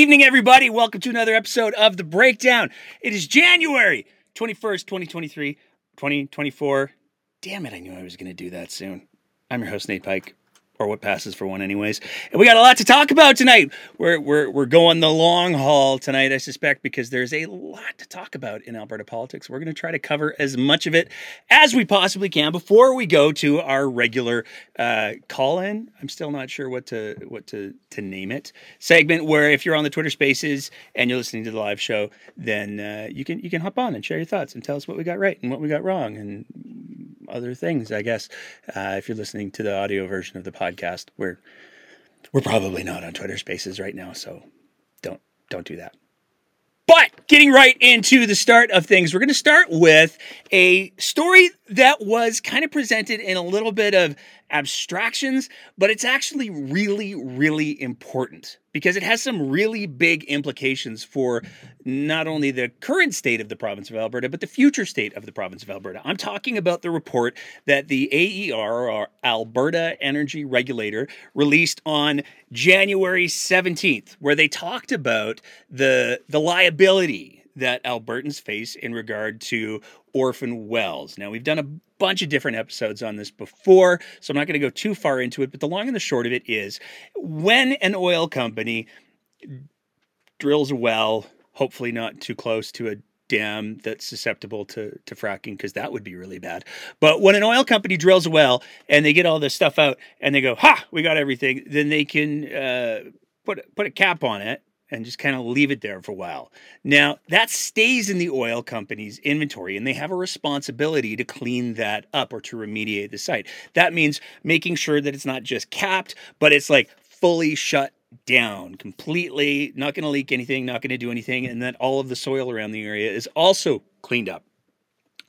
evening, everybody. Welcome to another episode of The Breakdown. It is January 21st, 2023, 2024. Damn it, I knew I was going to do that soon. I'm your host, Nate Pike or what passes for one anyways. And we got a lot to talk about tonight. We're we're we're going the long haul tonight, I suspect, because there's a lot to talk about in Alberta politics. We're going to try to cover as much of it as we possibly can before we go to our regular uh, call-in. I'm still not sure what to what to to name it segment. Where if you're on the Twitter Spaces and you're listening to the live show, then uh, you can you can hop on and share your thoughts and tell us what we got right and what we got wrong and other things, I guess. Uh, if you're listening to the audio version of the podcast, we're we're probably not on Twitter Spaces right now, so don't don't do that. But getting right into the start of things, we're going to start with a story that was kind of presented in a little bit of abstractions, but it's actually really, really important because it has some really big implications for not only the current state of the province of Alberta, but the future state of the province of Alberta. I'm talking about the report that the AER, or Alberta Energy Regulator, released on January 17th, where they talked about the, the liability that Albertans face in regard to orphan wells. Now, we've done a bunch of different episodes on this before, so I'm not going to go too far into it, but the long and the short of it is when an oil company drills a well, hopefully not too close to a dam that's susceptible to, to fracking because that would be really bad. But when an oil company drills a well and they get all this stuff out and they go, ha, we got everything, then they can uh, put put a cap on it and just kind of leave it there for a while. Now, that stays in the oil company's inventory, and they have a responsibility to clean that up or to remediate the site. That means making sure that it's not just capped, but it's like fully shut down completely, not going to leak anything, not going to do anything, and that all of the soil around the area is also cleaned up.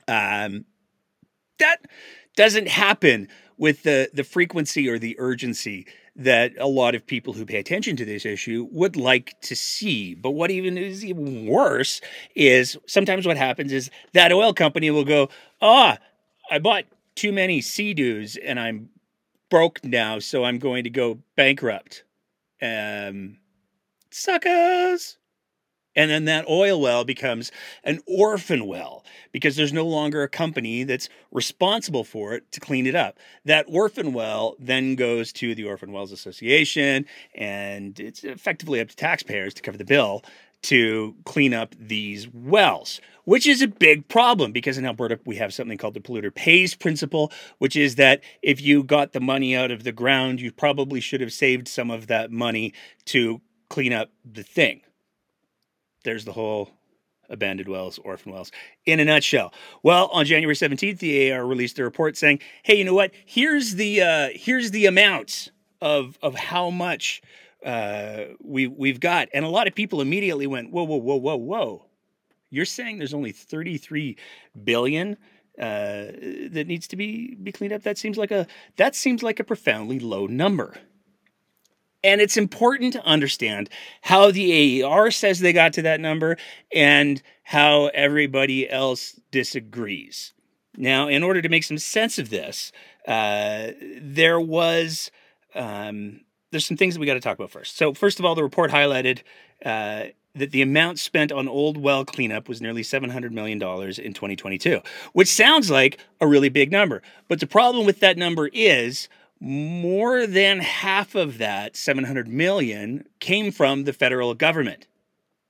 Um, that doesn't happen with the the frequency or the urgency that a lot of people who pay attention to this issue would like to see. But what even is even worse is sometimes what happens is that oil company will go, "Ah, I bought too many Sea-Doos and I'm broke now, so I'm going to go bankrupt." Um, suckers and then that oil well becomes an orphan well because there's no longer a company that's responsible for it to clean it up. That orphan well then goes to the Orphan Wells Association, and it's effectively up to taxpayers to cover the bill to clean up these wells, which is a big problem because in Alberta we have something called the polluter pays principle, which is that if you got the money out of the ground, you probably should have saved some of that money to clean up the thing there's the whole abandoned wells, orphan wells, in a nutshell. Well, on January 17th, the AR released a report saying, "Hey, you know what? Here's the uh, here's the amounts of of how much uh, we we've got." And a lot of people immediately went, "Whoa, whoa, whoa, whoa, whoa! You're saying there's only 33 billion uh, that needs to be be cleaned up? That seems like a that seems like a profoundly low number." And it's important to understand how the AER says they got to that number and how everybody else disagrees. Now, in order to make some sense of this, uh, there was um, there's some things that we got to talk about first. So, first of all, the report highlighted uh, that the amount spent on old well cleanup was nearly $700 million in 2022, which sounds like a really big number. But the problem with that number is more than half of that 700 million came from the federal government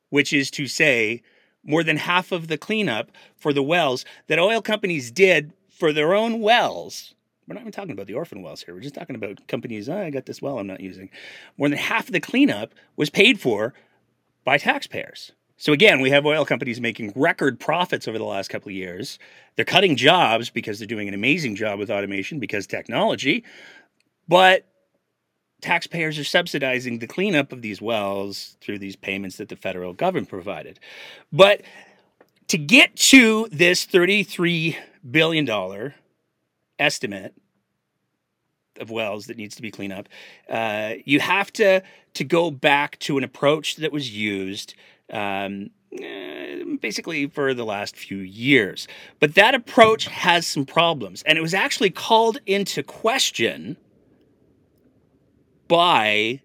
which is to say more than half of the cleanup for the wells that oil companies did for their own wells we're not even talking about the orphan wells here we're just talking about companies oh, i got this well i'm not using more than half of the cleanup was paid for by taxpayers so again, we have oil companies making record profits over the last couple of years. They're cutting jobs because they're doing an amazing job with automation because technology. But taxpayers are subsidizing the cleanup of these wells through these payments that the federal government provided. But to get to this $33 billion estimate of wells that needs to be cleaned up, uh, you have to, to go back to an approach that was used um, eh, basically for the last few years. But that approach has some problems, and it was actually called into question by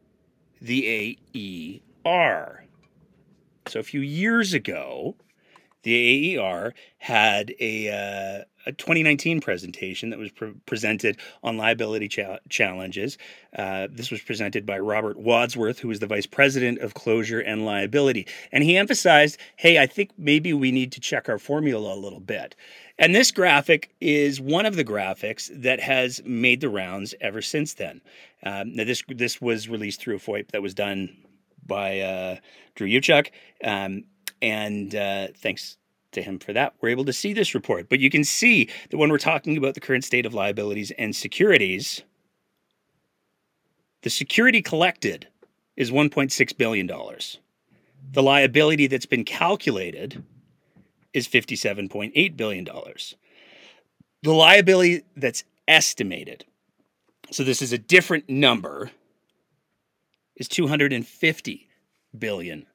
the AER. So a few years ago, the AER had a, uh, a 2019 presentation that was pre- presented on liability cha- challenges. Uh, this was presented by Robert Wadsworth, who was the vice president of closure and liability. And he emphasized hey, I think maybe we need to check our formula a little bit. And this graphic is one of the graphics that has made the rounds ever since then. Um, now, this this was released through a FOIP that was done by uh, Drew Yewchuk, um, and uh, thanks to him for that. We're able to see this report, but you can see that when we're talking about the current state of liabilities and securities, the security collected is 1.6 billion dollars. The liability that's been calculated is $57.8 billion. The liability that's estimated, so this is a different number, is $250 billion.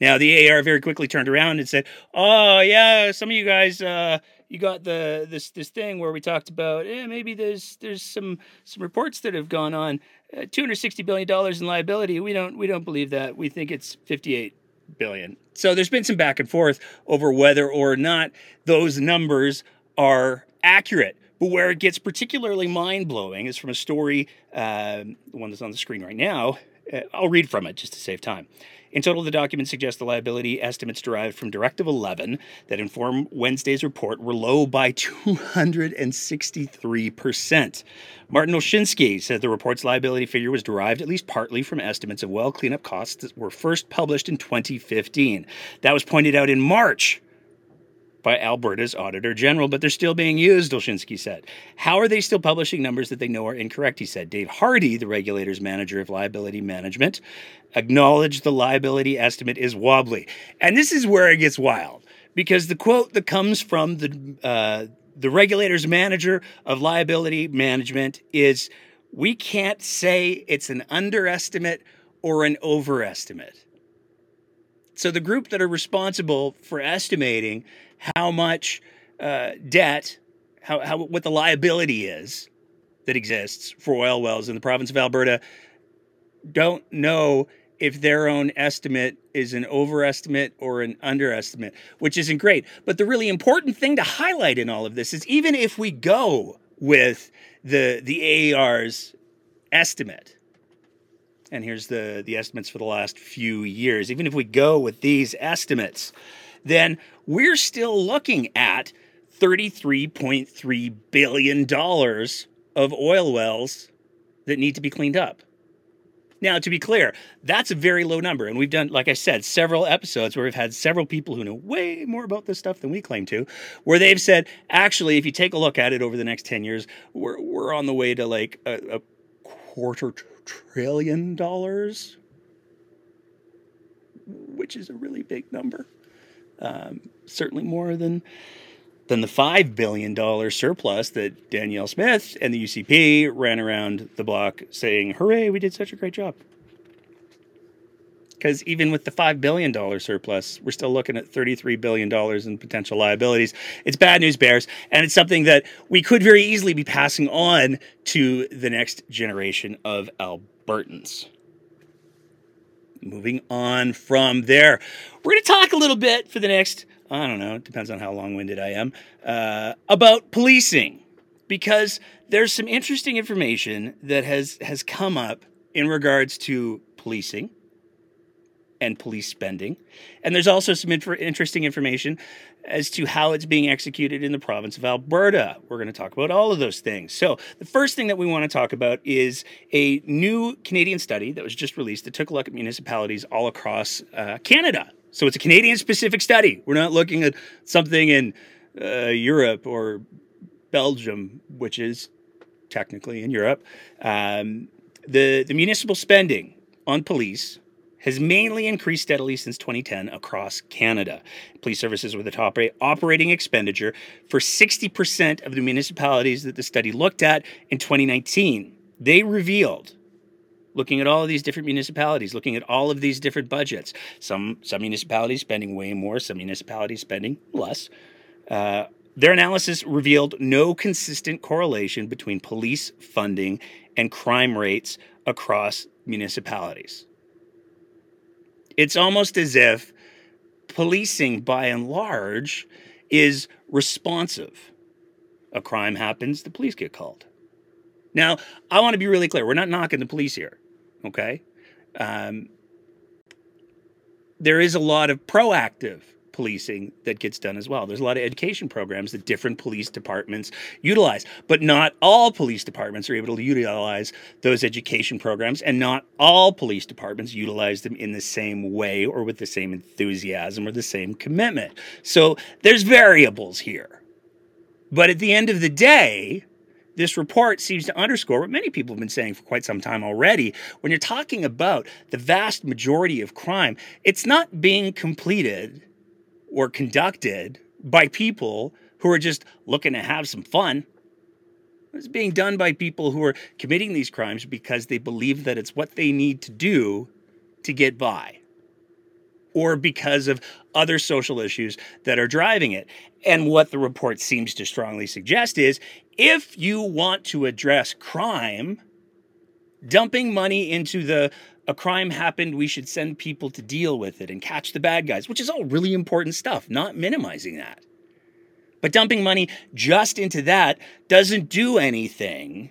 Now, the AR very quickly turned around and said, Oh, yeah, some of you guys, uh, you got the this this thing where we talked about eh, maybe there's there's some some reports that have gone on uh, 260 billion dollars in liability we don't we don't believe that we think it's 58 billion. So there's been some back and forth over whether or not those numbers are accurate. But where it gets particularly mind blowing is from a story, uh, the one that's on the screen right now. Uh, I'll read from it just to save time. In total, the document suggests the liability estimates derived from Directive 11 that inform Wednesday's report were low by 263%. Martin Olszynski said the report's liability figure was derived at least partly from estimates of well cleanup costs that were first published in 2015. That was pointed out in March by Alberta's Auditor General, but they're still being used, Olszynski said. How are they still publishing numbers that they know are incorrect? He said. Dave Hardy, the regulator's manager of liability management, acknowledged the liability estimate is wobbly. And this is where it gets wild because the quote that comes from the, uh, the regulator's manager of liability management is we can't say it's an underestimate or an overestimate. So the group that are responsible for estimating how much uh, debt, how, how what the liability is that exists for oil wells in the province of Alberta, don't know if their own estimate is an overestimate or an underestimate, which isn't great. But the really important thing to highlight in all of this is even if we go with the the AER's estimate, and here's the the estimates for the last few years, even if we go with these estimates, then we're still looking at $33.3 billion of oil wells that need to be cleaned up. Now, to be clear, that's a very low number. And we've done, like I said, several episodes where we've had several people who know way more about this stuff than we claim to, where they've said, actually, if you take a look at it over the next 10 years, we're, we're on the way to like a, a quarter trillion dollars, which is a really big number. Um, certainly more than than the $5 billion surplus that Danielle Smith and the UCP ran around the block saying, hooray, we did such a great job. Because even with the $5 billion surplus, we're still looking at $33 billion in potential liabilities. It's bad news, Bears, and it's something that we could very easily be passing on to the next generation of Albertans. Moving on from there, we're going to talk a little bit for the next I don't know, depends on how long winded I am, uh, about policing. Because there's some interesting information that has, has come up in regards to policing and police spending. And there's also some inf- interesting information as to how it's being executed in the province of Alberta. We're going to talk about all of those things. So, the first thing that we want to talk about is a new Canadian study that was just released that took a look at municipalities all across uh, Canada. So it's a Canadian specific study. We're not looking at something in uh, Europe or Belgium, which is technically in Europe. Um, the, the municipal spending on police has mainly increased steadily since 2010 across Canada. Police services were the top operating expenditure for 60% of the municipalities that the study looked at in 2019. They revealed looking at all of these different municipalities, looking at all of these different budgets. Some some municipalities spending way more, some municipalities spending less. Uh, their analysis revealed no consistent correlation between police funding and crime rates across municipalities. It's almost as if policing, by and large, is responsive. A crime happens, the police get called. Now, I want to be really clear. We're not knocking the police here, okay? Um, there is a lot of proactive policing that gets done as well. There's a lot of education programs that different police departments utilize, but not all police departments are able to utilize those education programs, and not all police departments utilize them in the same way or with the same enthusiasm or the same commitment. So there's variables here. But at the end of the day, this report seems to underscore what many people have been saying for quite some time already. When you're talking about the vast majority of crime, it's not being completed or conducted by people who are just looking to have some fun. It's being done by people who are committing these crimes because they believe that it's what they need to do to get by or because of other social issues that are driving it. And what the report seems to strongly suggest is if you want to address crime, dumping money into the a crime happened, we should send people to deal with it and catch the bad guys, which is all really important stuff, not minimizing that. But dumping money just into that doesn't do anything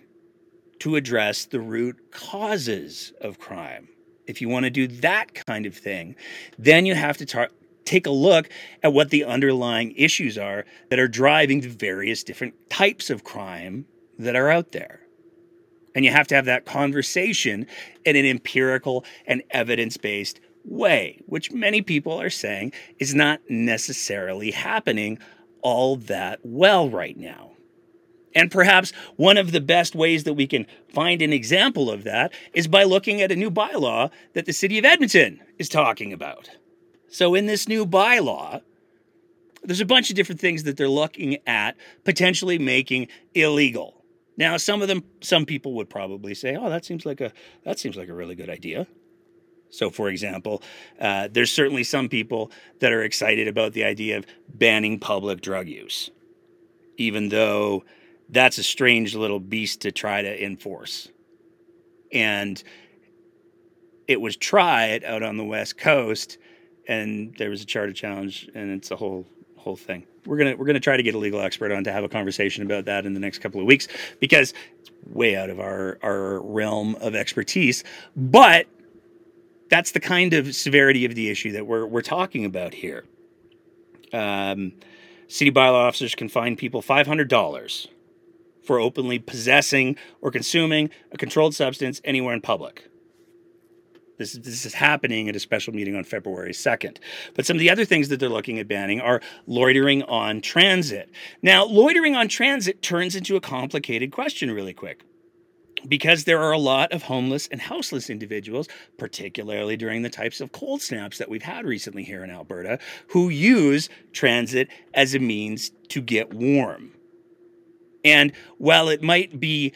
to address the root causes of crime. If you want to do that kind of thing, then you have to tar- take a look at what the underlying issues are that are driving the various different types of crime that are out there. And you have to have that conversation in an empirical and evidence based way, which many people are saying is not necessarily happening all that well right now. And perhaps one of the best ways that we can find an example of that is by looking at a new bylaw that the city of Edmonton is talking about. So, in this new bylaw, there's a bunch of different things that they're looking at potentially making illegal. Now, some of them, some people would probably say, "Oh, that seems like a that seems like a really good idea." So, for example, uh, there's certainly some people that are excited about the idea of banning public drug use, even though that's a strange little beast to try to enforce. And it was tried out on the West Coast, and there was a charter challenge, and it's a whole whole thing. We're gonna we're gonna try to get a legal expert on to have a conversation about that in the next couple of weeks because it's way out of our our realm of expertise. But that's the kind of severity of the issue that we're we're talking about here. Um, city bylaw officers can fine people five hundred dollars for openly possessing or consuming a controlled substance anywhere in public. This, this is happening at a special meeting on February 2nd. But some of the other things that they're looking at banning are loitering on transit. Now, loitering on transit turns into a complicated question really quick because there are a lot of homeless and houseless individuals, particularly during the types of cold snaps that we've had recently here in Alberta, who use transit as a means to get warm. And while it might be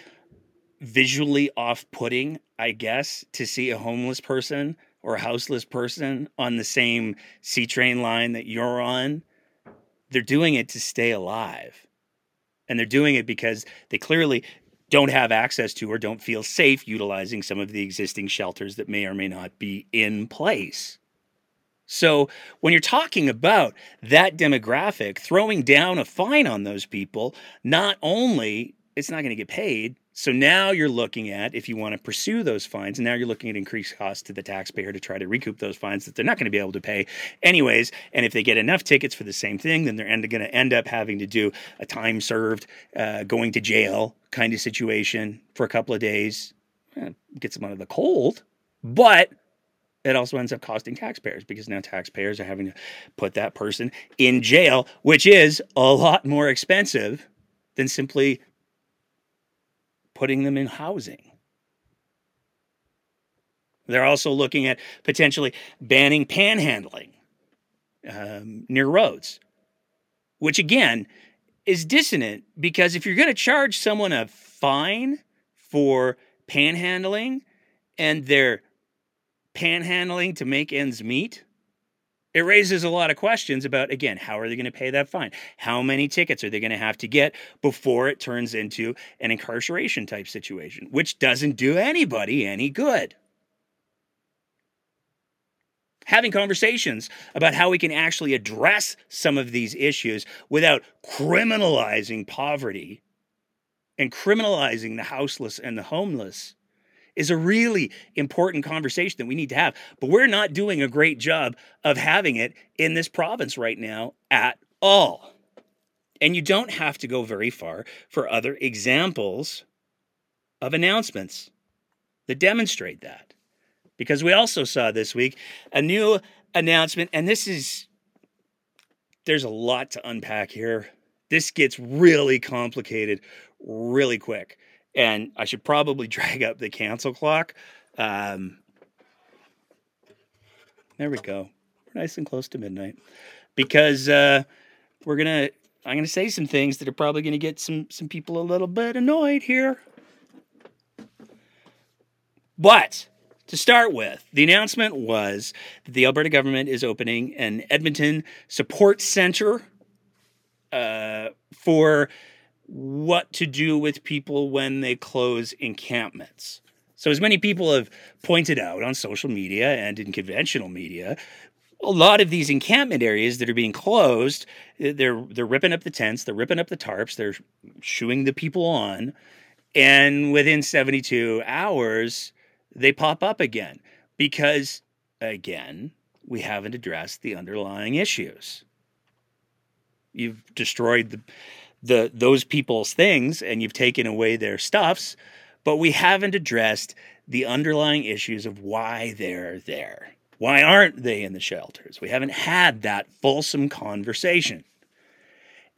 visually off putting, I guess, to see a homeless person or a houseless person on the same C train line that you're on. They're doing it to stay alive. And they're doing it because they clearly don't have access to or don't feel safe utilizing some of the existing shelters that may or may not be in place. So, when you're talking about that demographic, throwing down a fine on those people, not only it's not going to get paid, so now you're looking at if you want to pursue those fines, and now you're looking at increased costs to the taxpayer to try to recoup those fines that they're not going to be able to pay anyways. And if they get enough tickets for the same thing, then they're going to end up having to do a time served, uh, going to jail kind of situation for a couple of days. Eh, gets them out of the cold, but it also ends up costing taxpayers because now taxpayers are having to put that person in jail, which is a lot more expensive than simply putting them in housing. They're also looking at potentially banning panhandling um, near roads, which again is dissonant because if you're going to charge someone a fine for panhandling and they're panhandling to make ends meet, it raises a lot of questions about again how are they going to pay that fine? How many tickets are they going to have to get before it turns into an incarceration type situation which doesn't do anybody any good. Having conversations about how we can actually address some of these issues without criminalizing poverty and criminalizing the houseless and the homeless is a really important conversation that we need to have. But we're not doing a great job of having it in this province right now at all. And you don't have to go very far for other examples of announcements that demonstrate that. Because we also saw this week a new announcement, and this is, there's a lot to unpack here. This gets really complicated really quick. And I should probably drag up the cancel clock. Um, there we go. We're nice and close to midnight. Because uh, we're to, I'm to say some things that are probably to get some, some people a little bit annoyed here. But to start with, the announcement was that the Alberta government is opening an Edmonton support center uh, for what to do with people when they close encampments. So, as many people have pointed out on social media and in conventional media, a lot of these encampment areas that are being closed, eh, they're they're ripping up the tents, they're ripping up the tarps, they're shooing the people on, and within 72 hours, they pop up again because, again, we haven't addressed the underlying issues. You've destroyed the, the those people's things and you've taken away their stuffs, but we haven't addressed the underlying issues of why they're there. Why aren't they in the shelters? We haven't had that fulsome conversation.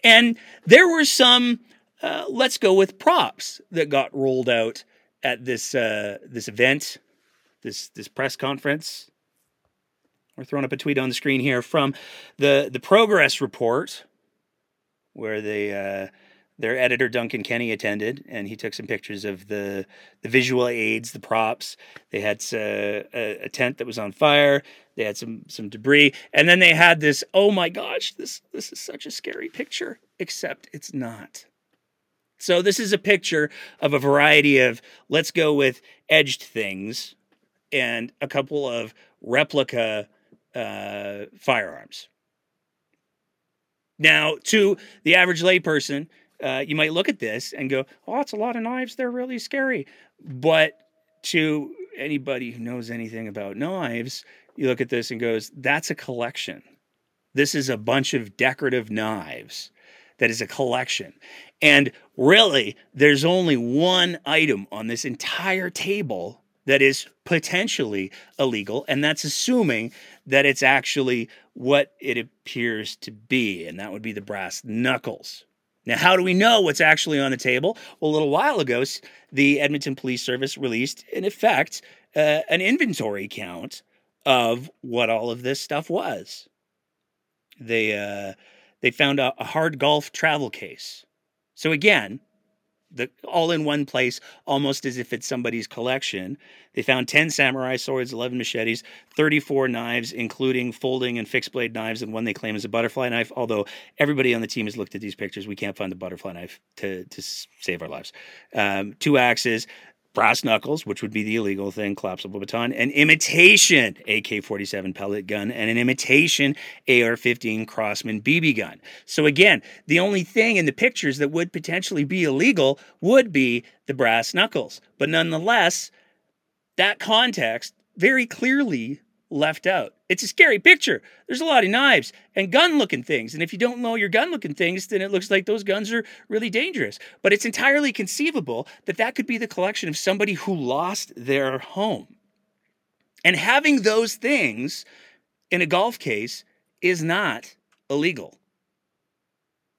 And there were some, uh, let's go with props that got rolled out at this uh, this event, this this press conference. We're throwing up a tweet on the screen here from the the progress report, where they uh, their editor Duncan Kinney attended, and he took some pictures of the the visual aids, the props. They had uh, a, a, tent that was on fire. They had some some debris, and then they had this. Oh my gosh, this this is such a scary picture. Except it's not. So this is a picture of a variety of, let's go with edged things and a couple of replica uh, firearms. Now, to the average layperson, uh, you might look at this and go, oh, it's a lot of knives. They're really scary. But to anybody who knows anything about knives, you look at this and goes, that's a collection. This is a bunch of decorative knives that is a collection. And really, there's only one item on this entire table that is potentially illegal, and that's assuming that it's actually what it appears to be, and that would be the brass knuckles. Now, how do we know what's actually on the table? Well, a little while ago, the Edmonton Police Service released, in effect, uh, an inventory count of what all of this stuff was. They uh, they found a, a hard golf travel case. So again, the all in one place, almost as if it's somebody's collection. They found 10 samurai swords, 11 machetes, 34 knives, including folding and fixed blade knives, and one they claim is a butterfly knife. Although everybody on the team has looked at these pictures, we can't find the butterfly knife to, to save our lives. Um, two axes, brass knuckles, which would be the illegal thing, collapsible baton, an imitation AK 47 pellet gun, and an imitation AR 15 Crosman BB gun. So, again, the only thing in the pictures that would potentially be illegal would be the brass knuckles. But nonetheless, that context very clearly left out. It's a scary picture. There's a lot of knives and gun looking things. And if you don't know your gun looking things, then it looks like those guns are really dangerous. But it's entirely conceivable that that could be the collection of somebody who lost their home. And having those things in a golf case is not illegal.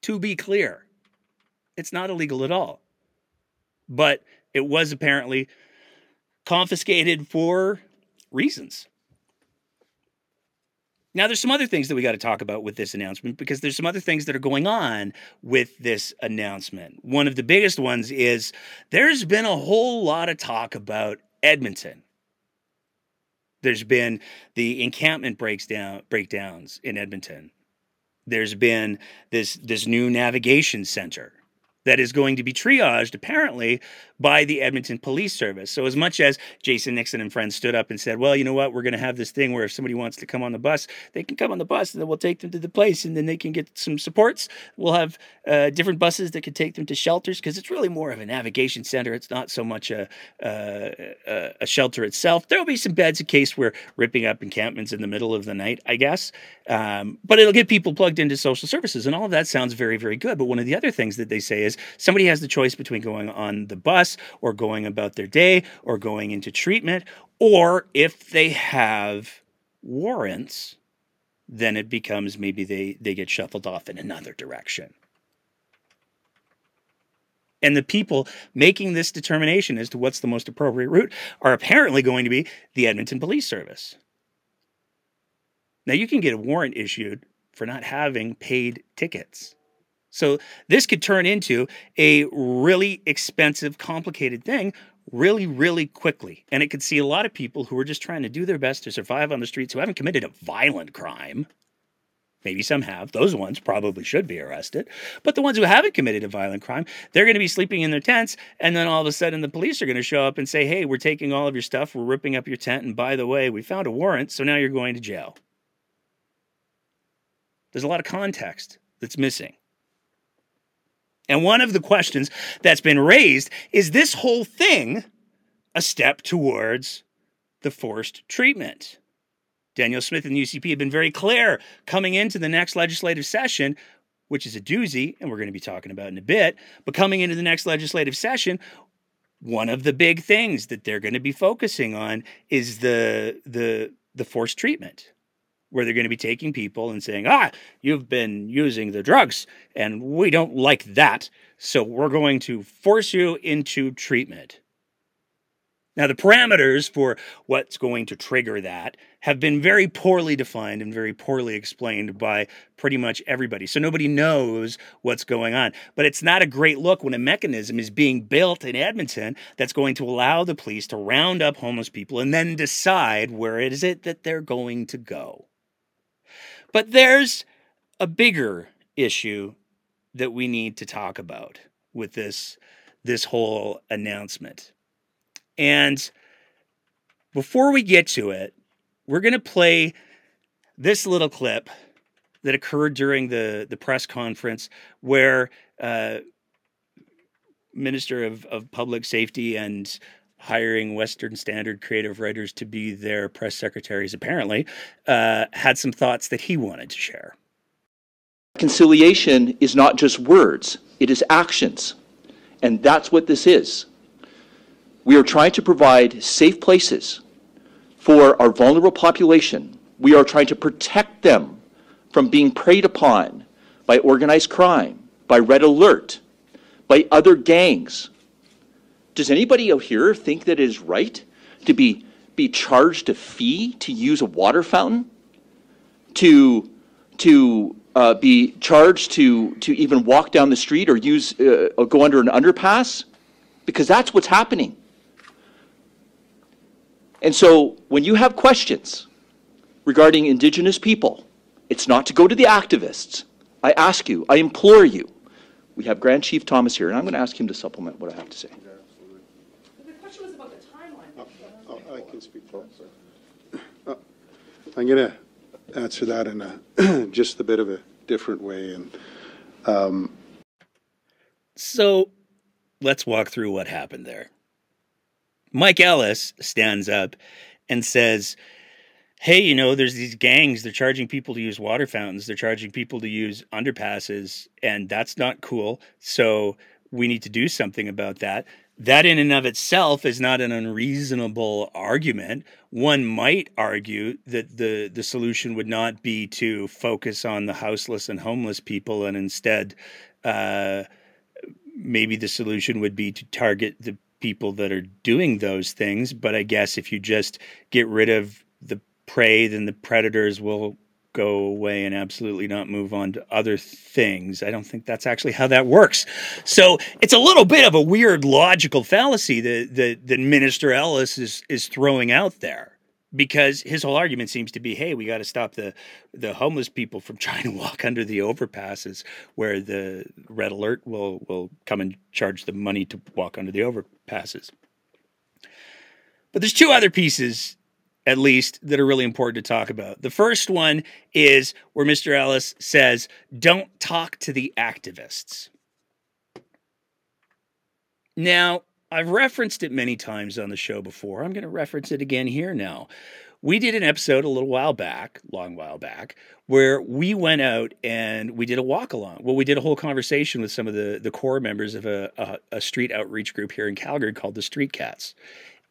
To be clear, it's not illegal at all. But it was apparently confiscated for reasons. Now, there's some other things that we got to talk about with this announcement because there's some other things that are going on with this announcement. One of the biggest ones is there's been a whole lot of talk about Edmonton. There's been the encampment breaks down, breakdowns in Edmonton. There's been this this new navigation center that is going to be triaged apparently by the Edmonton Police Service. So, as much as Jason Nixon and friends stood up and said, Well, you know what, we're going to have this thing where if somebody wants to come on the bus, they can come on the bus and then we'll take them to the place and then they can get some supports. We'll have uh, different buses that can take them to shelters because it's really more of a navigation center. It's not so much a, a, a shelter itself. There will be some beds in case we're ripping up encampments in the middle of the night, I guess. Um, but it'll get people plugged into social services and all of that sounds very, very good. But one of the other things that they say is somebody has the choice between going on the bus or going about their day or going into treatment, or if they have warrants, then it becomes maybe they, they get shuffled off in another direction. And the people making this determination as to what's the most appropriate route are apparently going to be the Edmonton Police Service. Now, you can get a warrant issued for not having paid tickets. So this could turn into a really expensive, complicated thing really, really quickly. And it could see a lot of people who are just trying to do their best to survive on the streets who haven't committed a violent crime. Maybe some have. Those ones probably should be arrested. But the ones who haven't committed a violent crime, they're going to be sleeping in their tents. And then all of a sudden, the police are going to show up and say, hey, we're taking all of your stuff. We're ripping up your tent. And by the way, we found a warrant. So now you're going to jail. There's a lot of context that's missing. And one of the questions that's been raised is this whole thing a step towards the forced treatment? Danielle Smith and the UCP have been very clear coming into the next legislative session, which is a doozy, and we're going to be talking about in a bit. But coming into the next legislative session, one of the big things that they're going to be focusing on is the the the forced treatment where they're going to be taking people and saying, ah, you've been using the drugs and we don't like that. So we're going to force you into treatment. Now, the parameters for what's going to trigger that have been very poorly defined and very poorly explained by pretty much everybody. So nobody knows what's going on. But it's not a great look when a mechanism is being built in Edmonton that's going to allow the police to round up homeless people and then decide where it is it that they're going to go. But there's a bigger issue that we need to talk about with this this whole announcement. And before we get to it, we're going to play this little clip that occurred during the, the press conference where uh, Minister of, of Public Safety and hiring Western Standard creative writers to be their press secretaries, apparently, uh, had some thoughts that he wanted to share. Reconciliation is not just words, it is actions. And that's what this is. We are trying to provide safe places for our vulnerable population. We are trying to protect them from being preyed upon by organized crime, by Redd Alert, by other gangs, does anybody out here think that it is right to be, be charged a fee to use a water fountain? To, to uh, be charged to, to even walk down the street or use uh, or go under an underpass? Because that's what's happening. And so when you have questions regarding Indigenous people, it's not to go to the activists. I ask you, I implore you. We have Grand Chief Thomas here, and I'm going to ask him to supplement what I have to say. can speak for uh, I'm going to answer that in a just a bit of a different way. And um, so let's walk through what happened there. Mike Ellis stands up and says, Hey, you know, there's these gangs. They're charging people to use water fountains. They're charging people to use underpasses, and that's not cool. So we need to do something about that that in and of itself is not an unreasonable argument. One might argue that the, the solution would not be to focus on the houseless and homeless people, and instead, uh, maybe the solution would be to target the people that are doing those things. But I guess if you just get rid of the prey, then the predators will go away and absolutely not move on to other things. I don't think that's actually how that works. So it's a little bit of a weird logical fallacy that that, that Minister Ellis is is throwing out there because his whole argument seems to be, hey, we got to stop the the homeless people from trying to walk under the overpasses where the Redd Alert will will come and charge them money to walk under the overpasses. But there's two other pieces at least that are really important to talk about. The first one is where Mr. Ellis says, "Don't talk to the activists." Now, I've referenced it many times on the show before. I'm going to reference it again here now. We did an episode a little while back, long while back, where we went out and we did a walk along. Well, we did a whole conversation with some of the the core members of a, a, a street outreach group here in Calgary called the Street Cats,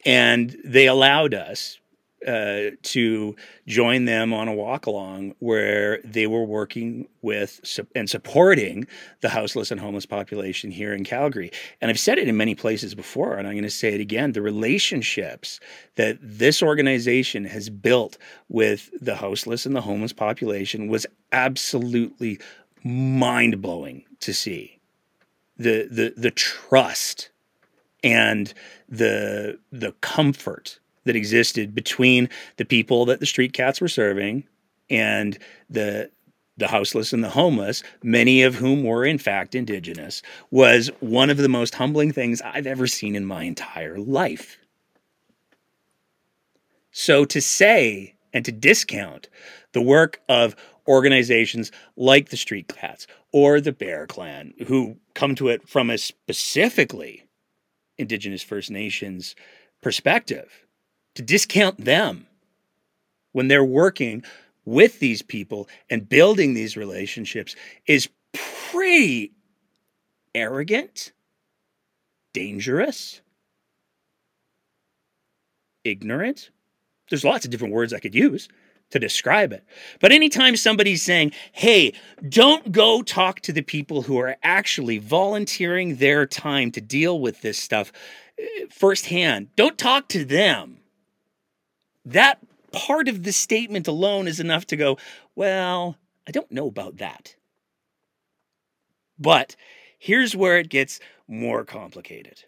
and they allowed us uh, to join them on a walk along where they were working with su- and supporting the houseless and homeless population here in Calgary. And I've said it in many places before, and I'm going to say it again the relationships that this organization has built with the houseless and the homeless population was absolutely mind blowing to see. The, the, the trust and the, the comfort that existed between the people that the street cats were serving and the the houseless and the homeless, many of whom were in fact indigenous, was one of the most humbling things I've ever seen in my entire life. So to say and to discount the work of organizations like the Street Cats or the Bear Clan, who come to it from a specifically Indigenous First Nations perspective, to discount them when they're working with these people and building these relationships is pretty arrogant, dangerous, ignorant. There's lots of different words I could use to describe it. But anytime somebody's saying, hey, don't go talk to the people who are actually volunteering their time to deal with this stuff eh, firsthand, don't talk to them that part of the statement alone is enough to go, well, I don't know about that. But here's where it gets more complicated.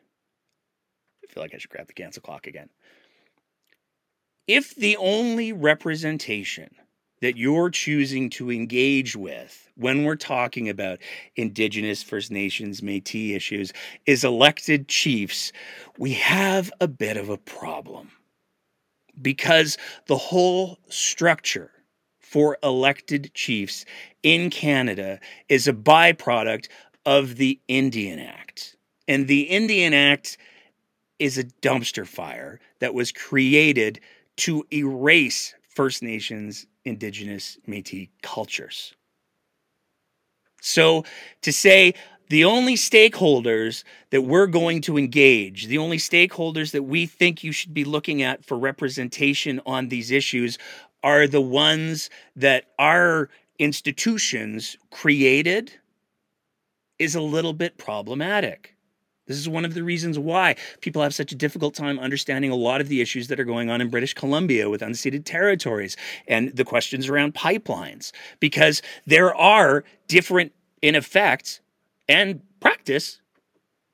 I feel like I should grab the cancel clock again. If the only representation that you're choosing to engage with when we're talking about Indigenous, First Nations, Metis issues is elected chiefs, we have a bit of a problem because the whole structure for elected chiefs in Canada is a byproduct of the Indian Act. And the Indian Act is a dumpster fire that was created to erase First Nations, Indigenous, Metis cultures. So to say, the only stakeholders that we're going to engage, the only stakeholders that we think you should be looking at for representation on these issues are the ones that our institutions created is a little bit problematic. This is one of the reasons why people have such a difficult time understanding a lot of the issues that are going on in British Columbia with unceded territories and the questions around pipelines, because there are different, in effect, and practice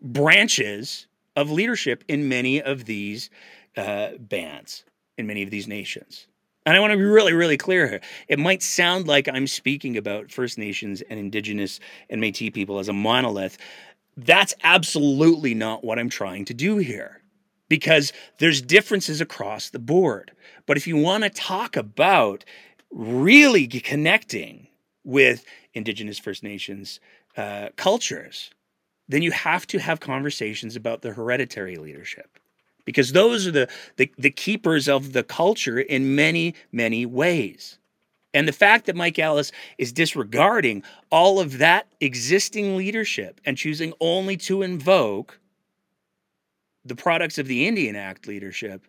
branches of leadership in many of these uh, bands, in many of these nations. And I want to be really, really clear here. It might sound like I'm speaking about First Nations and Indigenous and Metis people as a monolith. That's absolutely not what I'm trying to do here because there's differences across the board. But if you want to talk about really connecting with Indigenous First Nations uh, cultures, then you have to have conversations about the hereditary leadership because those are the, the, the keepers of the culture in many, many ways. And the fact that Mike Ellis is disregarding all of that existing leadership and choosing only to invoke the products of the Indian Act leadership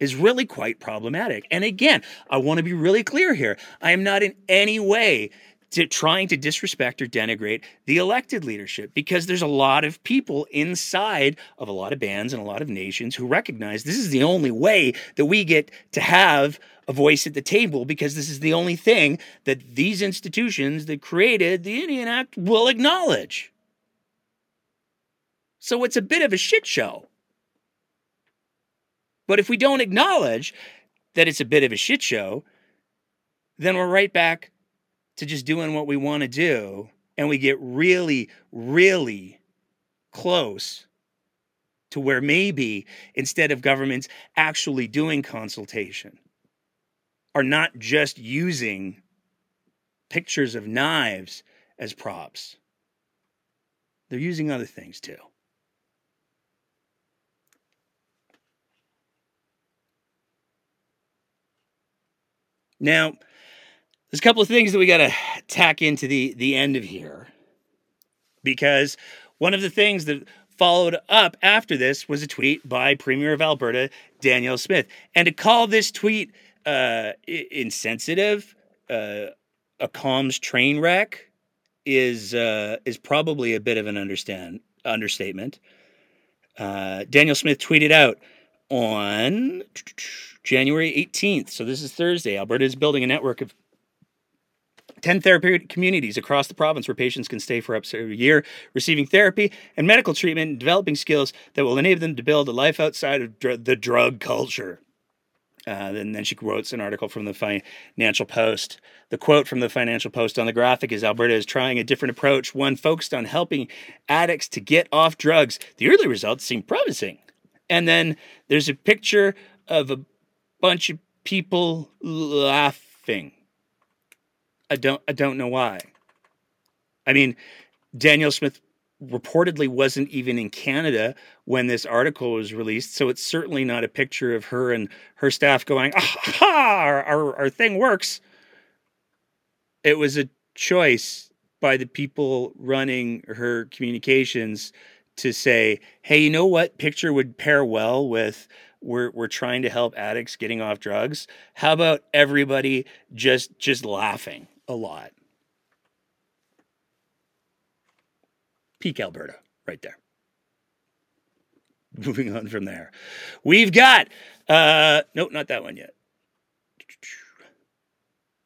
is really quite problematic. And again, I want to be really clear here. I am not in any way to trying to disrespect or denigrate the elected leadership because there's a lot of people inside of a lot of bands and a lot of nations who recognize this is the only way that we get to have a voice at the table because this is the only thing that these institutions that created the Indian Act will acknowledge. So it's a bit of a shit show. But if we don't acknowledge that it's a bit of a shit show, then we're right back to just doing what we want to do. And we get really, really close to where maybe instead of governments actually doing consultation, are not just using pictures of knives as props. They're using other things too. Now, there's a couple of things that we got to tack into the the end of here because one of the things that followed up after this was a tweet by Premier of Alberta Danielle Smith, and to call this tweet uh, insensitive, uh, a comms train wreck, is uh, is probably a bit of an understand understatement. Uh, Danielle Smith tweeted out on January 18th. So this is Thursday. Alberta is building a network of 10 therapeutic communities across the province where patients can stay for up to a year, receiving therapy and medical treatment and developing skills that will enable them to build a life outside of dr- the drug culture. Uh, and then she quotes an article from the Financial Post. The quote from the Financial Post on the graphic is Alberta is trying a different approach, one focused on helping addicts to get off drugs. The early results seem promising. And then there's a picture of a bunch of people laughing. I don't I don't know why. I mean, Danielle Smith reportedly wasn't even in Canada when this article was released, so it's certainly not a picture of her and her staff going, "Ah, our, our, our thing works." It was a choice by the people running her communications to say, "Hey, you know what picture would pair well with we're we're trying to help addicts getting off drugs. How about everybody just just laughing a lot? Peak Alberta, right there. Moving on from there, we've got uh nope, not that one yet.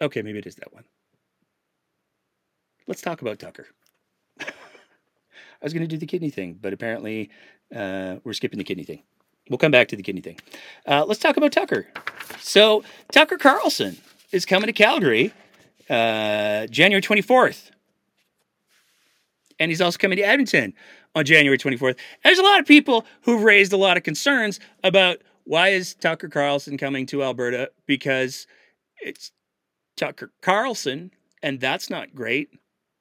Okay, maybe it is that one. Let's talk about Tucker. I was going to do the kidney thing, but apparently uh, we're skipping the kidney thing. We'll come back to the kidney thing. Uh, let's talk about Tucker. So Tucker Carlson is coming to Calgary uh, January 24th. And he's also coming to Edmonton on January 24th. There's a lot of people who've raised a lot of concerns about why is Tucker Carlson coming to Alberta? Because it's Tucker Carlson, and that's not great.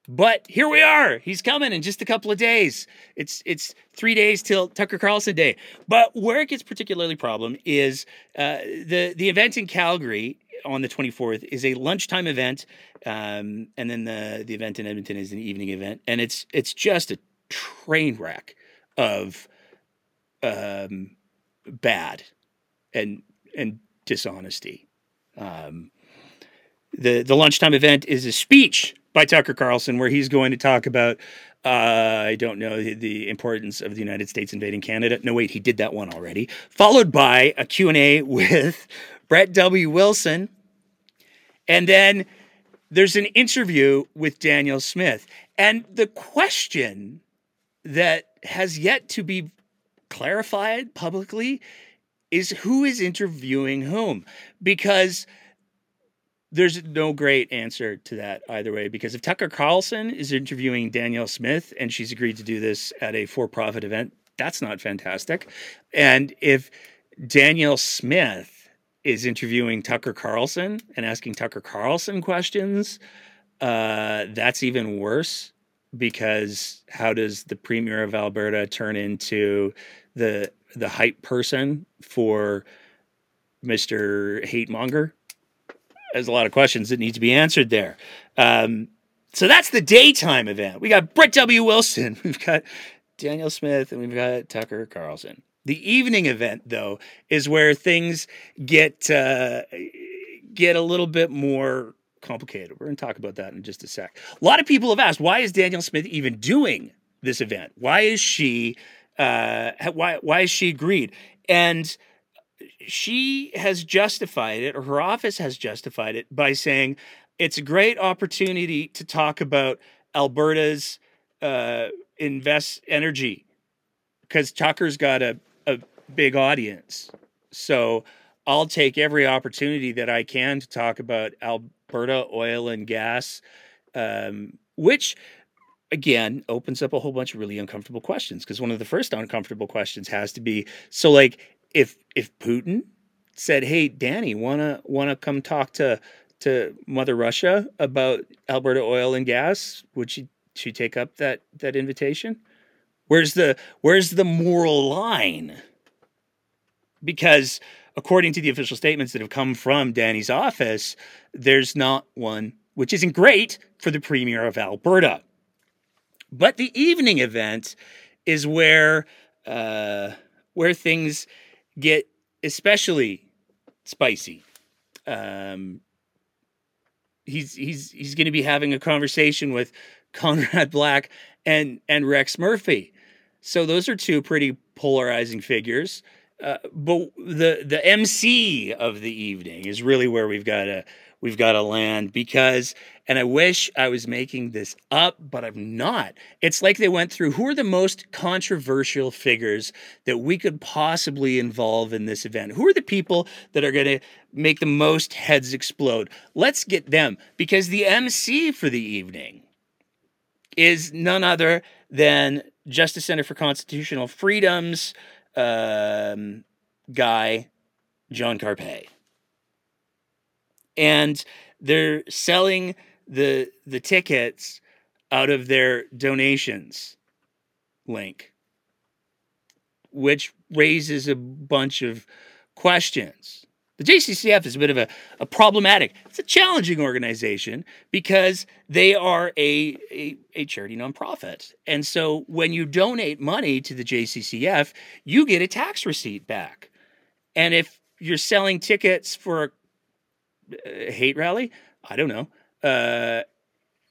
But here we are. He's coming in just a couple of days. It's it's three days till Tucker Carlson Day. But where it gets particularly problem is uh, the the event in Calgary on the 24th is a lunchtime event, um, and then the the event in Edmonton is an evening event, and it's it's just a train wreck of um, bad and and dishonesty. Um, the the lunchtime event is a speech by Tucker Carlson, where he's going to talk about, uh, I don't know, the, the, importance of the United States invading Canada. No, wait, he did that one already. Followed by a Q&A with Brett W. Wilson. And then there's an interview with Danielle Smith. And the question that has yet to be clarified publicly is who is interviewing whom? Because – there's no great answer to that either way because if Tucker Carlson is interviewing Danielle Smith and she's agreed to do this at a for-profit event, that's not fantastic. And if Danielle Smith is interviewing Tucker Carlson and asking Tucker Carlson questions, uh, that's even worse because how does the premier of Alberta turn into the the hype person for Mr. Hate Monger? there's a lot of questions that need to be answered there. Um, so that's the daytime event. We got Brett W. Wilson, we've got Danielle Smith, and we've got Tucker Carlson. The evening event, though, is where things get uh, get a little bit more complicated. We're going to talk about that in just a sec. A lot of people have asked, why is Danielle Smith even doing this event? Why is she uh, why why is she agreed? And she has justified it, or her office has justified it, by saying it's a great opportunity to talk about Alberta's uh, invest energy because Tucker's got a, a big audience. So I'll take every opportunity that I can to talk about Alberta oil and gas, um, which again opens up a whole bunch of really uncomfortable questions. Because one of the first uncomfortable questions has to be so like if if Putin said, "Hey, Danny, wanna wanna come talk to to Mother Russia about Alberta oil and gas," would she she take up that that invitation? Where's the where's the moral line? Because according to the official statements that have come from Danny's office, there's not one, which isn't great for the premier of Alberta. But the evening event is where uh, where things get especially spicy. Um, he's he's he's going to be having a conversation with Conrad Black and and Rex Murphy. So those are two pretty polarizing figures. Uh, but the the MC of the evening is really where we've got to we've got to land because and I wish I was making this up but I'm not. It's like they went through who are the most controversial figures that we could possibly involve in this event. Who are the people that are going to make the most heads explode? Let's get them because the MC for the evening is none other than Justice Center for Constitutional Freedoms um, guy, John Carpay. And they're selling the the tickets out of their donations link, which raises a bunch of questions. The JCCF is a bit of a, a problematic, it's a challenging organization because they are a, a, a, charity nonprofit. And so when you donate money to the JCCF, you get a tax receipt back. And if you're selling tickets for a, hate rally, I don't know, uh,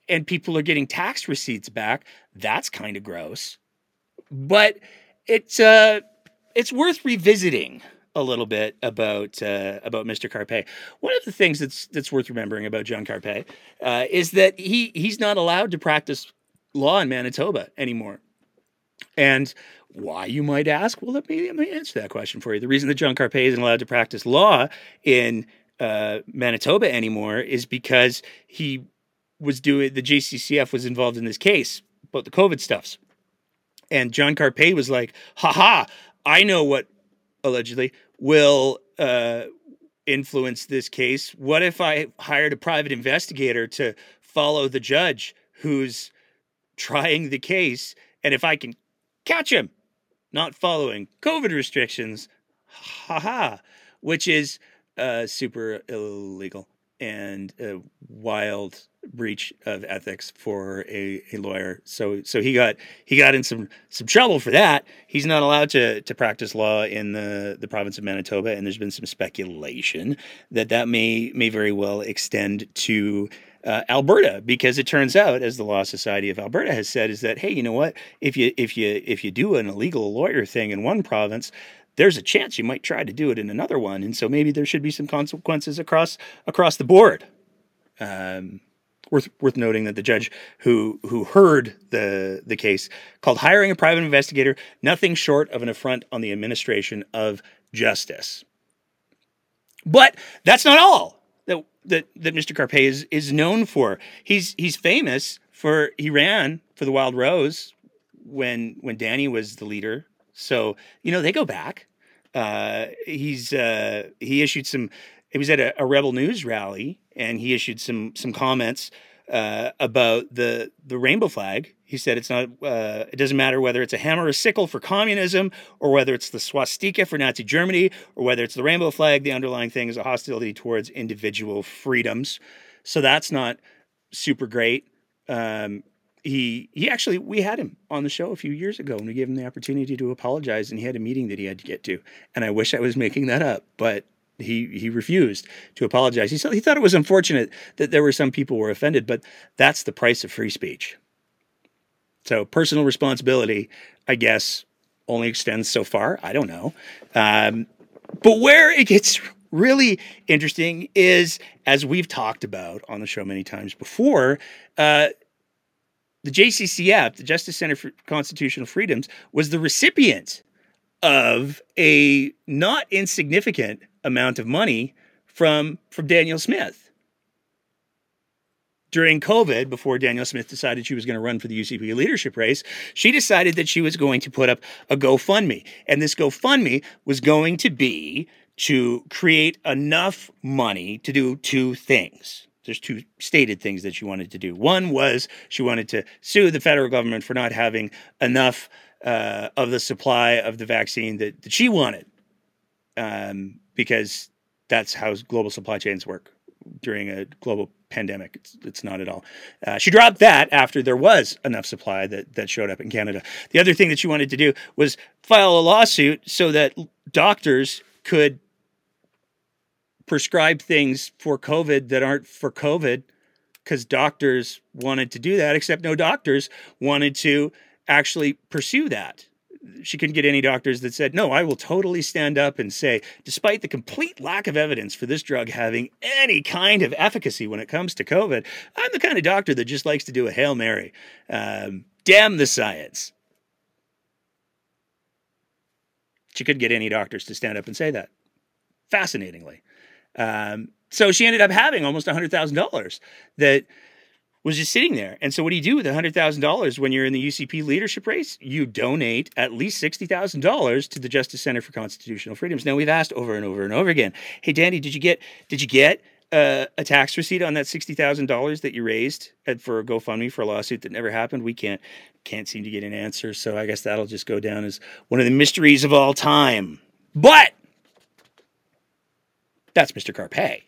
and people are getting tax receipts back, that's kind of gross. But it's, uh, it's worth revisiting a little bit about uh, about Mr. Carpay. One of the things that's that's worth remembering about John Carpay uh, is that he he's not allowed to practice law in Manitoba anymore. And why, you might ask? Well, let me, let me answer that question for you. The reason that John Carpay isn't allowed to practice law in uh, Manitoba anymore is because he was doing the JCCF was involved in this case about the COVID stuffs. And John Carpay was like, haha, I know what allegedly will uh, influence this case. What if I hired a private investigator to follow the judge who's trying the case? And if I can catch him not following COVID restrictions, haha, which is uh, super illegal and a wild breach of ethics for a, a lawyer. So so he got he got in some some trouble for that. He's not allowed to to practice law in the the province of Manitoba, and there's been some speculation that that may may very well extend to. Uh, Alberta, because it turns out, as the Law Society of Alberta has said, is that hey, you know what? If you if you if you do an illegal lawyer thing in one province, there's a chance you might try to do it in another one, and so maybe there should be some consequences across across the board. Um, worth worth noting that the judge who who heard the the case called hiring a private investigator nothing short of an affront on the administration of justice. But that's not all that that, that Mr. Carpay is is known for. He's he's famous for he ran for the Wildrose when when Danny was the leader. So you know they go back. Uh, he's uh, he issued some. He was at a, a Rebel News rally and he issued some some comments uh, about the the rainbow flag. He said it's not. Uh, it doesn't matter whether it's a hammer or sickle for communism, or whether it's the swastika for Nazi Germany, or whether it's the rainbow flag. The underlying thing is a hostility towards individual freedoms. So that's not super great. Um, he he actually we had him on the show a few years ago and we gave him the opportunity to apologize and he had a meeting that he had to get to and I wish I was making that up but he he refused to apologize. He, he thought it was unfortunate that there were some people were offended, but that's the price of free speech. So personal responsibility, I guess, only extends so far. I don't know. Um, but where it gets really interesting is, as we've talked about on the show many times before, uh, the JCCF, the Justice Center for Constitutional Freedoms, was the recipient of a not insignificant amount of money from from Danielle Smith during COVID, before Danielle Smith decided she was going to run for the UCP leadership race, she decided that she was going to put up a GoFundMe. And this GoFundMe was going to be to create enough money to do two things. There's two stated things that she wanted to do. One was she wanted to sue the federal government for not having enough uh, of the supply of the vaccine that, that she wanted, um, because that's how global supply chains work during a global pandemic. It's, it's not at all. Uh, she dropped that after there was enough supply that, that showed up in Canada. The other thing that she wanted to do was file a lawsuit so that doctors could prescribe things for COVID that aren't for COVID because doctors wanted to do that, except no doctors wanted to actually pursue that she couldn't get any doctors that said, no, I will totally stand up and say, despite the complete lack of evidence for this drug having any kind of efficacy when it comes to COVID, I'm the kind of doctor that just likes to do a Hail Mary. Um, damn the science. She couldn't get any doctors to stand up and say that. Fascinatingly. Um, so she ended up having almost $100,000 that was just sitting there. And so, what do you do with $100,000 when you're in the UCP leadership race? You donate at least $60,000 to the Justice Center for Constitutional Freedoms. Now, we've asked over and over and over again, hey, Danny, did you get, did you get uh, a tax receipt on that $60,000 that you raised for a GoFundMe for a lawsuit that never happened? We can't, can't seem to get an answer. So, I guess that'll just go down as one of the mysteries of all time. But that's Mr. Carpay.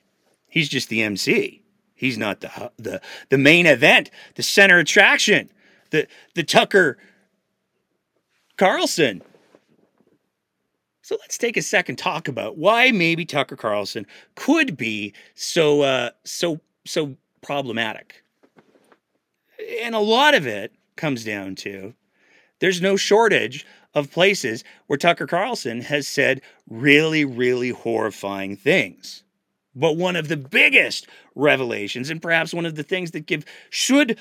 He's just the MC. He's not the the the main event, the center attraction, the the Tucker Carlson. So let's take a second talk about why maybe Tucker Carlson could be so uh, so so problematic. And a lot of it comes down to there's no shortage of places where Tucker Carlson has said really, really horrifying things. But one of the biggest revelations, and perhaps one of the things that give should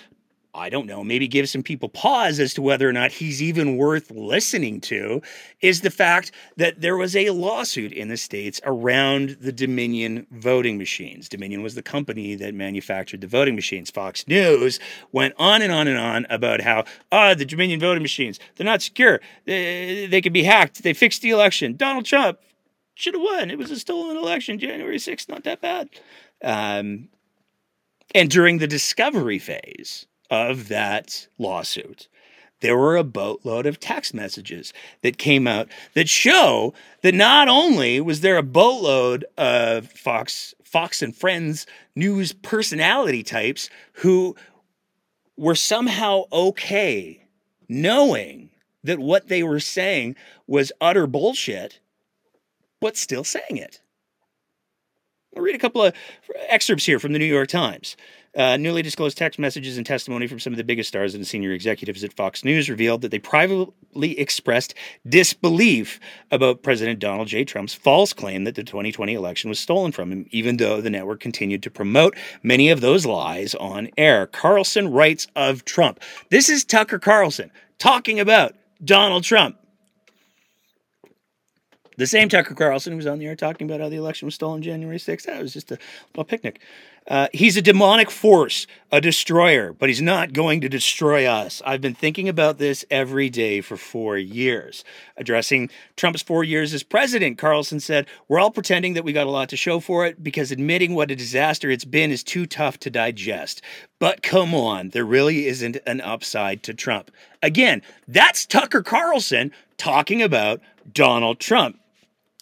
I don't know, maybe give some people pause as to whether or not he's even worth listening to, is the fact that there was a lawsuit in the States around the Dominion voting machines. Dominion was the company that manufactured the voting machines. Fox News went on and on and on about how, ah, oh, the Dominion voting machines, they're not secure. They, they could be hacked. They fixed the election. Donald Trump should have won. It was a stolen election, January 6th, not that bad. Um, and during the discovery phase of that lawsuit, there were a boatload of text messages that came out that show that not only was there a boatload of Fox Fox and Friends news personality types who were somehow okay knowing that what they were saying was utter bullshit but still saying it. I'll read a couple of excerpts here from the New York Times. Uh, newly disclosed text messages and testimony from some of the biggest stars and senior executives at Fox News revealed that they privately expressed disbelief about President Donald J. Trump's false claim that the 2020 election was stolen from him, even though the network continued to promote many of those lies on air. Carlson writes of Trump. This is Tucker Carlson talking about Donald Trump. The same Tucker Carlson who was on the air talking about how the election was stolen January 6th. That was just a little picnic. Uh, he's a demonic force, a destroyer, but he's not going to destroy us. I've been thinking about this every day for four years. Addressing Trump's four years as president, Carlson said, We're all pretending that we got a lot to show for it because admitting what a disaster it's been is too tough to digest. But come on, there really isn't an upside to Trump. Again, that's Tucker Carlson talking about Donald Trump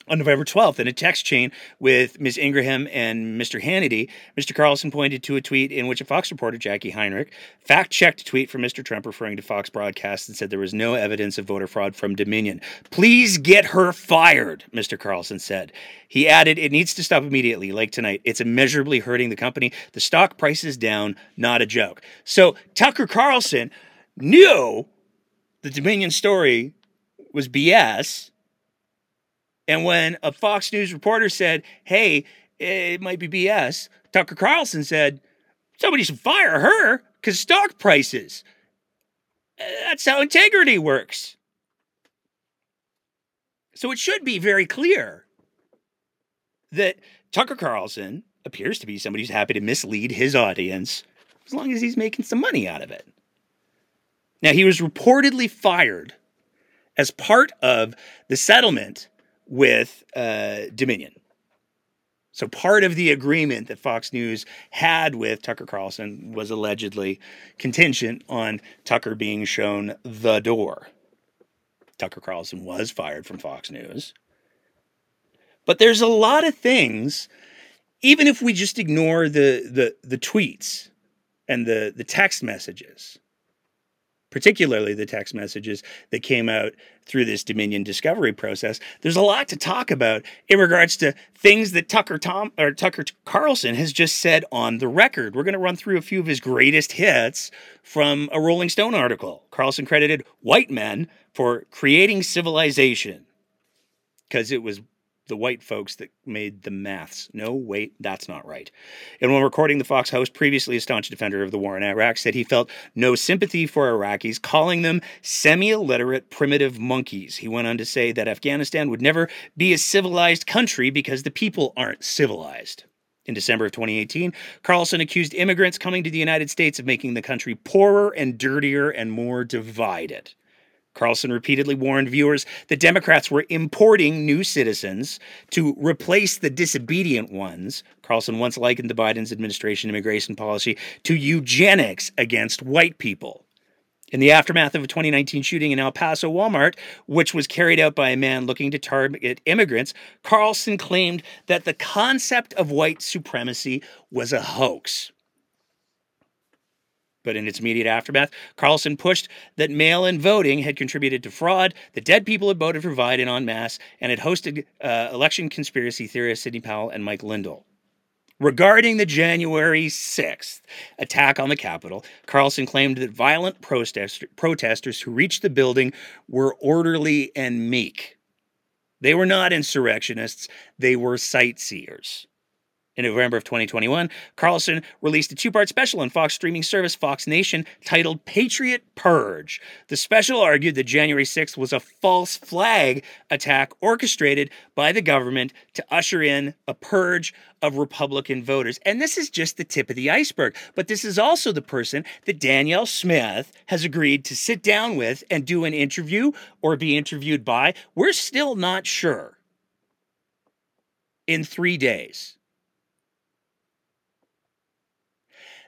on November 12th in a text chain with Ms. Ingraham and Mr. Hannity, Mr. Carlson pointed to a tweet in which a Fox reporter, Jackie Heinrich, fact checked a tweet from Mr. Trump referring to Fox broadcasts and said there was no evidence of voter fraud from Dominion. Please get her fired, Mr. Carlson said. He added, It needs to stop immediately, like tonight. It's immeasurably hurting the company. The stock price is down, not a joke. So Tucker Carlson knew the Dominion story was BS and when a Fox News reporter said, hey, it might be BS, Tucker Carlson said, somebody should fire her because stock prices. Uh, that's how integrity works. So it should be very clear that Tucker Carlson appears to be somebody who's happy to mislead his audience as long as he's making some money out of it. Now, he was reportedly fired as part of the settlement with uh, Dominion. So, part of the agreement that Fox News had with Tucker Carlson was allegedly contingent on Tucker being shown the door. Tucker Carlson was fired from Fox News. But there's a lot of things, even if we just ignore the, the, the tweets and the, the text messages, particularly the text messages that came out through this Dominion discovery process, there's a lot to talk about in regards to things that Tucker Tom or Tucker Carlson has just said on the record. We're going to run through a few of his greatest hits from a Rolling Stone article. Carlson credited white men for creating civilization because it was the white folks that made the maths. No, wait, that's not right. And when recording, the Fox host, previously a staunch defender of the war in Iraq, said he felt no sympathy for Iraqis, calling them semi illiterate primitive monkeys. He went on to say that Afghanistan would never be a civilized country because the people aren't civilized. In December of 2018, Carlson accused immigrants coming to the United States of making the country poorer and dirtier and more divided. Carlson repeatedly warned viewers that Democrats were importing new citizens to replace the disobedient ones. Carlson once likened the Biden's administration immigration policy to eugenics against white people. In the aftermath of a 2019 shooting in El Paso Walmart, which was carried out by a man looking to target immigrants, Carlson claimed that the concept of white supremacy was a hoax. But in its immediate aftermath, Carlson pushed that mail in voting had contributed to fraud, that dead people had voted for Biden en masse, and had hosted uh, election conspiracy theorists Sidney Powell and Mike Lindell. Regarding the January 6th attack on the Capitol, Carlson claimed that violent protest- protesters who reached the building were orderly and meek. They were not insurrectionists, they were sightseers. In November of 2021, Carlson released a two part special on Fox streaming service Fox Nation titled Patriot Purge. The special argued that January 6th was a false flag attack orchestrated by the government to usher in a purge of Republican voters. And this is just the tip of the iceberg. But this is also the person that Danielle Smith has agreed to sit down with and do an interview or be interviewed by. We're still not sure in three days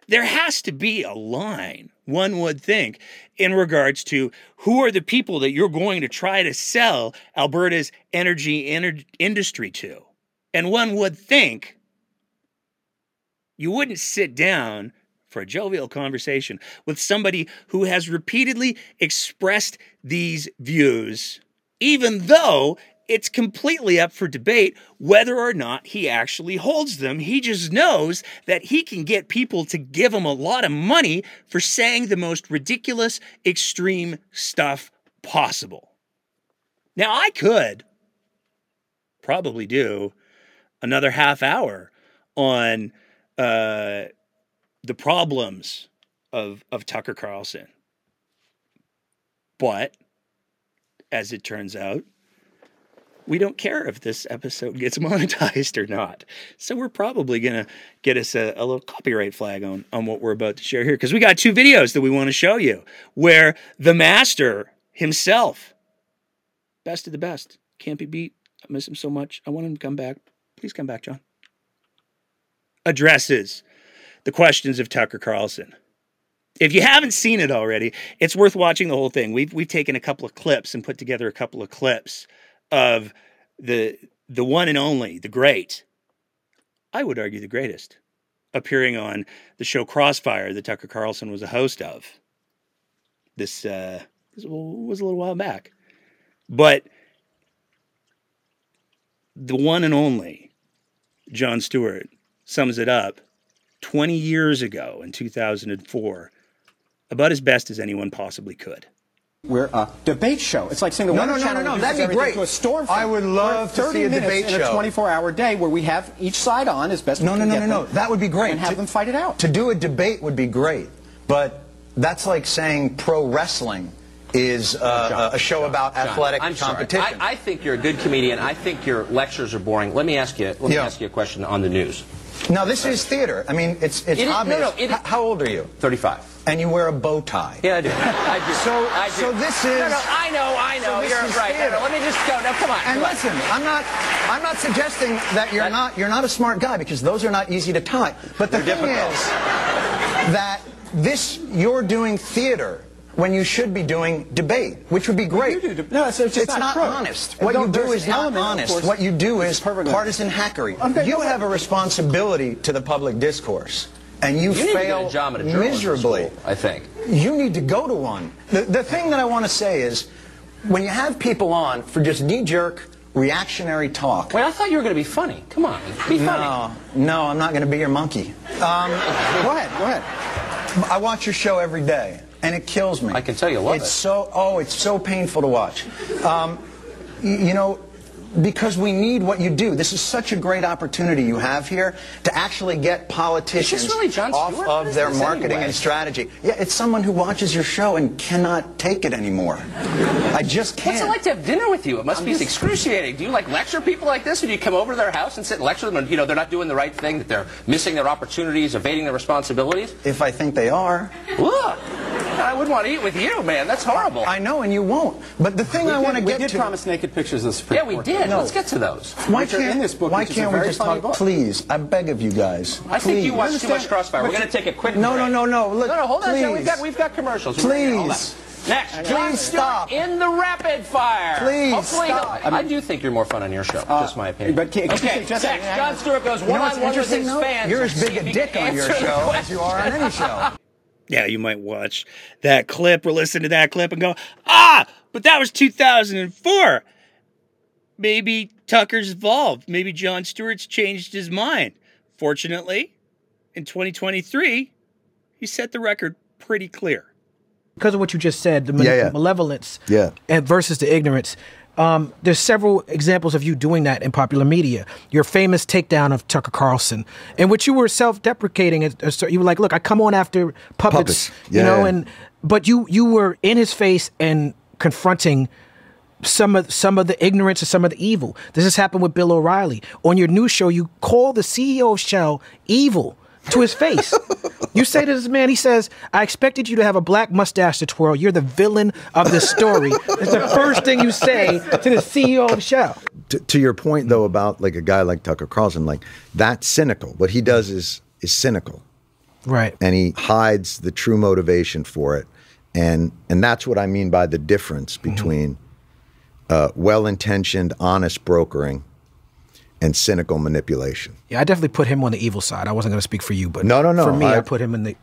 there has to be a line, one would think, in regards to who are the people that you're going to try to sell Alberta's energy ener- industry to. And one would think you wouldn't sit down for a jovial conversation with somebody who has repeatedly expressed these views, even though it's completely up for debate whether or not he actually holds them. He just knows that he can get people to give him a lot of money for saying the most ridiculous, extreme stuff possible. Now, I could probably do another half hour on uh, the problems of, of Tucker Carlson. But as it turns out, we don't care if this episode gets monetized or not. So we're probably going to get us a, a, little copyright flag on, on what we're about to share here because we got two videos that we want to show you where the master himself, best of the best, can't be beat. I miss him so much. I want him to come back. Please come back, Jon. Addresses the questions of Tucker Carlson. If you haven't seen it already, it's worth watching the whole thing. We've, we've taken a couple of clips and put together a couple of clips of the the one and only, the great, I would argue the greatest, appearing on the show Crossfire that Tucker Carlson was a host of. This, uh, this was a little while back, but the one and only Jon Stewart sums it up 20 years ago in 2004 about as best as anyone possibly could. We're a debate show. It's like saying the no, Weather no, no, Channel no, no, that'd be great. to a storm. I would love to see a debate in show. a 24-hour day where we have each side on as best no, we no, can no, get no, no, them That would be great. And have to, them fight it out. To do a debate would be great, but that's like saying pro wrestling is uh, a show about Jon, athletic I'm sorry. competition. I, I think you're a good comedian. I think your lectures are boring. Let me ask you. Let me Yeah. ask you a question on the news. no, this is theater. I mean, it's it's It is- no, obvious. no, it- H- How old are you? Thirty-five. And you wear a bow tie. Yeah, I do. I do. So- I do. so this is- no, no, I know, I know. so you're right. No, no, let me just go. No, come on. And come on. listen, I'm not I'm not suggesting that you're That- not you're not a smart guy because those are not easy to tie. But the thing difficult. is that this you're doing theater when you should be doing debate, which would be great. do do- no, it's- it's just not not honest. What you do is not honest. course, What you do is partisan hackery. Okay, you have a responsibility to the public discourse, and you, You fail get a job at a miserably. school, I think. You need to go to one. The, the thing that I want to say is, when you have people on for just knee-jerk reactionary talk. Wait, I thought you were going to be funny. Come on, be funny. No, no, I'm not going to be your monkey. Um, go ahead, go ahead. I watch your show every day, and it kills me. I can tell you love it's it. so oh, it's so painful to watch. Um, you know, because we need what you do. This is such a great opportunity you have here to actually get politicians really off of their marketing anyway? and strategy. Yeah, it's someone who watches your show and cannot take it anymore. I just can't. What's it like to have dinner with you? It must be excruciating. Do you like lecture people like this, or do you come over to their house and sit and lecture them? And you know they're not doing the right thing, that they're missing their opportunities, evading their responsibilities. If I think they are. Look, I wouldn't want to eat with you, man. That's horrible. I know, and you won't. But the thing We I want to get to... we did promise naked pictures of the Supreme yeah, we Court. did. No. Let's get to those. Why which can't, in this book, why which is a can't we just talk? book. Please, I beg of you guys. I think you please. watch too much understand- Crossfire. We're going to take a quick No, break. no, no, no. Look, no, no, hold on. please. Jon. We've got we've got commercials. We're gonna- hold on. Please. Next, Please Stewart stop. in the rapid fire. Please Hopefully, stop. I, do think you're more fun on your show. Uh, just my opinion. but can- okay, just- next, hang Jon on. Stewart goes You know one what's on one with interesting, his though? fans. You're as big a dick on your answer the show as you are on any show. Yeah, you might watch that clip or listen to that clip and go, ah, but that was 2004. Maybe Tucker's evolved. Maybe Jon Stewart's changed his mind. Fortunately, in 2023, he set the record pretty clear. because of what you just said, the ma- Yeah, yeah. malevolence Yeah. versus the ignorance. Um, there's several examples of you doing that in popular media. Your famous takedown of Tucker Carlson, in which you were self-deprecating. You were like, "Look, I come on after puppets, Puppets. you know," and but you you were in his face and confronting some of some of the ignorance and some of the evil. This has happened with Bill O'Reilly. On your new show, you call the CEO of Shell evil to his face. you say to this man, he says, I expected you to have a black mustache to twirl. You're the villain of this story. It's the first thing you say to the CEO of Shell. to, to your point though about like a guy like Tucker Carlson, like that's cynical. What he does is is cynical, Right. and he hides the true motivation for it, and and that's what I mean by the difference Mm-hmm. between uh, well-intentioned, honest brokering and cynical manipulation. Yeah, I definitely put him on the evil side. I wasn't going to speak for you, but No, no, no, For me, I, I- put him in the.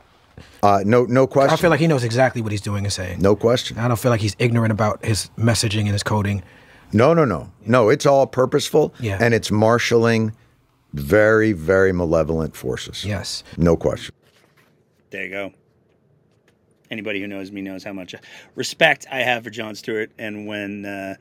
Uh, no, no question. I feel like he knows exactly what he's doing and saying. no question. I don't feel like he's ignorant about his messaging and his coding. No, no, no, no. It's all purposeful, Yeah. and it's marshaling very, very malevolent forces. Yes. no question. There you go. Anybody who knows me knows how much respect I have for Jon Stewart. And when uh,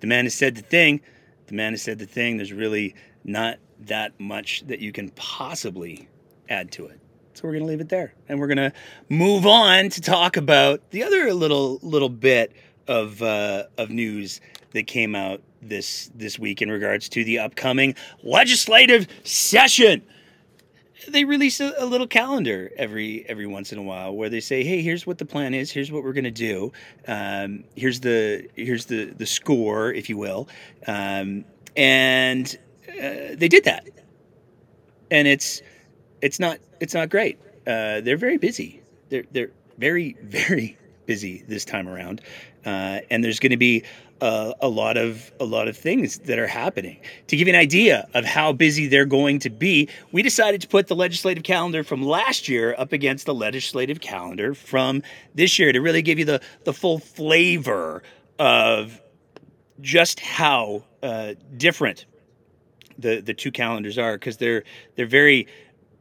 the man has said the thing, the man has said the thing, there's really not that much that you can possibly add to it. So we're going to leave it there. And we're going to move on to talk about the other little little bit of uh, of news that came out this this week in regards to the upcoming legislative session they release a, a little calendar every every once in a while where they say, "Hey, here's what the plan is. Here's what we're going to do. Um, here's the here's the the score, if you will." Um, and uh, they did that, and it's it's not it's not great. Uh, they're very busy. They're they're very very busy this time around, uh, and there's going to be uh, a lot of a lot of things that are happening. To give you an idea of how busy they're going to be, we decided to put the legislative calendar from last year up against the legislative calendar from this year to really give you the the full flavor of just how uh, different the the two calendars are because they're they're very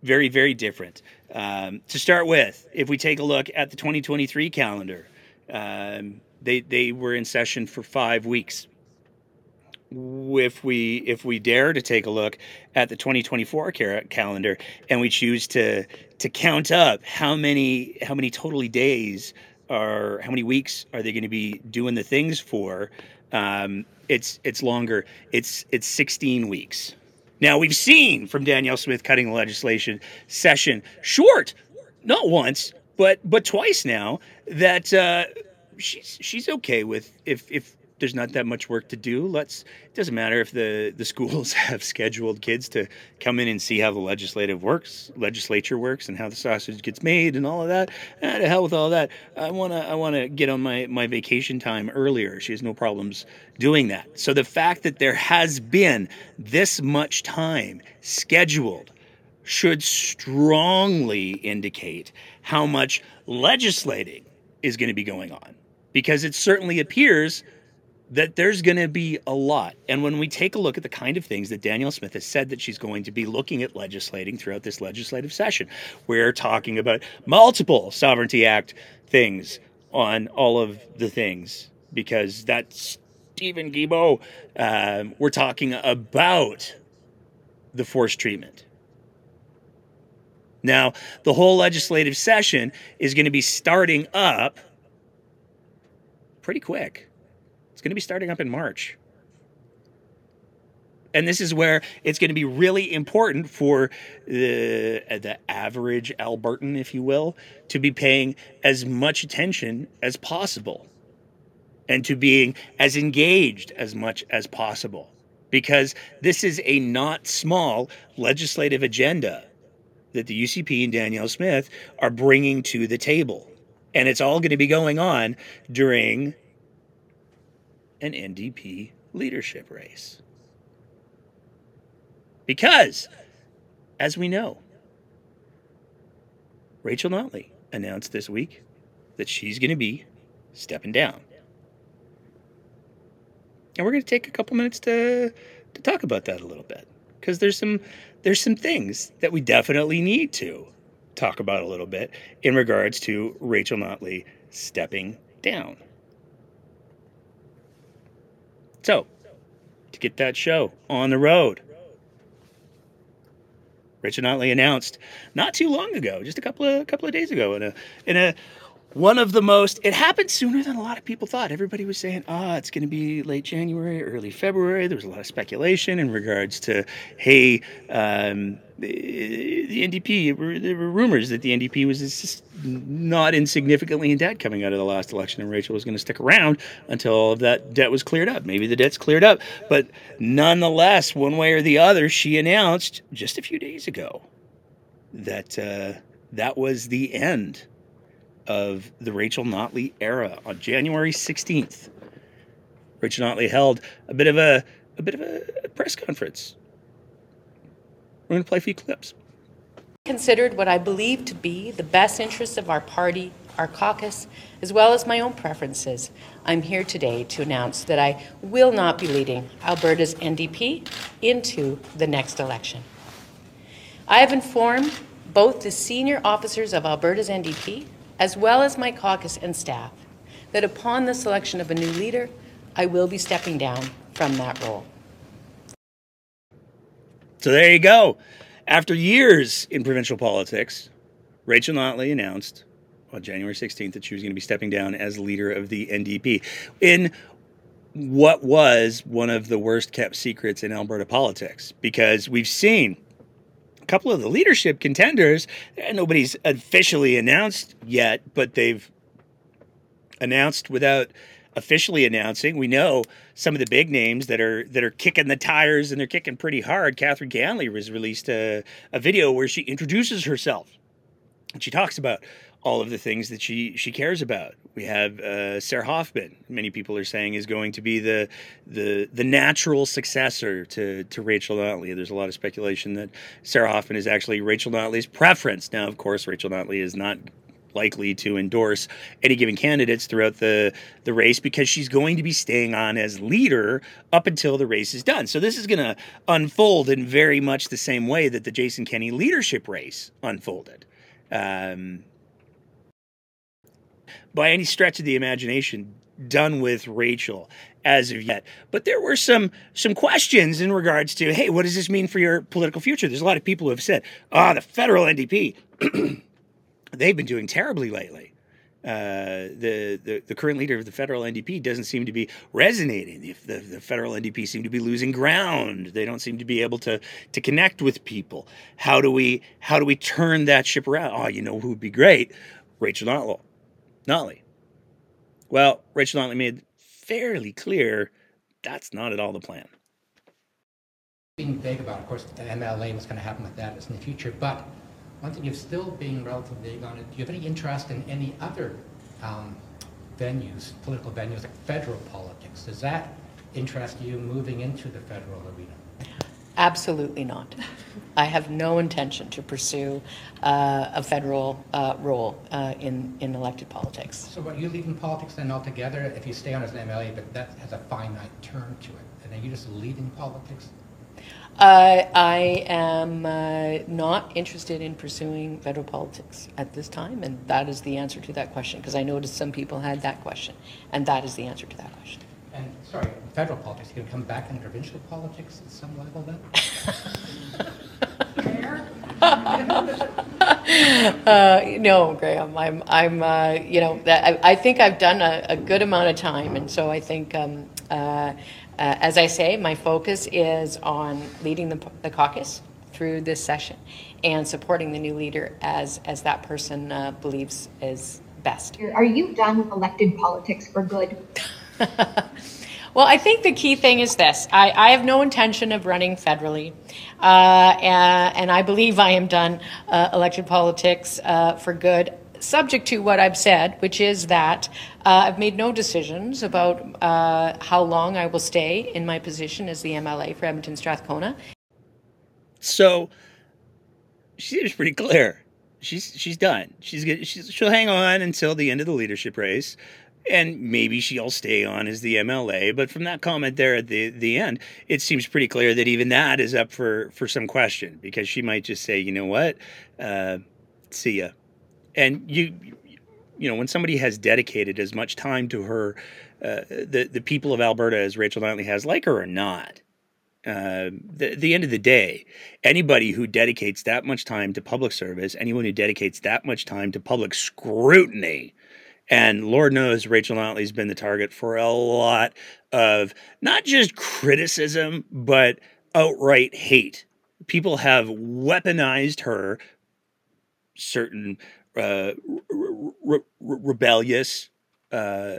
very very different. Um, to start with, if we take a look at the 2023 calendar, um, they they were in session for five weeks. If we if we dare to take a look at the 2024 car- calendar and we choose to to count up how many how many totally days are how many weeks are they going to be doing the things for? Um, it's it's longer. It's it's 16 weeks. Now we've seen from Danielle Smith cutting the legislation session short, not once, but but twice now that uh, she's she's okay with if if there's not that much work to do. Let's it doesn't matter if the the schools have scheduled kids to come in and see how the legislative works, legislature works, and how the sausage gets made and all of that. Ah, to hell with all that. I wanna I wanna get on my my vacation time earlier. She has no problems doing that. So the fact that there has been this much time scheduled should strongly indicate how much legislating is going to be going on because it certainly appears that there's going to be a lot. And when we take a look at the kind of things that Danielle Smith has said that she's going to be looking at legislating throughout this legislative session, we're talking about multiple Sovereignty Act things on all of the things because that's Stephen Guilbeault. Um, we're talking about the forced treatment. Now, the whole legislative session is going to be starting up pretty quick. It's going to be starting up in March. And this is where it's going to be really important for the, uh, the average Albertan, if you will, to be paying as much attention as possible and to being as engaged as much as possible. Because this is a not small legislative agenda that the UCP and Danielle Smith are bringing to the table. And it's all going to be going on during an NDP leadership race. Because, as we know, Rachel Notley announced this week that she's going to be stepping down. And we're going to take a couple minutes to, to talk about that a little bit because there's some there's some things that we definitely need to talk about a little bit in regards to Rachel Notley stepping down. So, to get that show on the road, Rachel Notley announced not too long ago, just a couple of couple of days ago, in a in a one of the most it happened sooner than a lot of people thought. Everybody was saying ah oh, it's going to be late january early february. There was a lot of speculation in regards to hey um, the, the ndp there were rumors that the ndp was just not insignificantly in debt coming out of the last election and rachel was going to stick around until all of that debt was cleared up. Maybe the debt's cleared up. But nonetheless one way or the other she announced just a few days ago that uh, that was the end of the Rachel Notley era on January 16th. Rachel Notley held a bit of a a bit of a press conference. We're going to play a few clips. Considered what I believe to be the best interests of our party, our caucus, as well as my own preferences, I'm here today to announce that I will not be leading Alberta's NDP into the next election. I have informed both the senior officers of Alberta's NDP as well as my caucus and staff, that upon the selection of a new leader, I will be stepping down from that role. So there you go. After years in provincial politics, Rachel Notley announced on January 16th that she was going to be stepping down as leader of the NDP in what was one of the worst kept secrets in Alberta politics because we've seen a couple of the leadership contenders, eh, nobody's officially announced yet, but they've announced without officially announcing. We know some of the big names that are that are kicking the tires and they're kicking pretty hard. Catherine Ganley was released a, a video where she introduces herself and she talks about all of the things that she she cares about. We have uh, Sarah Hoffman. Many people are saying is going to be the the the natural successor to to Rachel Notley. There's a lot of speculation that Sarah Hoffman is actually Rachel Notley's preference. Now, of course, Rachel Notley is not likely to endorse any given candidates throughout the the race because she's going to be staying on as leader up until the race is done. So this is going to unfold in very much the same way that the Jason Kenney leadership race unfolded. Um, by any stretch of the imagination done with Rachel as of yet. But there were some some questions in regards to, hey, what does this mean for your political future? There's a lot of people who have said, ah, oh, the federal NDP, they've been doing terribly lately. Uh, the, the the current leader of the federal NDP doesn't seem to be resonating. The, the, the federal NDP seem to be losing ground. They don't seem to be able to to connect with people. How do we how do we turn that ship around? Oh, you know who would be great? Rachel Notley. Notley. Well, Rachel Notley made fairly clear that's not at all the plan. being vague about, of course, the MLA, what's going to happen with that is in the future, but one thing you're still being relatively vague on it, do you have any interest in any other um, venues, political venues, like federal politics? Does that interest you moving into the federal arena? Absolutely not. I have no intention to pursue uh, a federal uh, role uh, in, in elected politics. So what, you leaving politics then altogether, if you stay on as an MLA, but that has a finite term to it, and then you just leaving politics? Uh, I am uh, not interested in pursuing federal politics at this time, and that is the answer to that question, because I noticed some people had that question, and that is the answer to that question. And, sorry, federal politics, you going to come back into provincial politics at some level then? Uh, no, Graham. I'm. I'm. Uh, you know, that, I, I think I've done a, a good amount of time, and so I think, um, uh, uh, as I say, my focus is on leading the, the caucus through this session and supporting the new leader as as that person uh, believes is best. Are you done with elected politics for good? Well, I think the key thing is this. I, I have no intention of running federally. Uh, and, and I believe I am done uh, elected politics uh, for good, subject to what I've said, which is that uh, I've made no decisions about uh, how long I will stay in my position as the MLA for Edmonton Strathcona. So she pretty clear. She's she's done. She's. She's, she'll hang on until the end of the leadership race, and maybe she'll stay on as the MLA. But from that comment there at the the end, it seems pretty clear that even that is up for for some question because she might just say, you know what, uh, see ya. And you you know when somebody has dedicated as much time to her, uh, the the people of Alberta as Rachel Notley has, like her or not. Uh, the, the end of the day, anybody who dedicates that much time to public service, anyone who dedicates that much time to public scrutiny, and Lord knows Rachel Notley's been the target for a lot of not just criticism, but outright hate. People have weaponized her, certain uh, re- re- rebellious uh,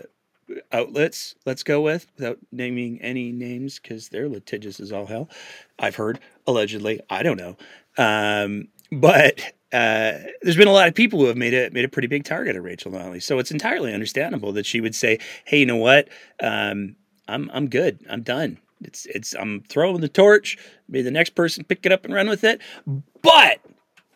outlets, let's go with, without naming any names because they're litigious as all hell. I've heard, allegedly. I don't know. Um, but uh, there's been a lot of people who have made a made a pretty big target of Rachel Notley. So it's entirely understandable that she would say, "Hey, you know what? Um, I'm I'm good. I'm done. It's it's I'm throwing the torch. May the next person pick it up and run with it." But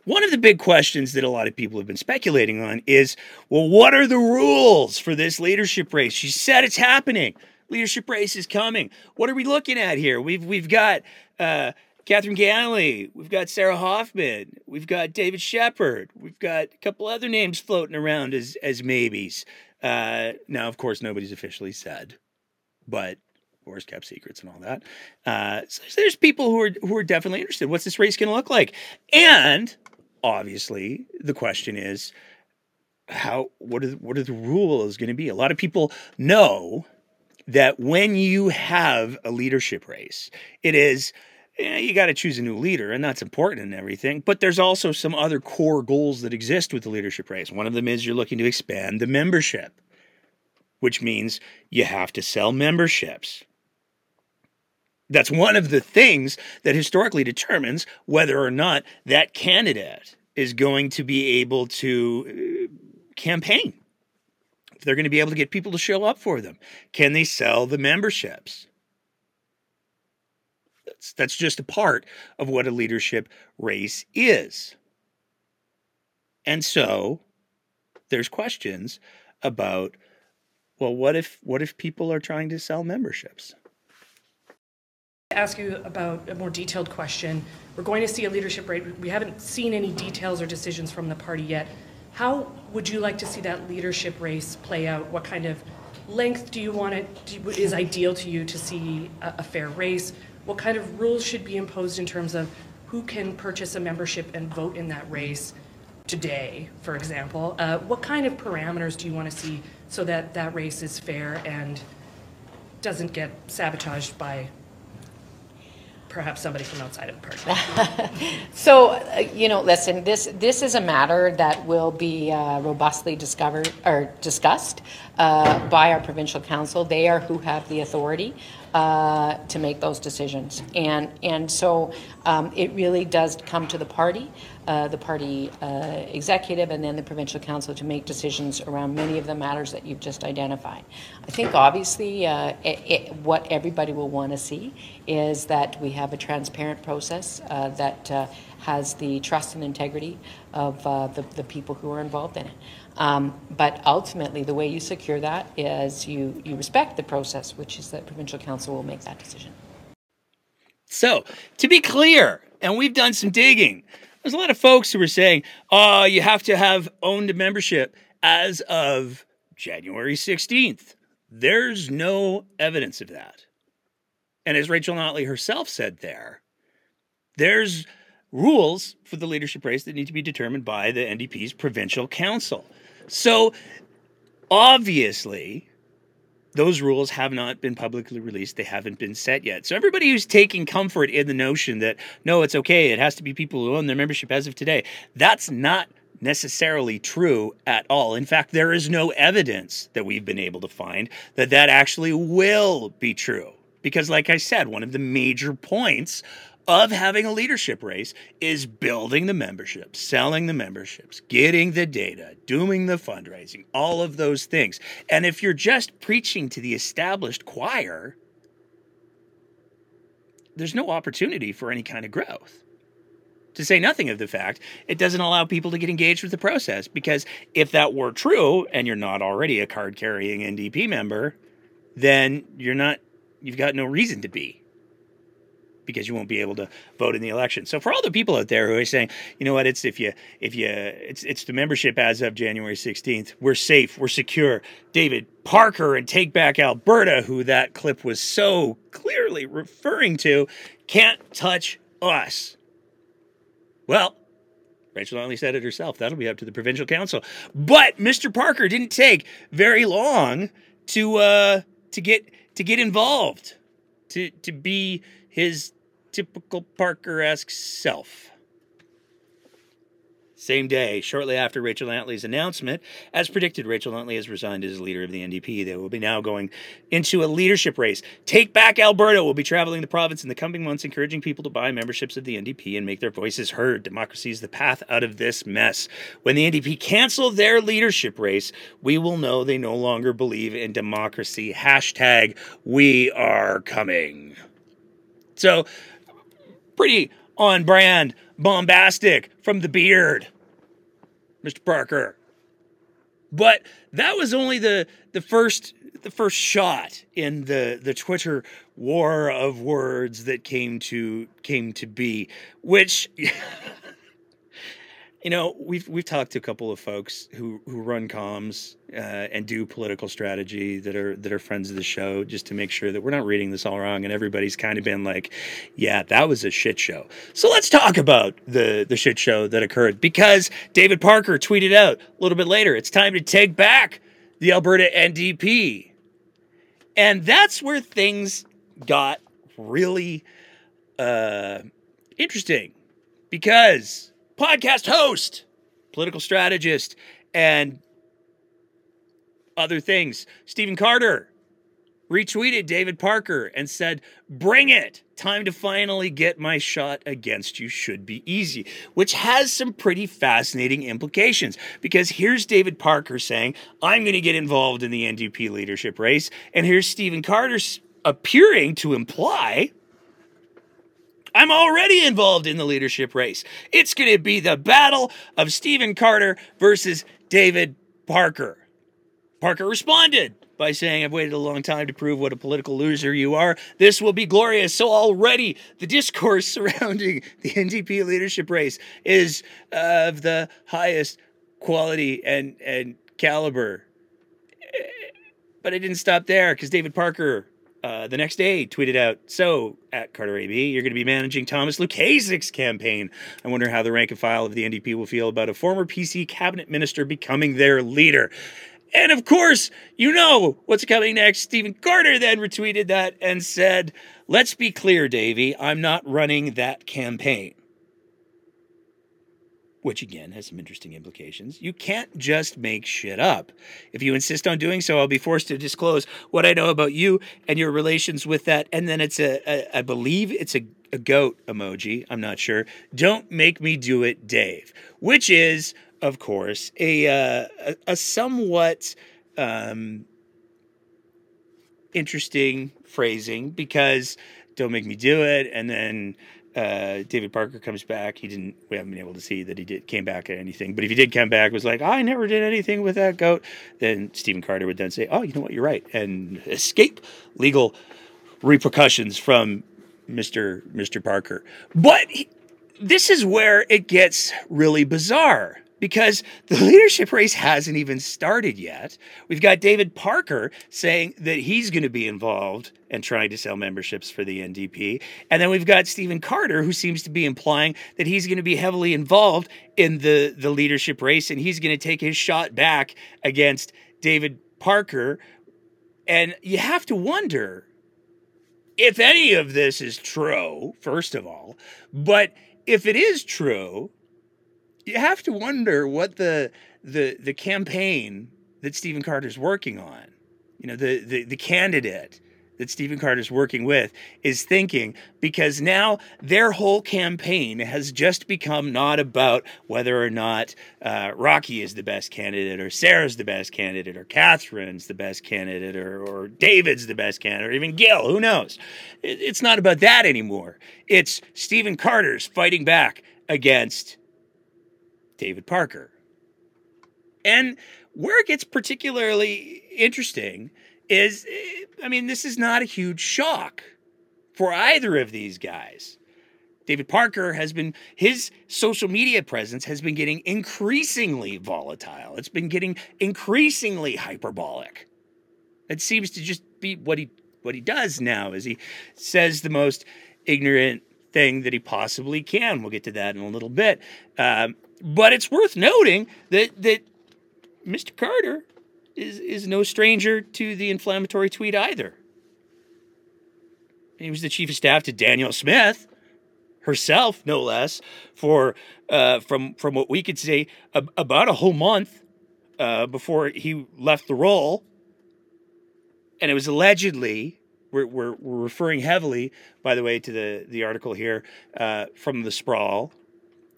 one of the big questions that a lot of people have been speculating on is, well, what are the rules for this leadership race? She said it's happening. Leadership race is coming. What are we looking at here? We've we've got uh, Catherine Ganley, we've got Sarah Hoffman, we've got David Shepherd, we've got a couple other names floating around as as maybes. Uh, now, of course, nobody's officially said, but wars kept secrets and all that. Uh, so there's people who are who are definitely interested. What's this race going to look like? And obviously, the question is, how what are what are the rules going to be? A lot of people know that when you have a leadership race, it is yeah, you got to choose a new leader, and that's important and everything. But there's also some other core goals that exist with the leadership race. One of them is you're looking to expand the membership, which means you have to sell memberships. That's one of the things that historically determines whether or not that candidate is going to be able to uh, campaign. If they're going to be able to get people to show up for them, can they sell the memberships? That's, just a part of what a leadership race is. And so there's questions about well what if what if people are trying to sell memberships? ask you about a more detailed question. We're going to see a leadership rate. We haven't seen any details or decisions from the party yet. How would you like to see that leadership race play out? What kind of length do you want it do, is ideal to you to see a, a fair race? What kind of rules should be imposed in terms of who can purchase a membership and vote in that race? today, for example, uh, what kind of parameters do you want to see so that that race is fair and doesn't get sabotaged by perhaps somebody from outside of the party? So, uh, you know, listen, this, this is a matter that will be uh, robustly discovered, or discussed uh, by our provincial council. They are who have the authority uh, to make those decisions. And, and so um, it really does come to the party, uh, the party uh, executive, and then the provincial council to make decisions around many of the matters that you've just identified. I think obviously uh, it, it, what everybody will want to see is that we have a transparent process uh, that uh, has the trust and integrity of the, the people who are involved in it. Um, but ultimately, the way you secure that is you, you respect the process, which is that provincial council will make that decision. So, to be clear, and we've done some digging, there's a lot of folks who were saying, oh, you have to have owned membership as of January 16th. There's no evidence of that. And as Rachel Notley herself said there, there's rules for the leadership race that need to be determined by the NDP's provincial council. So obviously, those rules have not been publicly released. They haven't been set yet. So everybody who's taking comfort in the notion that no, it's okay, it has to be people who own their membership as of today, that's not necessarily true at all. In fact, there is no evidence that we've been able to find that that actually will be true. Because, like I said, one of the major points of having a leadership race is building the membership, selling the memberships, getting the data, doing the fundraising, all of those things. And if you're just preaching to the established choir, there's no opportunity for any kind of growth. To say nothing of the fact, it doesn't allow people to get engaged with the process because if that were true and you're not already a card carrying NDP member, then you're not, you've got no reason to be because you won't be able to vote in the election. So for all the people out there who are saying, you know what, it's if you if you it's it's the membership as of January 16th. We're safe, we're secure. David Parker and Take Back Alberta, who that clip was so clearly referring to, can't touch us. Well, Rachel Notley said it herself. That'll be up to the provincial council. But Mr. Parker didn't take very long to uh, to get to get involved, to to be his typical Parker esque self. Same day, shortly after Rachel Notley's announcement, as predicted, Rachel Notley has resigned as leader of the NDP. They will be now going into a leadership race. Take Back Alberta will be traveling the province in the coming months, encouraging people to buy memberships of the NDP and make their voices heard. Democracy is the path out of this mess. When the NDP cancel their leadership race, we will know they no longer believe in democracy. Hashtag we are coming. So, pretty on brand, bombastic from the beard, Mr. Parker. But that was only the the first the first shot in the the Twitter war of words that came to came to be, which you know we've we've talked to a couple of folks who who run comms uh, and do political strategy that are that are friends of the show just to make sure that we're not reading this all wrong and everybody's kind of been like yeah that was a shit show. So let's talk about the the shit show that occurred because David Parker tweeted out a little bit later it's time to take back the Alberta NDP and that's where things got really uh interesting because podcast host, political strategist, and other things. Stephen Carter retweeted David Parker and said, Bring it! Time to finally get my shot against you should be easy, which has some pretty fascinating implications. Because here's David Parker saying, I'm going to get involved in the NDP leadership race. And here's Stephen Carter appearing to imply I'm already involved in the leadership race. It's going to be the battle of Stephen Carter versus David Parker. Parker responded by saying, I've waited a long time to prove what a political loser you are. This will be glorious. So, already the discourse surrounding the NDP leadership race is of the highest quality and, and caliber. Eh, but it didn't stop there because David Parker uh, the next day tweeted out, "So at Carter AB, you're going to be managing Thomas Lukaszuk's campaign. I wonder how the rank and file of the NDP will feel about a former PC cabinet minister becoming their leader." And of course, you know what's coming next. Stephen Carter then retweeted that and said, "Let's be clear, Davey. I'm not running that campaign." Which again has some interesting implications. You can't just make shit up. If you insist on doing so, I'll be forced to disclose what I know about you and your relations with that. And then it's a, a I believe it's a, a goat emoji. I'm not sure. Don't make me do it, Dave. Which is, of course, a uh, a, a somewhat um, interesting phrasing because don't make me do it, and then uh, David Parker comes back. He didn't. We haven't been able to see that he did came back at anything. But if he did come back, was like, I never did anything with that goat. Then Stephen Carter would then say, Oh, you know what? You're right, and escape legal repercussions from Mister Mister Parker. But he, this is where it gets really bizarre because the leadership race hasn't even started yet. We've got David Parker saying that he's going to be involved and trying to sell memberships for the NDP. And then we've got Stephen Carter, who seems to be implying that he's going to be heavily involved in the, the leadership race and he's going to take his shot back against David Parker. And you have to wonder if any of this is true, first of all. But if it is true, you have to wonder what the the the campaign that Stephen Carter's working on, you know, the the, the candidate that Stephen Carter's working with is thinking because now their whole campaign has just become not about whether or not uh, Rakhi is the best candidate or Sarah's the best candidate or Catherine's the best candidate or, or David's the best candidate or even Gil, who knows? It, it's not about that anymore. It's Stephen Carter's fighting back against David Parker. And where it gets particularly interesting is I mean, this is not a huge shock for either of these guys. David Parker has been, his social media presence has been getting increasingly volatile. It's been getting increasingly hyperbolic. It seems to just be what he what he does now is he says the most ignorant thing that he possibly can. We'll get to that in a little bit. Um, but it's worth noting that that Mr. Carter is is no stranger to the inflammatory tweet either. He was the chief of staff to Danielle Smith, herself, no less, for uh, from from what we could say about a whole month uh, before he left the role, and it was allegedly. We're, we're, we're referring heavily, by the way, to the, the article here uh, from the Sprawl,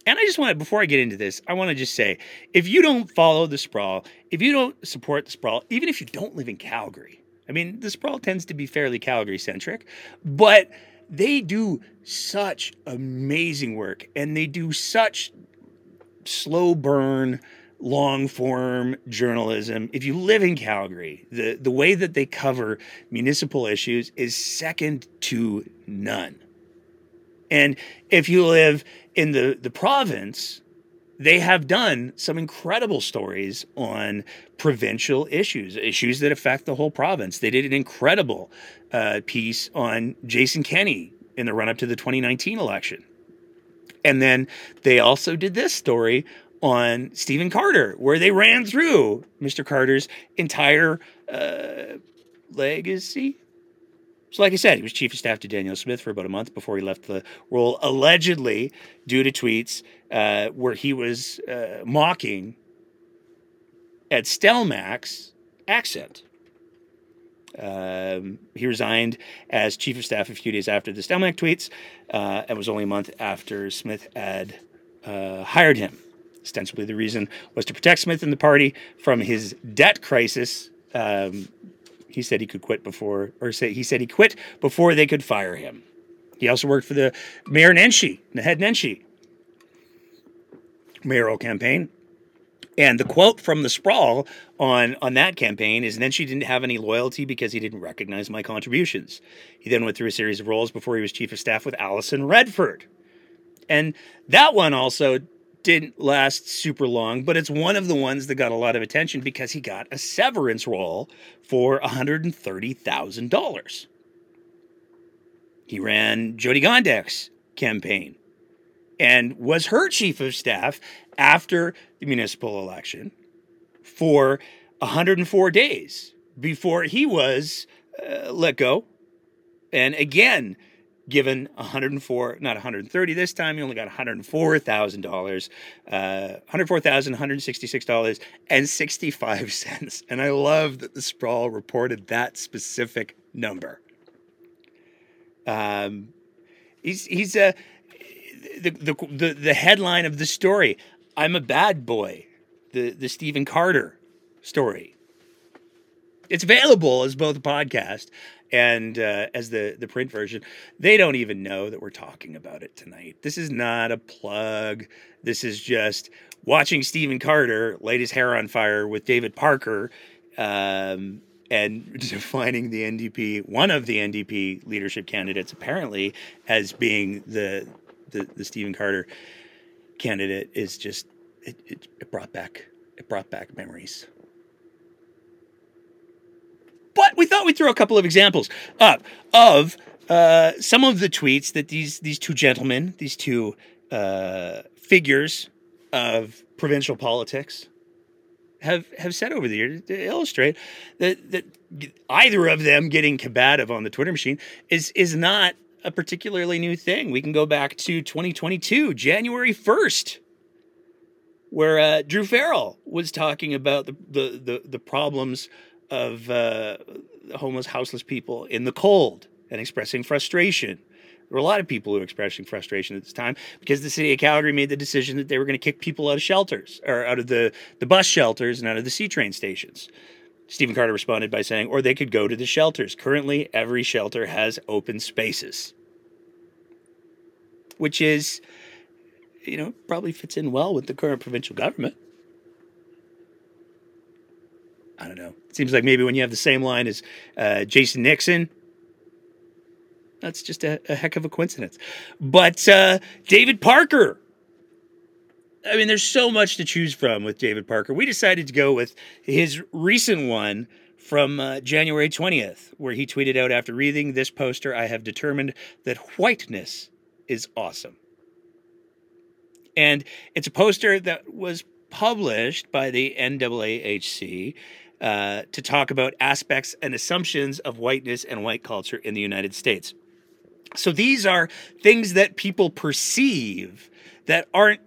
and I just want to, before I get into this, I want to just say if you don't follow the sprawl, if you don't support the sprawl, even if you don't live in Calgary, I mean, the sprawl tends to be fairly Calgary centric, but they do such amazing work and they do such slow burn, long form journalism. If you live in Calgary, the, the way that they cover municipal issues is second to none. And if you live in the, the province, they have done some incredible stories on provincial issues, issues that affect the whole province. They did an incredible uh, piece on Jason Kenney in the run up to the 2019 election. And then they also did this story on Stephen Carter, where they ran through Mr. Carter's entire uh, legacy, so, like I said, he was chief of staff to Danielle Smith for about a month before he left the role, allegedly due to tweets uh, where he was uh, mocking Ed Stelmach's accent. Um, he resigned as chief of staff a few days after the Stelmach tweets. Uh, it was only a month after Smith had uh, hired him. Ostensibly, the reason was to protect Smith and the party from his debt crisis. Um, he said he could quit before, or say he said he quit before they could fire him. He also worked for the Mayor Nenshi, Naheed Nenshi mayoral campaign. And the quote from the sprawl on, on that campaign is Nenshi didn't have any loyalty because he didn't recognize my contributions. He then went through a series of roles before he was chief of staff with Alison Redford. And that one also didn't last super long, but it's one of the ones that got a lot of attention because he got a severance role for $130,000. He ran Jyoti Gondek's campaign and was her chief of staff after the municipal election for 104 days before he was uh, let go. And again, given 104, not 130 this time, he only got $104,000, uh, $104,166.65. And I love that the Sprawl reported that specific number. Um, he's he's a the, the the the headline of the story. I'm a bad boy. The the Stephen Carter story. It's available as both a podcast and uh, as the the print version. They don't even know that we're talking about it tonight. This is not a plug. This is just watching Stephen Carter light his hair on fire with David Parker. Um, and defining the NDP, one of the NDP leadership candidates, apparently as being the the, the Stephen Carter candidate, is just it, it, it brought back it brought back memories. But we thought we'd throw a couple of examples up of uh, some of the tweets that these these two gentlemen, these two uh, figures of provincial politics, have have said over the years to illustrate that that either of them getting combative on the Twitter machine is is not a particularly new thing. We can go back to 2022, January 1st, where uh, Druh Farrell was talking about the the the, the problems of uh, homeless, houseless people in the cold and expressing frustration. There were a lot of people who were expressing frustration at this time because the city of Calgary made the decision that they were going to kick people out of shelters or out of the, the bus shelters and out of the C train stations. Stephen Carter responded by saying, or they could go to the shelters. Currently, every shelter has open spaces, which is, you know, probably fits in well with the current provincial government. I don't know. It seems like maybe when you have the same line as uh, Jason Nixon, that's just a, a heck of a coincidence. But uh, David Parker. I mean, there's so much to choose from with David Parker. We decided to go with his recent one from uh, January 20th, where he tweeted out after reading this poster, I have determined that whiteness is awesome. And it's a poster that was published by the NAAHC uh, to talk about aspects and assumptions of whiteness and white culture in the United States. So these are things that people perceive that aren't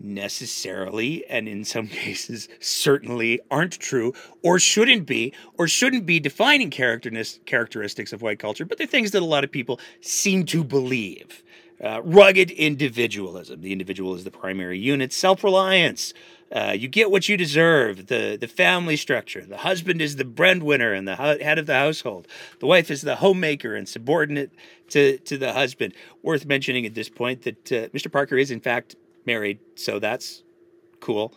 necessarily, and in some cases certainly aren't true, or shouldn't be, or shouldn't be defining characteristics of white culture, but they're things that a lot of people seem to believe. Uh, rugged individualism. The individual is the primary unit. Self reliance. Uh, you get what you deserve. The the family structure. The husband is the breadwinner and the head of the household. The wife is the homemaker and subordinate to to the husband. Worth mentioning at this point that uh, Mr. Parker is in fact married, so that's cool.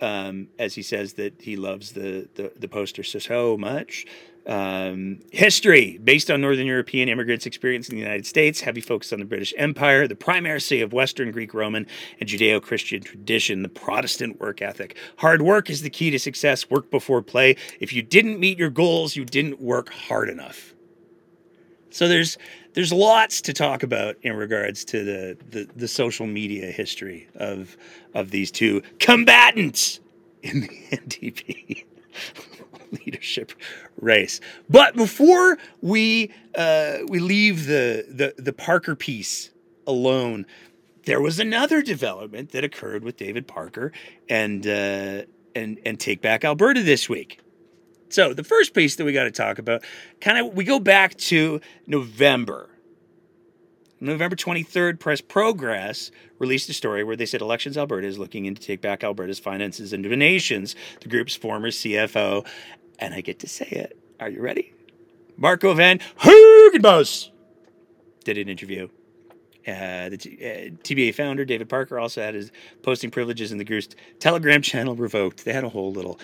Um, as he says that he loves the the, the poster so so much. Um, history based on Northern European immigrants' experience in the United States, heavy focus on the British Empire, the primacy of Western Greek Roman and Judeo Christian tradition, the Protestant work ethic. Hard work is the key to success, work before play. If you didn't meet your goals, you didn't work hard enough. So there's there's lots to talk about in regards to the, the, the social media history of of these two combatants in the NDP leadership race. But before we uh, we leave the, the the Parker piece alone, there was another development that occurred with David Parker and uh, and and Take Back Alberta this week. So the first piece that we got to talk about, kind of, we go back to November. November 23rd, Press Progress released a story where they said Elections Alberta is looking into take back Alberta's finances and donations. The group's former CFO and I get to say it. Are you ready? Marco Van Huigenbos did an interview. Uh, the T- uh, TBA founder David Parker also had his posting privileges in the group's Telegram channel revoked. They had a whole little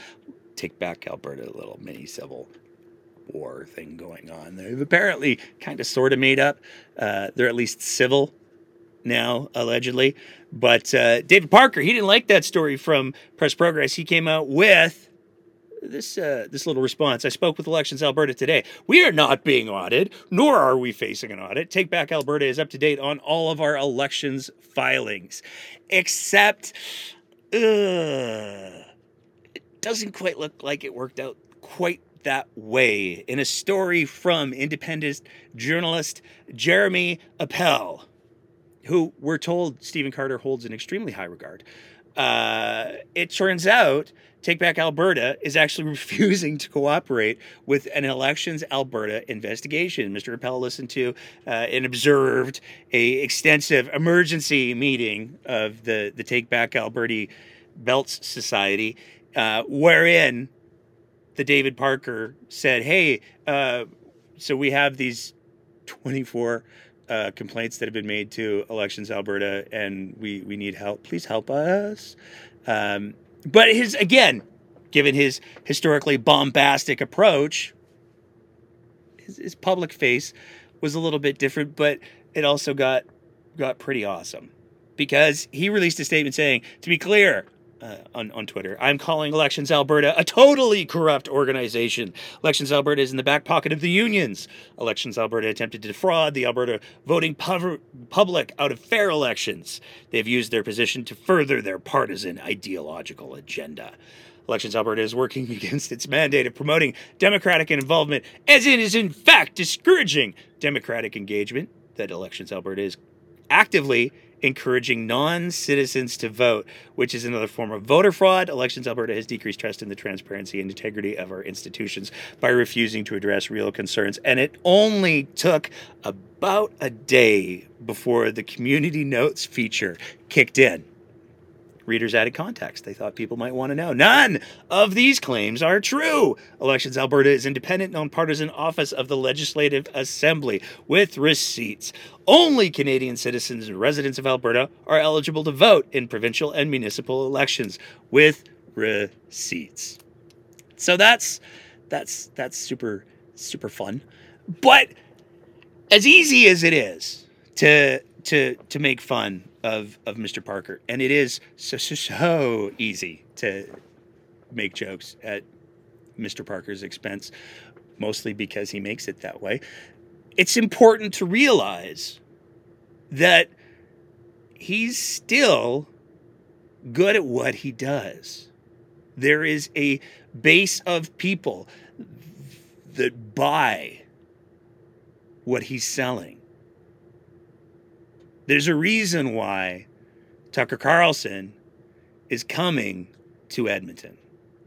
take back Alberta, a little mini civil war thing going on. They've apparently kind of sort of made up. Uh, they're at least civil now, allegedly. But uh, David Parker, he didn't like that story from Press Progress. He came out with this uh, this little response. I spoke with Elections Alberta today. We are not being audited, nor are we facing an audit. Take Back Alberta is up to date on all of our elections filings, except uh, doesn't quite look like it worked out quite that way. In a story from independent journalist Jeremy Appel, who we're told Stephen Carter holds in extremely high regard. Uh, it turns out Take Back Alberta is actually refusing to cooperate with an Elections Alberta investigation. Mr. Appel listened to uh, and observed a extensive emergency meeting of the, the Take Back Alberta Belts Society, uh, wherein the David Parker said, "Hey, uh, so we have these 24 uh, complaints that have been made to Elections Alberta, and we we need help. Please help us." Um, but his again, given his historically bombastic approach, his, his public face was a little bit different, but it also got got pretty awesome because he released a statement saying, "To be clear, uh, on, on Twitter. I'm calling Elections Alberta a totally corrupt organization. Elections Alberta is in the back pocket of the unions. Elections Alberta attempted to defraud the Alberta voting pub- public out of fair elections. They've used their position to further their partisan ideological agenda. Elections Alberta is working against its mandate of promoting democratic involvement, as it is in fact discouraging democratic engagement that Elections Alberta is actively encouraging non citizens to vote, which is another form of voter fraud. Elections Alberta has decreased trust in the transparency and integrity of our institutions by refusing to address real concerns. And it only took about a day before the community notes feature kicked in readers added context. They thought people might want to know. None of these claims are true. Elections Alberta is independent, nonpartisan office of the Legislative Assembly with receipts. Only Canadian citizens and residents of Alberta are eligible to vote in provincial and municipal elections with receipts. So that's that's that's super super fun. But as easy as it is to to to make fun of of Mr. Parker, and it is so so, so easy to make jokes at Mr. Parker's expense, mostly because he makes it that way. It's important to realize that he's still good at what he does. There is a base of people that buy what he's selling. There's a reason why Tucker Carlson is coming to Edmonton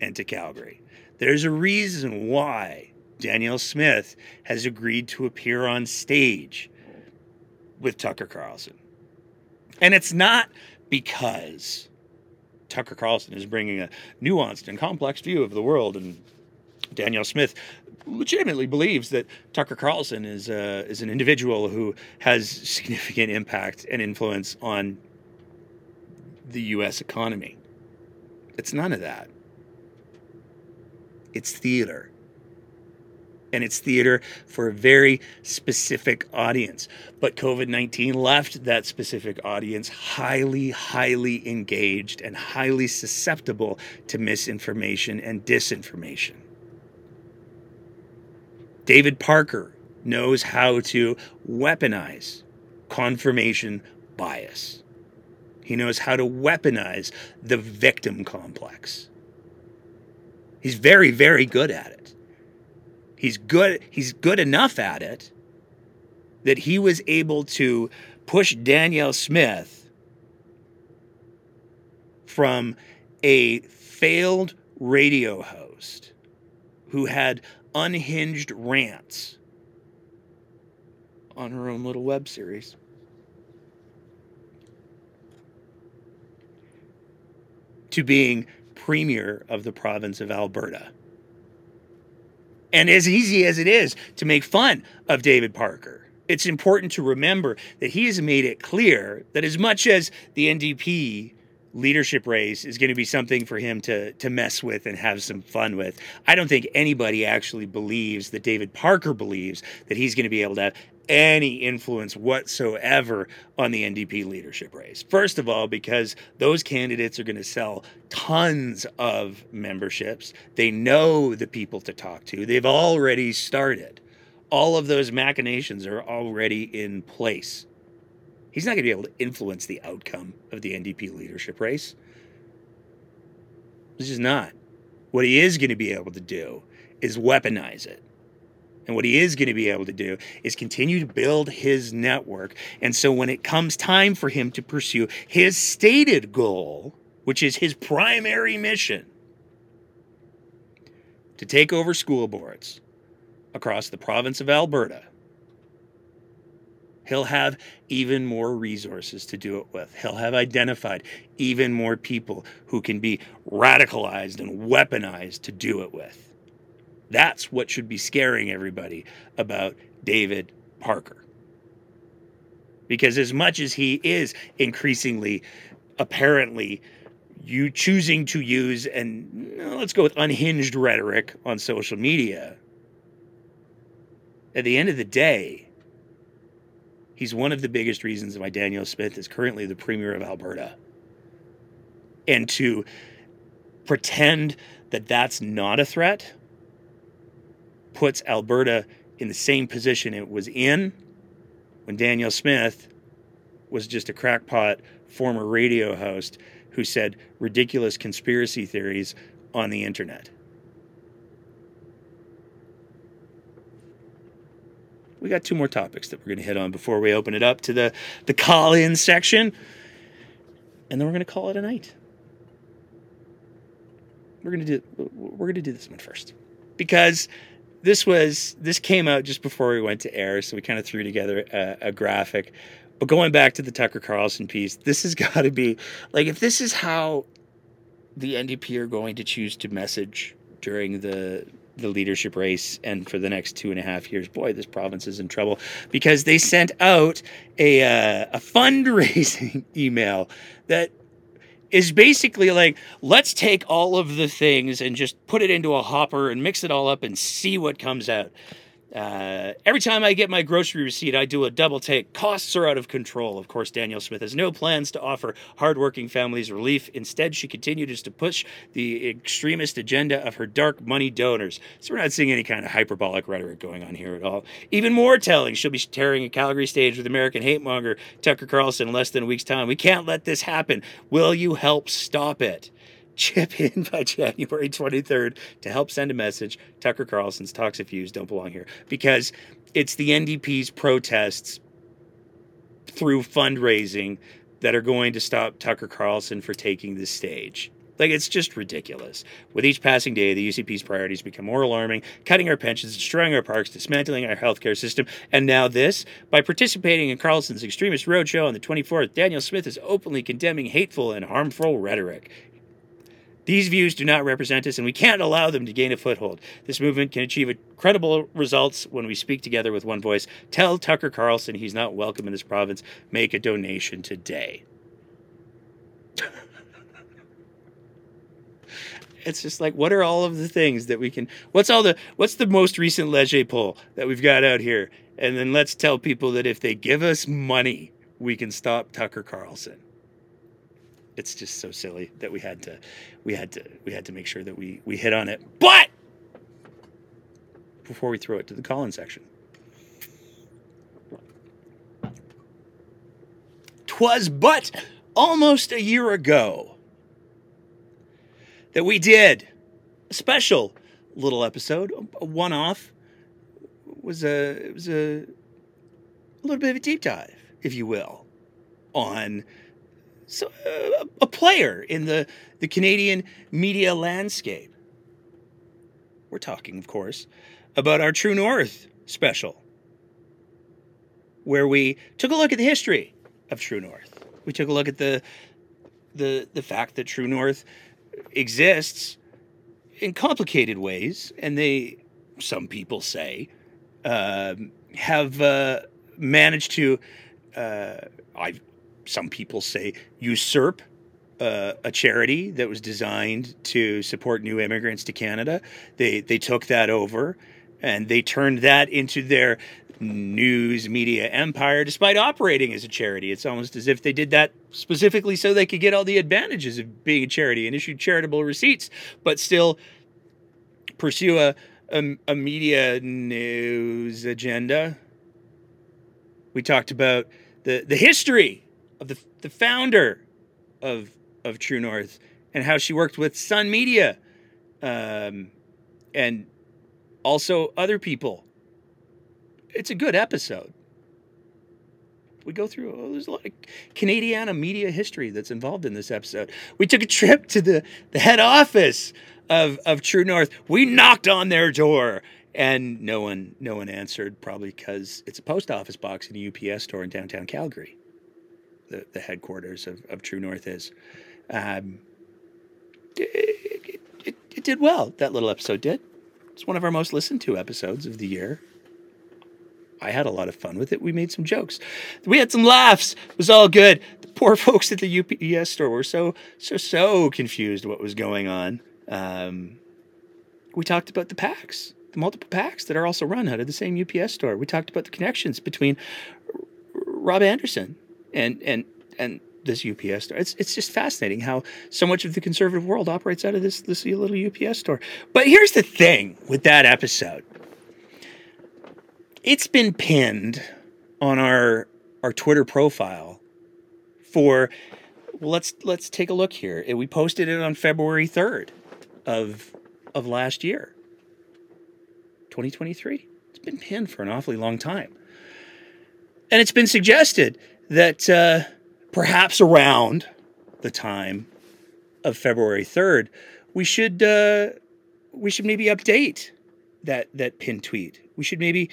and to Calgary. There's a reason why Danielle Smith has agreed to appear on stage with Tucker Carlson. And it's not because Tucker Carlson is bringing a nuanced and complex view of the world and Danielle Smith legitimately believes that Tucker Carlson is uh, is an individual who has significant impact and influence on the U.S. economy. It's none of that. It's theater. And it's theater for a very specific audience. But COVID 19 left that specific audience highly, highly engaged and highly susceptible to misinformation and disinformation. David Parker knows how to weaponize confirmation bias. He knows how to weaponize the victim complex. He's very, very good at it. He's good, he's good enough at it that he was able to push Danielle Smith from a failed radio host who had unhinged rants on her own little web series. To being premier of the province of Alberta. And as easy as it is to make fun of David Parker, it's important to remember that he has made it clear that as much as the NDP leadership race is going to be something for him to to mess with and have some fun with. I don't think anybody actually believes that David Parker believes that he's going to be able to have any influence whatsoever on the NDP leadership race. First of all, because those candidates are going to sell tons of memberships. They know the people to talk to. They've already started. All of those machinations are already in place. He's not going to be able to influence the outcome of the NDP leadership race. This is not. What he is going to be able to do is weaponize it. And what he is going to be able to do is continue to build his network. And so when it comes time for him to pursue his stated goal, which is his primary mission to take over school boards across the province of Alberta, he'll have even more resources to do it with. He'll have identified even more people who can be radicalized and weaponized to do it with. That's what should be scaring everybody about David Parker. Because as much as he is increasingly, apparently, you choosing to use and uh, let's go with unhinged rhetoric on social media, at the end of the day, he's one of the biggest reasons why Danielle Smith is currently the premier of Alberta. And to pretend that that's not a threat puts Alberta in the same position it was in when Danielle Smith was just a crackpot former radio host who said ridiculous conspiracy theories on the internet. We got two more topics that we're going to hit on before we open it up to the, the call in section. And then we're going to call it a night. We're going to do we're going to do this one first. Because this was this came out just before we went to air, so we kind of threw together a, a graphic. But going back to the Tucker Carlson piece, this has got to be like if this is how the NDP are going to choose to message during the the leadership race and for the next two and a half years, boy, this province is in trouble because they sent out a uh, a fundraising email that is basically like let's take all of the things and just put it into a hopper and mix it all up and see what comes out. Uh, every time I get my grocery receipt, I do a double take. Costs are out of control. Of course, Danielle Smith has no plans to offer hardworking families relief. Instead, she continues to push the extremist agenda of her dark money donors. So we're not seeing any kind of hyperbolic rhetoric going on here at all. Even more telling, she'll be tearing a Calgary stage with American hate monger Tucker Carlson in less than a week's time. We can't let this happen. Will you help stop it? Chip in by January 23rd to help send a message. Tucker Carlson's toxic views don't belong here because it's the NDP's protests through fundraising that are going to stop Tucker Carlson for taking the stage. Like, it's just ridiculous. With each passing day, the UCP's priorities become more alarming cutting our pensions, destroying our parks, dismantling our healthcare system, and now this. By participating in Carlson's extremist roadshow on the 24th, Danielle Smith is openly condemning hateful and harmful rhetoric. These views do not represent us, and we can't allow them to gain a foothold. This movement can achieve incredible results when we speak together with one voice. Tell Tucker Carlson he's not welcome in this province. Make a donation today. it's just like, what are all of the things that we can? What's all the? What's the most recent Leger poll that we've got out here? And then let's tell people that if they give us money, we can stop Tucker Carlson it's just so silly that we had to we had to we had to make sure that we we hit on it. But before we throw it to the call-in section. Twas but almost a year ago that we did a special little episode, a one-off. Was a it was a, a little bit of a deep dive, if you will, on so, uh, a player in the, the Canadian media landscape. We're talking, of course, about our True North special, where we took a look at the history of True North. We took a look at the the the fact that True North exists in complicated ways, and they, some people say, uh, have uh, managed to. Uh, I've some people say usurp uh, a charity that was designed to support new immigrants to Canada. They they took that over, and they turned that into their news media empire despite operating as a charity. It's almost as if they did that specifically so they could get all the advantages of being a charity and issue charitable receipts, but still pursue a, a, a media news agenda. We talked about the, the history of the, the founder of, of True North and how she worked with Sun Media um, and also other people it's a good episode. We go through, oh, there's a lot of Canadiana media history that's involved in this episode. We took a trip to the, the head office of, of True North. We knocked on their door and no one no one answered, probably because it's a post office box in a UPS store in downtown Calgary. The, the headquarters of, of True North is. Um, it, it, it did well, that little episode did. It's one of our most listened to episodes of the year. I had a lot of fun with it. We made some jokes. We had some laughs. It was all good. The poor folks at the UPS store were so, so, so confused what was going on. Um, we talked about the packs, the multiple packs that are also run out of the same UPS store. We talked about the connections between Rob Anderson and and and this UPS store. It's it's just fascinating how so much of the conservative world operates out of this this little UPS store. But here's the thing with that episode it's been pinned on our our Twitter profile for well, let's let's take a look here. We posted it on February 3rd of of last year. 2023. It's been pinned for an awfully long time. And it's been suggested that uh, perhaps around the time of February 3rd, we should uh, we should maybe update that that pin tweet. We should maybe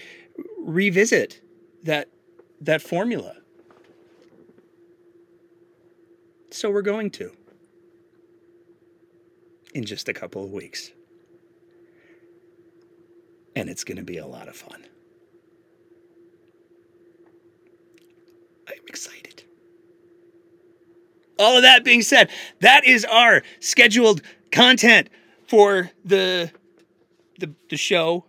revisit that that formula. So we're going to in just a couple of weeks. And it's going to be a lot of fun. I'm excited. All of that being said, that is our scheduled content for the the, the show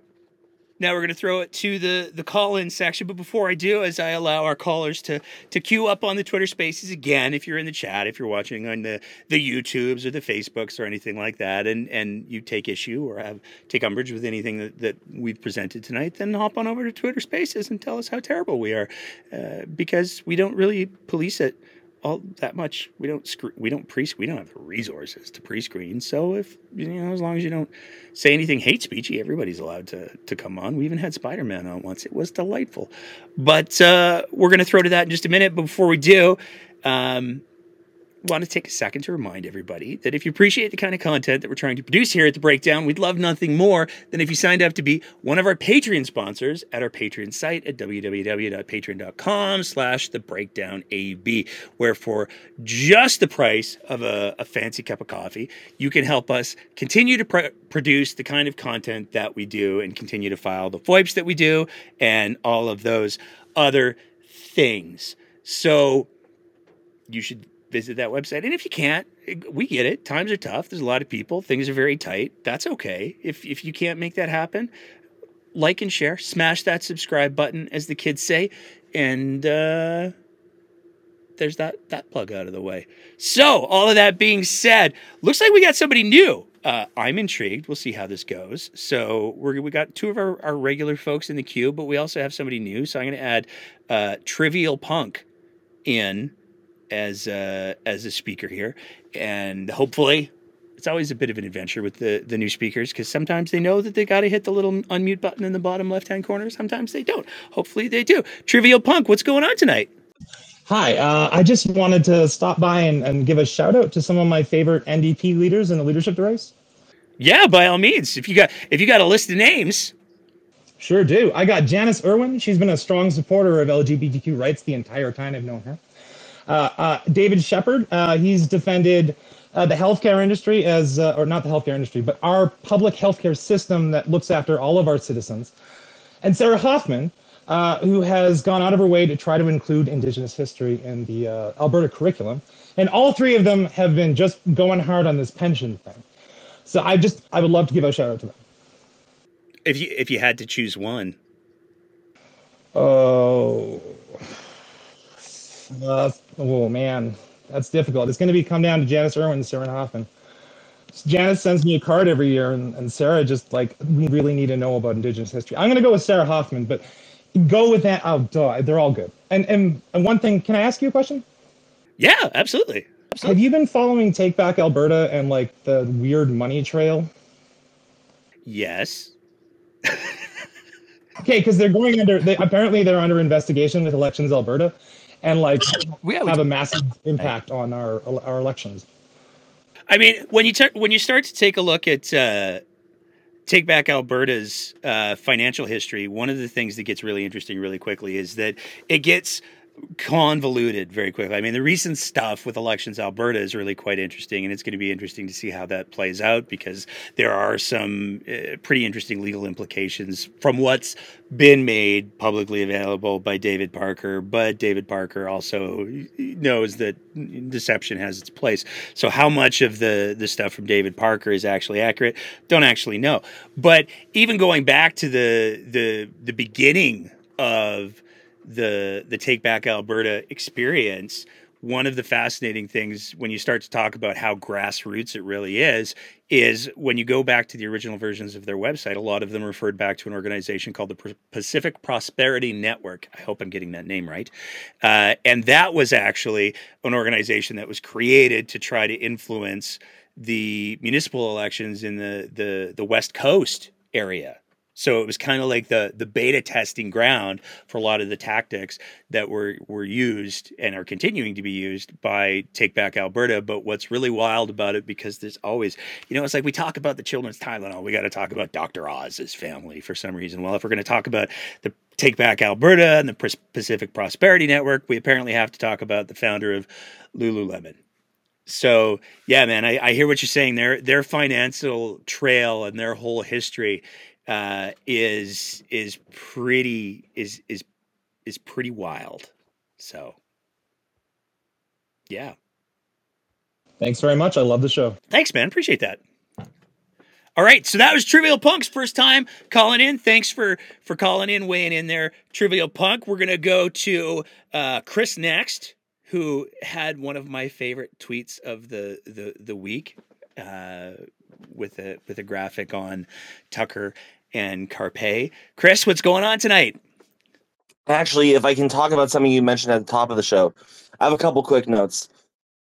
now we're going to throw it to the, the call in section. But before I do, as I allow our callers to, to queue up on the Twitter spaces again, if you're in the chat, if you're watching on the, the YouTubes or the Facebooks or anything like that, and, and you take issue or have take umbrage with anything that, that we've presented tonight, then hop on over to Twitter spaces and tell us how terrible we are. Uh, because we don't really police it all that much. We don't we don't pre we don't have the resources to pre-screen. So if you know, as long as you don't say anything hate speechy, everybody's allowed to to come on. We even had Spider Man on once. It was delightful. But uh, we're gonna throw to that in just a minute. But before we do. Um, want to take a second to remind everybody that if you appreciate the kind of content that we're trying to produce here at the breakdown we'd love nothing more than if you signed up to be one of our patreon sponsors at our patreon site at www.patreon.com slash the breakdown ab where for just the price of a, a fancy cup of coffee you can help us continue to pr- produce the kind of content that we do and continue to file the foips that we do and all of those other things. So you should visit that website. And if you can't, we get it. Times are tough. There's a lot of people. Things are very tight. That's okay. If if you can't make that happen, like and share, smash that subscribe button, as the kids say, and uh, there's that that plug out of the way. So all of that being said, looks like we got somebody new. Uh, I'm intrigued. We'll see how this goes. So we're, we got two of our, our regular folks in the queue, but we also have somebody new. So I'm going to add uh, Trivial Punk in as uh, as a speaker here, and hopefully, it's always a bit of an adventure with the the new speakers because sometimes they know that they got to hit the little unmute button in the bottom left hand corner. Sometimes they don't. Hopefully, they do. Trivial Punk, what's going on tonight? Hi, uh, I just wanted to stop by and, and give a shout out to some of my favorite NDP leaders in the leadership race. Yeah, by all means. If you got if you got a list of names. Sure do. I got Janice Irwin. She's been a strong supporter of LGBTQ rights the entire time I've known her. Uh, uh, David Shepherd, uh, he's defended the healthcare industry as, or not the healthcare industry, but our public healthcare system that looks after all of our citizens. And Sarah Hoffman, uh, who has gone out of her way to try to include Indigenous history in the uh, Alberta curriculum. And all three of them have been just going hard on this pension thing. So I just, I would love to give a shout out to them. If you if you had to choose one, Oh, uh, oh man, that's difficult. It's going to be come down to Janice Irwin and Sarah Hoffman. Janice sends me a card every year, and, and Sarah just like we really need to know about Indigenous history. I'm going to go with Sarah Hoffman, but go with that. Oh, duh, they're all good. And and and one thing, can I ask you a question? Yeah, absolutely. Have you been following Take Back Alberta and like the weird money trail? yes. Okay, because they're going under. They, apparently, they're under investigation with Elections Alberta, and like we have a massive impact on our our elections. I mean, when you t- when you start to take a look at uh, take back Alberta's uh, financial history, one of the things that gets really interesting really quickly is that it gets convoluted very quickly. I mean, the recent stuff with elections Alberta is really quite interesting, and it's going to be interesting to see how that plays out because there are some uh, pretty interesting legal implications from what's been made publicly available by David Parker. But David Parker also knows that deception has its place. So, how much of the the stuff from David Parker is actually accurate? Don't actually know. But even going back to the the the beginning of the the Take Back Alberta experience, one of the fascinating things when you start to talk about how grassroots it really is is when you go back to the original versions of their website a lot of them referred back to an organization called the pacific prosperity network. I hope i'm getting that name right. Uh, and that was actually an organization that was created to try to influence the municipal elections in the the, the west coast area so it was kind of like the the beta testing ground for a lot of the tactics that were were used and are continuing to be used by Take Back Alberta. But what's really wild about it, because there's always, you know, it's like we talk about the children's Tylenol, we got to talk about Dr. Oz's family for some reason. Well, if we're going to talk about the Take Back Alberta and the Pacific Prosperity Network, we apparently have to talk about the founder of Lululemon. So yeah, man, I, I hear what you're saying. Their their financial trail and their whole history uh, is is pretty is is is pretty wild. So, yeah. Thanks very much. I love the show. Thanks, man. Appreciate that. All right, so that was Trivial Punk's first time calling in. Thanks for for calling in, weighing in there, Trivial Punk. We're gonna go to uh, Chris next, who had one of my favorite tweets of the the the week. Uh, with a with a graphic on Tucker and Carpay. Chris, what's going on tonight? Actually, if I can talk about something you mentioned at the top of the show, I have a couple quick notes.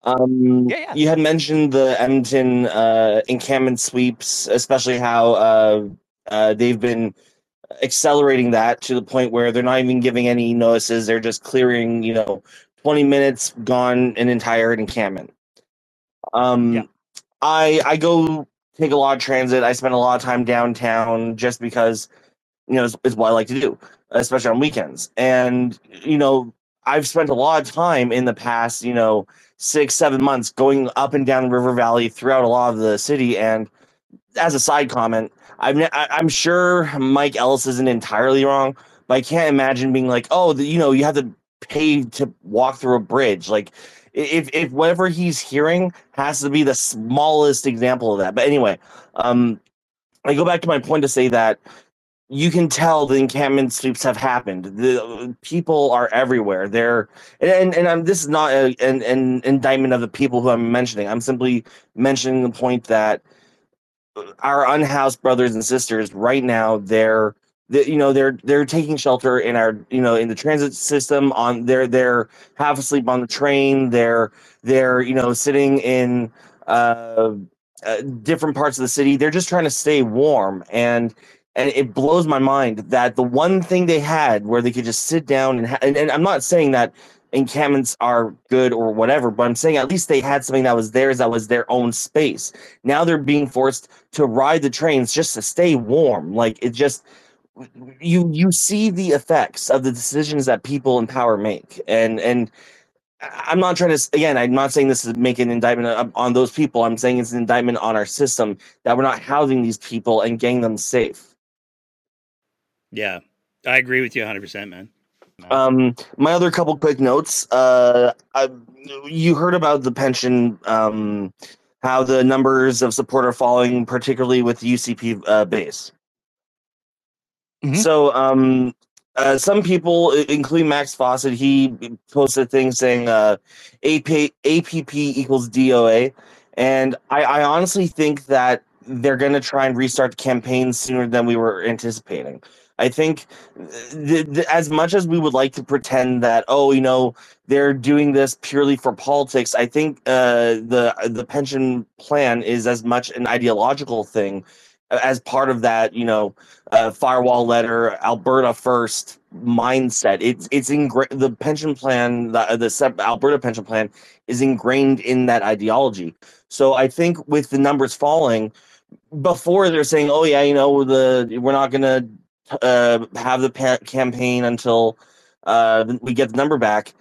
Um, yeah, yeah. You had mentioned the Edmonton uh, encampment sweeps, especially how uh, uh, they've been accelerating that to the point where they're not even giving any notices. They're just clearing, you know, 20 minutes, gone an entire encampment. Um, yeah. I I go take a lot of transit. I spend a lot of time downtown just because, you know, it's, it's what I like to do, especially on weekends. And, you know, I've spent a lot of time in the past, you know, six, seven months going up and down the river valley throughout a lot of the city. And as a side comment, I'm, I'm sure Mike Ellis isn't entirely wrong, but I can't imagine being like, oh, the, you know, you have to pay to walk through a bridge. Like, if if whatever he's hearing has to be the smallest example of that. But anyway, um, I go back to my point to say that you can tell the encampment sweeps have happened. The people are everywhere. They're and and I'm, this is not a, an, an indictment of the people who I'm mentioning. I'm simply mentioning the point that our unhoused brothers and sisters right now they're you know they're they're taking shelter in our you know in the transit system on they're they're half asleep on the train they're they're you know sitting in uh, uh, different parts of the city they're just trying to stay warm and and it blows my mind that the one thing they had where they could just sit down and ha- and, and I'm not saying that encampments are good or whatever, but I'm saying at least they had something that was theirs that was their own space. Now they're being forced to ride the trains just to stay warm. Like it just you you see the effects of the decisions that people in power make and and i'm not trying to again i'm not saying this is make an indictment on those people i'm saying it's an indictment on our system that we're not housing these people and getting them safe yeah I agree with you 100%, man. Um, my other couple quick notes. Uh, I, you heard about the pension, um, how the numbers of support are falling, particularly with the UCP uh, base. So, um, uh, some people, including Max Fawcett, he posted a thing saying uh, AP, APP equals DOA. And I, I honestly think that they're going to try and restart the campaign sooner than we were anticipating. I think th- th- as much as we would like to pretend that, oh, you know, they're doing this purely for politics, I think uh, the the pension plan is as much an ideological thing uh, as part of that, you know, uh, firewall letter, Alberta first mindset. It's it's ingra- the pension plan, the the sep- Alberta pension plan is ingrained in that ideology. So I think with the numbers falling, before they're saying, oh yeah, you know, the we're not gonna uh, have the pa- campaign until uh, we get the number back.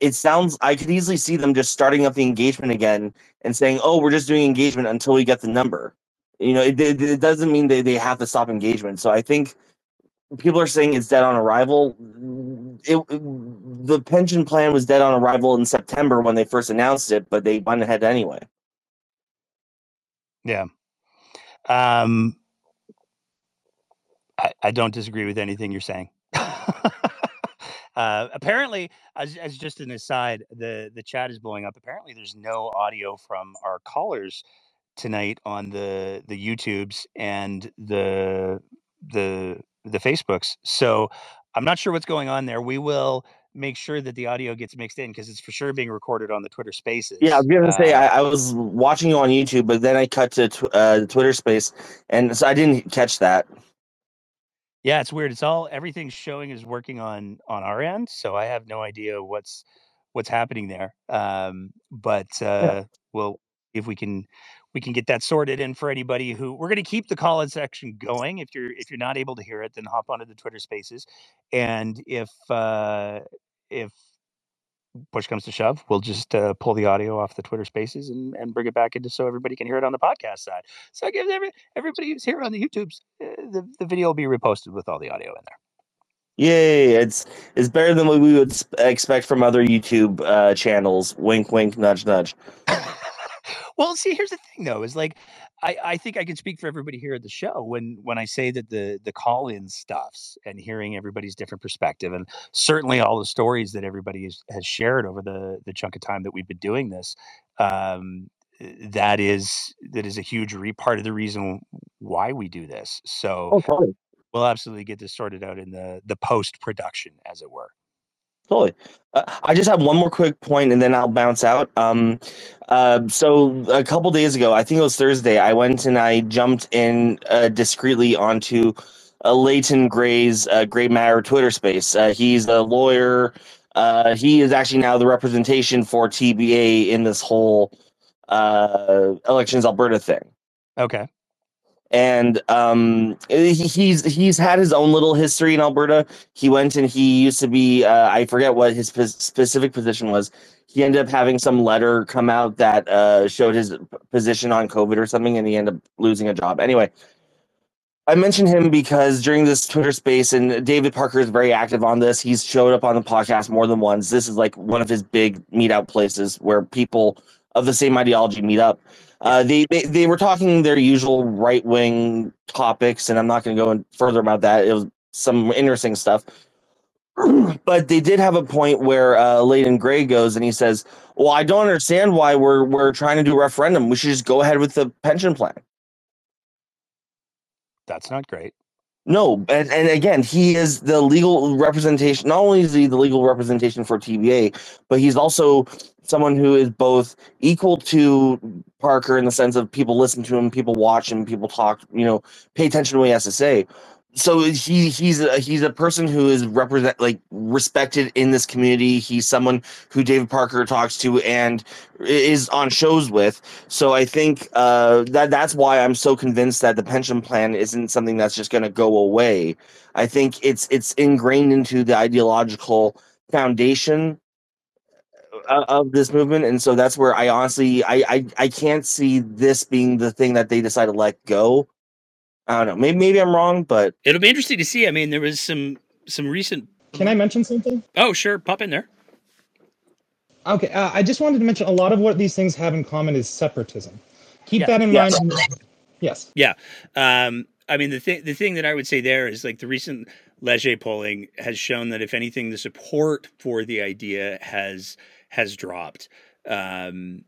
It sounds I could easily see them just starting up the engagement again and saying, "Oh, we're just doing engagement until we get the number." You know, it, it, it doesn't mean they, they have to stop engagement. So I think people are saying it's dead on arrival. It, the pension plan was dead on arrival in September when they first announced it, but they went ahead anyway. Yeah. Um, I, I don't disagree with anything you're saying. uh, apparently, as, as just an aside, the the chat is blowing up. Apparently, there's no audio from our callers tonight on the the YouTubes and the the the Facebooks. So I'm not sure what's going on there. We will make sure that the audio gets mixed in because it's for sure being recorded on the Twitter Spaces. Yeah, I was gonna say Uh, I, I was watching you on YouTube, but then I cut to tw- uh, Twitter Space, and so I didn't catch that. Yeah, it's weird. It's all everything's showing is working on on our end, so I have no idea what's what's happening there. Um, but uh, we'll if we can we can get that sorted. And for anybody who we're going to keep the call in section going. If you're if you're not able to hear it, then hop onto the Twitter Spaces. And if uh, if push comes to shove, we'll just uh, pull the audio off the Twitter Spaces and, and bring it back into so everybody can hear it on the podcast side. So I give every everybody who's here on the YouTubes, uh, the the video will be reposted with all the audio in there. Yay! It's it's better than what we would expect from other YouTube uh, channels. Wink, wink, nudge, nudge. Well, see, here's the thing though, is like I, I think I can speak for everybody here at the show when when I say that the the call-in stuffs and hearing everybody's different perspective and certainly all the stories that everybody has, has shared over the the chunk of time that we've been doing this um that is that is a huge re- part of the reason why we do this so Oh, totally. we'll absolutely get this sorted out in the the post production as it were Totally. Uh, I just have one more quick point, and then I'll bounce out. Um, uh, so a couple days ago, I think it was Thursday, I went and I jumped in uh, discreetly onto uh, Leighton Grey's uh, Gray Matter Twitter space. Uh, he's a lawyer. Uh, he is actually now the representation for TBA in this whole uh, elections Alberta thing okay and um, he, he's he's had his own little history in Alberta. He went and he used to be uh, I forget what his spe- specific position was. He ended up having some letter come out that uh, showed his position on COVID or something, and he ended up losing a job. Anyway, I mentioned him because during this Twitter space, and David Parker is very active on this. He's showed up on the podcast more than once. This is like one of his big meetup places where people of the same ideology meet up. Uh, they, they were talking their usual right wing topics, and I'm not going to go in further about that. It was some interesting stuff, but they did have a point where uh, Leighton Grey goes and he says, "Well, I don't understand why we're we're trying to do a referendum. We should just go ahead with the pension plan." that's not great No, and, and again, he is the legal representation. Not only is he the legal representation for TBA, but he's also someone who is both equal to Parker in the sense of people listen to him, people watch him, people talk, you know, pay attention to what he has to say. So he he's a, he's a person who is represent like respected in this community. He's someone who David Parker talks to and is on shows with. So I think uh, that that's why I'm so convinced that the pension plan isn't something that's just going to go away. I think it's it's ingrained into the ideological foundation of, of this movement, and so that's where I honestly I, I I can't see this being the thing that they decide to let go. I don't know. Maybe maybe I'm wrong, but It'll be interesting to see. I mean, there was some some recent. Can I mention something? Oh, sure, pop in there. Okay, uh, I just wanted to mention a lot of what these things have in common is separatism. Keep Yeah. that in Yes. mind. Yes. Yeah. Um, I mean, the thing the thing that I would say there is like the recent Leger polling has shown that if anything, the support for the idea has has dropped. Um,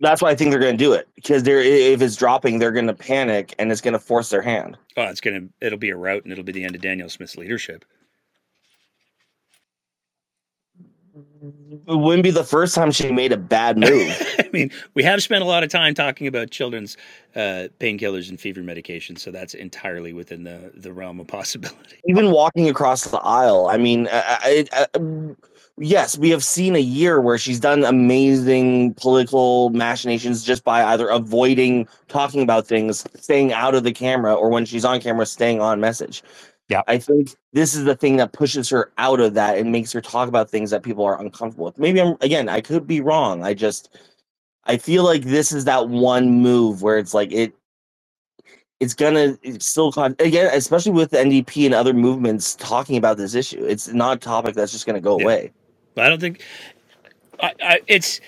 That's why I think they're going to do it because they're if it's dropping, they're going to panic and it's going to force their hand. oh, it's gonna it'll be a rout and it'll be the end of Danielle Smith's leadership. It wouldn't be the first time she made a bad move. I mean, we have spent a lot of time talking about children's uh, painkillers and fever medication, so that's entirely within the the realm of possibility. Even walking across the aisle, I mean, I, I, I, yes, we have seen a year where she's done amazing political machinations just by either avoiding talking about things, staying out of the camera, or when she's on camera, staying on message. Yeah. I think this is the thing that pushes her out of that and makes her talk about things that people are uncomfortable with. Maybe I'm again, I could be wrong. I just I feel like this is that one move where it's like it it's gonna it's still con- again, especially with the NDP and other movements talking about this issue. It's not a topic that's just gonna go away. But I don't think I, I, it's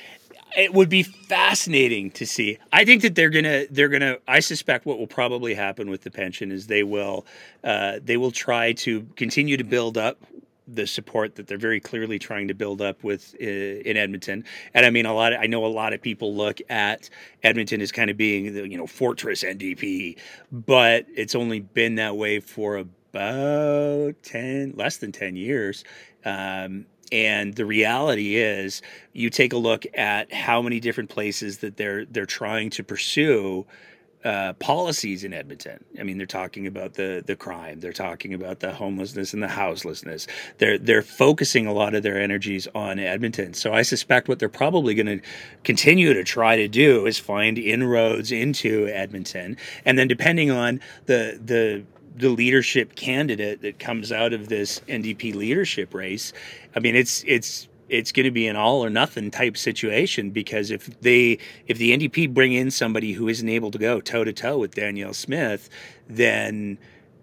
it would be fascinating to see. I think that they're gonna they're gonna. I suspect what will probably happen with the pension is they will uh, they will try to continue to build up the support that they're very clearly trying to build up with uh, in Edmonton. And I mean, a lot. Of, I know a lot of people look at Edmonton as kind of being the you know fortress NDP, but it's only been that way for about ten less than ten years. Um, and the reality is, you take a look at how many different places that they're they're trying to pursue uh, policies in Edmonton. I mean, they're talking about the the crime, they're talking about the homelessness and the houselessness. They're they're focusing a lot of their energies on Edmonton. So I suspect what they're probably going to continue to try to do is find inroads into Edmonton, and then depending on the the the leadership candidate that comes out of this NDP leadership race, I mean, it's it's it's going to be an all or nothing type situation because if they if the NDP bring in somebody who isn't able to go toe to toe with Danielle Smith, then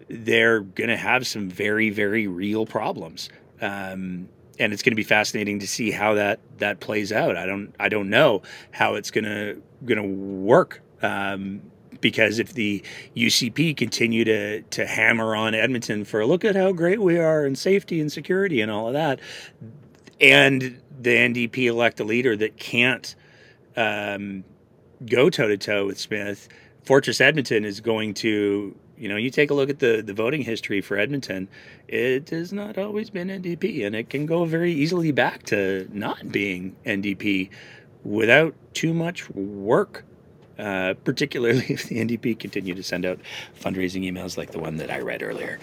they're going to have some very very real problems. Um, and it's going to be fascinating to see how that that plays out. I don't I don't know how it's going to going to work. Um, because if the UCP continue to to hammer on Edmonton for look at how great we are in safety and security and all of that, and the NDP elect a leader that can't um, go toe to toe with Smith, Fortress Edmonton is going to. You know, you take a look at the, the voting history for Edmonton, it has not always been NDP, and it can go very easily back to not being NDP without too much work uh, particularly if the NDP continue to send out fundraising emails like the one that I read earlier.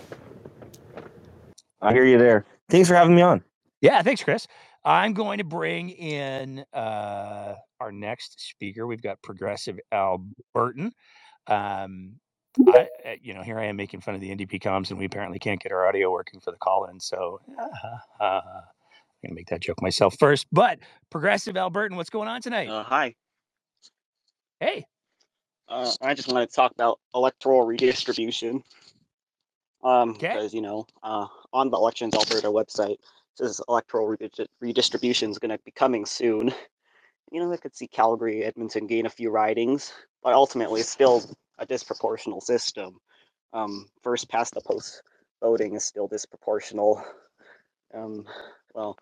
I hear you there. Thanks for having me on. Yeah, thanks, Chris. I'm going to bring in uh, our next speaker. We've got Progressive Al Burton. Um, I, uh, you know, here I am making fun of the NDP comms, and we apparently can't get our audio working for the call-in. So uh, uh, I'm going to make that joke myself first. But Progressive Al Burton, what's going on tonight? Uh, hi. Hey. Uh, I just want to talk about electoral redistribution. Um, because you know, uh, on the Elections Alberta website, says electoral redi- redistribution is going to be coming soon. You know, I could see Calgary, Edmonton gain a few ridings, but ultimately, it's still a disproportional system. Um, first past the post voting is still disproportional. Um, well,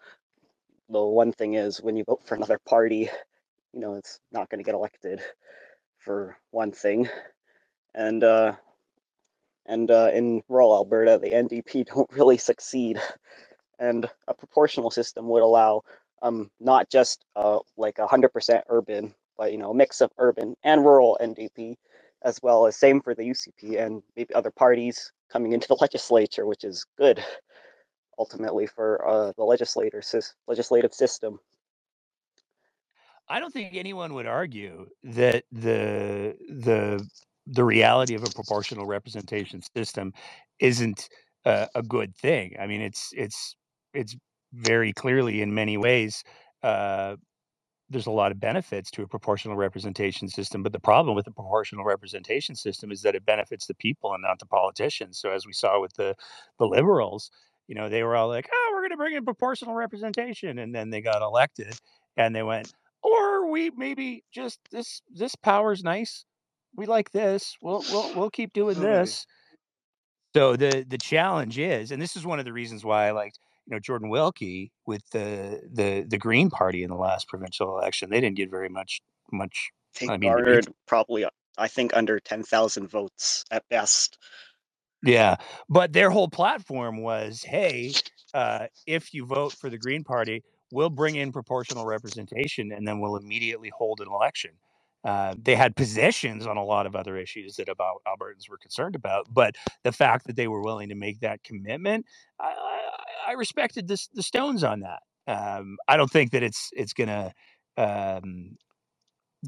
the one thing is when you vote for another party, you know, it's not going to get elected for one thing. And uh, and uh, in rural Alberta, the NDP don't really succeed. And a proportional system would allow um, not just uh, like a hundred percent urban, but you know, a mix of urban and rural NDP, as well as same for the UCP and maybe other parties coming into the legislature, which is good ultimately for uh, the legislator legislative system. I don't think anyone would argue that the the the reality of a proportional representation system isn't a, a good thing. I mean, it's it's it's very clearly in many ways uh, there's a lot of benefits to a proportional representation system, but the problem with the proportional representation system is that it benefits the people and not the politicians. So as we saw with the the liberals, you know, they were all like, "Oh, we're going to bring in proportional representation," and then they got elected, and they went, "Or we maybe just this this power's nice. We like this. We'll we'll we'll keep doing this." So the the challenge is, and this is one of the reasons why I liked, you know, Jordan Wilkie with the the the Green Party in the last provincial election. They didn't get very much much. They I mean, garnered probably, I think, under 10,000 votes at best. Yeah, but their whole platform was, "Hey, uh, if you vote for the Green Party, we'll bring in proportional representation, and then we'll immediately hold an election." Uh, they had positions on a lot of other issues that about Albertans were concerned about, but the fact that they were willing to make that commitment, I, I, I respected the Stones on that. Um, I don't think that it's it's gonna um,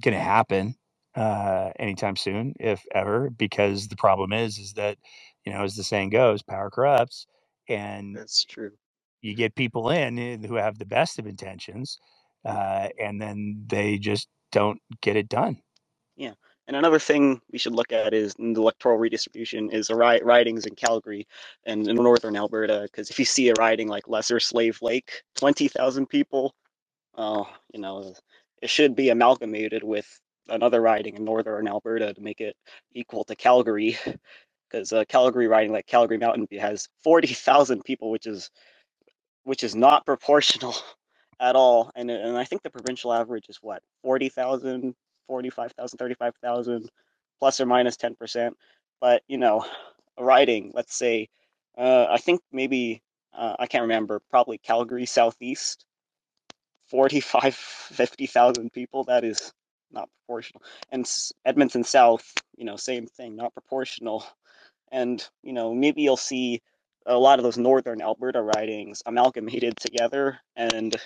gonna happen uh, anytime soon, if ever, because the problem is is that you know, as the saying goes, power corrupts, and That's true. You get people in eh, who have the best of intentions, uh, and then they just don't get it done. Yeah. And another thing we should look at is the electoral redistribution is the ri- ridings in Calgary and in northern Alberta. Because if you see a riding like Lesser Slave Lake, 20,000 people, uh, you know, it should be amalgamated with another riding in northern Alberta to make it equal to Calgary. Because uh, Calgary riding like Calgary Mountain View has 40,000 people, which is which is not proportional at all. And and I think the provincial average is what 40,000, 45,000, 35,000, plus or minus 10%. But you know, riding, let's say, uh, I think maybe uh, I can't remember, probably Calgary Southeast, 45, 50,000 people. That is not proportional. And Edmonton South, you know, same thing, not proportional. And you know, maybe you'll see a lot of those northern Alberta ridings amalgamated together and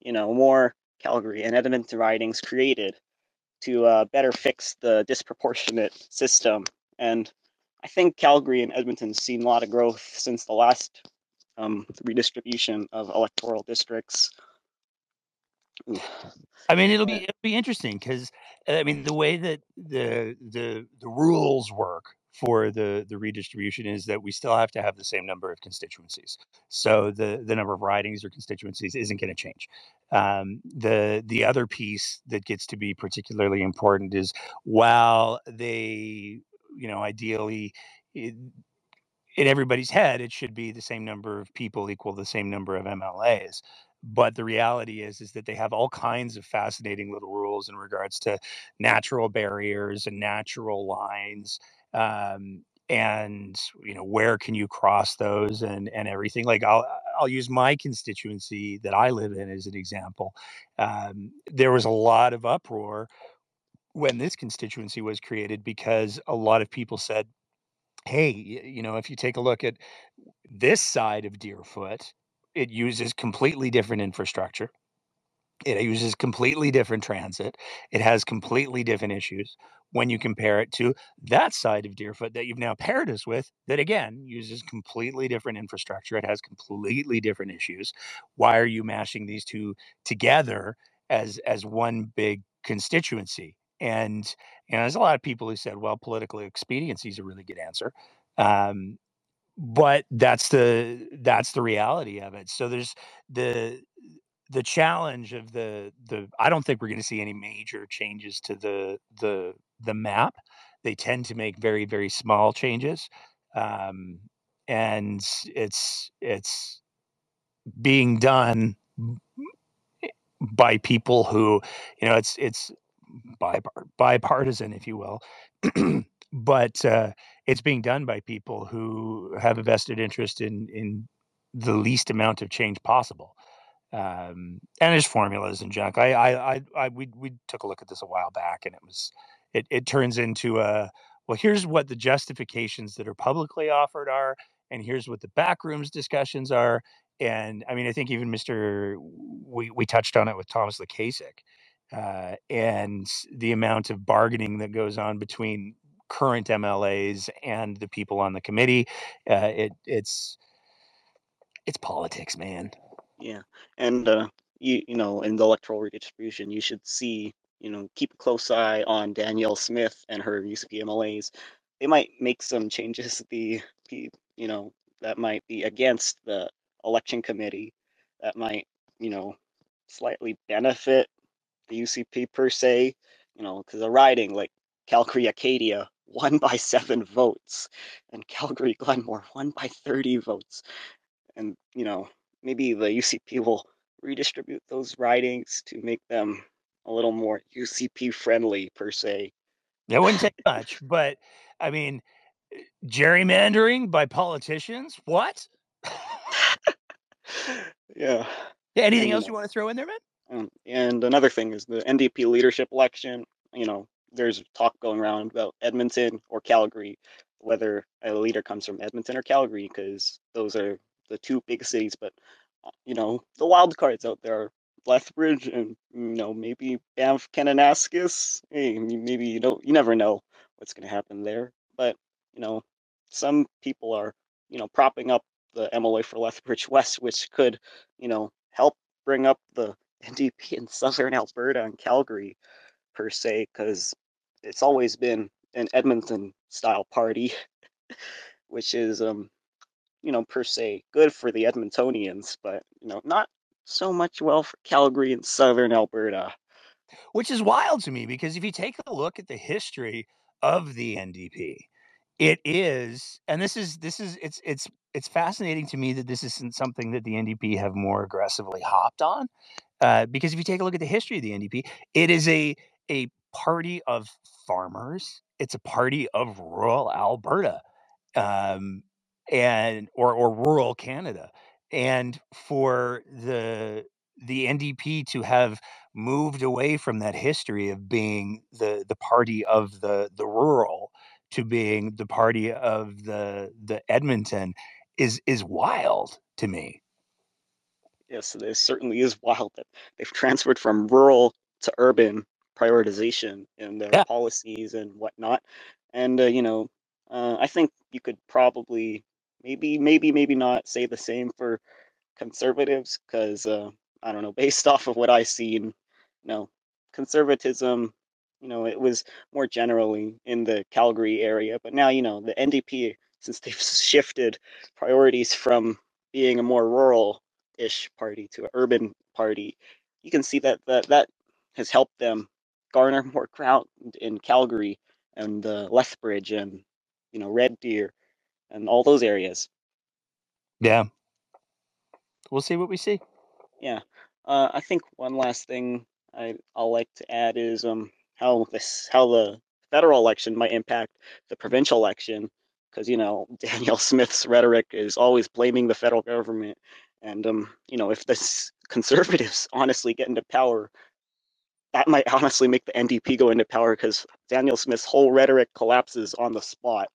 you know more Calgary and Edmonton ridings created to uh, better fix the disproportionate system. And I think Calgary and Edmonton's seen a lot of growth since the last um, redistribution of electoral districts. I mean, it'll be it'll be interesting because I mean the way that the the the rules work for the the redistribution is that we still have to have the same number of constituencies. So the the number of ridings or constituencies isn't going to change. Um, the the other piece that gets to be particularly important is while they you know ideally. It, in everybody's head, it should be the same number of people equal the same number of MLAs. But the reality is, is that they have all kinds of fascinating little rules in regards to natural barriers and natural lines, um, and you know where can you cross those and and everything. Like I'll I'll use my constituency that I live in as an example. Um, there was a lot of uproar when this constituency was created because a lot of people said hey, you know, if you take a look at this side of Deerfoot, it uses completely different infrastructure. It uses completely different transit. It has completely different issues when you compare it to that side of Deerfoot that you've now paired us with, that again uses completely different infrastructure. It has completely different issues. Why are you mashing these two together as as one big constituency? And you know, there's a lot of people who said, well, political expediency is a really good answer. Um, but that's the that's the reality of it. So there's the the challenge of the the I don't think we're going to see any major changes to the the the map. They tend to make very very small changes, um, and it's it's being done by people who you know it's it's bipar- bipartisan, if you will. but uh, it's being done by people who have a vested interest in in the least amount of change possible. Um, and his formulas and junk. I, I, I, I, we, we took a look at this a while back, and it was, it, it turns into a, well, here's what the justifications that are publicly offered are, and here's what the backrooms discussions are. And I mean, I think even Mr. We we touched on it with Thomas Lukaszuk, uh, and the amount of bargaining that goes on between current MLAs and the people on the committee. Uh, it it's it's politics, man. Yeah, and uh, you you know, in the electoral redistribution, you should see you know keep a close eye on Danielle Smith and her UCP MLAs. They might make some changes. The you know that might be against the election committee that might, you know, slightly benefit the UCP per se, you know, because the riding like Calgary Acadia won by seven votes, and Calgary Glenmore won by 30 votes. And, you know, maybe the UCP will redistribute those ridings to make them a little more UCP friendly per se. It wouldn't take much, but I mean, gerrymandering by politicians? What? Yeah. Yeah, anything And, else you want to throw in there, man? Um, and another thing is the NDP leadership election. You know, there's talk going around about Edmonton or Calgary, whether a leader comes from Edmonton or Calgary, because those are the two big cities. But uh, you know, the wild cards out there are Lethbridge and you know maybe Banff Kananaskis. Hey, maybe you don't, you never know what's going to happen there. But you know, some people are you know propping up the MLA for Lethbridge West, which could you know help bring up the NDP in Southern Alberta and Calgary per se, because it's always been an Edmonton style party, which is um you know per se good for the Edmontonians, but you know not so much well for Calgary and Southern Alberta. Which is wild to me because if you take a look at the history of the NDP, it is, and this is this is it's it's it's fascinating to me that this isn't something that the NDP have more aggressively hopped on. Uh, because if you take a look at the history of the NDP, it is a a party of farmers. It's a party of rural Alberta, um, and or or rural Canada. And for the the NDP to have moved away from that history of being the the party of the the rural to being the party of the the Edmonton is is wild to me. Yes, it is, certainly is wild that they've transferred from rural to urban prioritization in their Yeah. policies and whatnot. And uh, you know, uh, I think you could probably maybe, maybe, maybe not say the same for conservatives, because uh, I don't know, based off of what I seen, you know, conservatism, you know, it was more generally in the Calgary area, but now you know the NDP, since they've shifted priorities from being a more rural-ish party to an urban party, you can see that that that has helped them garner more ground in Calgary and uh, Lethbridge and you know Red Deer and all those areas. Yeah. We'll see what we see. Yeah. Uh, I think one last thing I I'll like to add is um how this how the federal election might impact the provincial election because you know Danielle Smith's rhetoric is always blaming the federal government and um you know if the conservatives honestly get into power that might honestly make the NDP go into power because Danielle Smith's whole rhetoric collapses on the spot.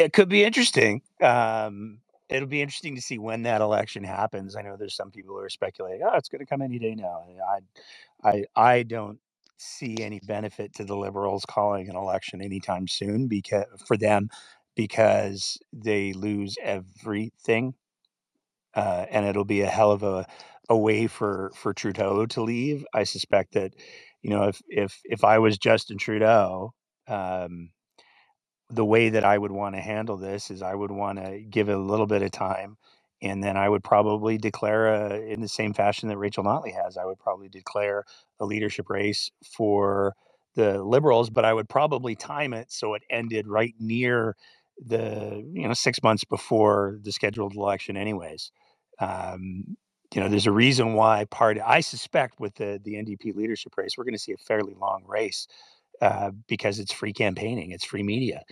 It could be interesting. Um, it'll be interesting to see when that election happens. I know there's some people who are speculating, oh, it's going to come any day now. I, I, I don't see any benefit to the Liberals calling an election anytime soon because for them because they lose everything, uh, and it'll be a hell of a, a way for for Trudeau to leave. I suspect that, you know, if if if I was Justin Trudeau. Um, the way that I would want to handle this is I would want to give it a little bit of time and then I would probably declare a, in the same fashion that Rachel Notley has, I would probably declare a leadership race for the liberals, but I would probably time it so it ended right near the, you know, six months before the scheduled election anyways. Um, you know, there's a reason why party, I suspect with the, the NDP leadership race, we're going to see a fairly long race uh, because it's free campaigning, it's free media.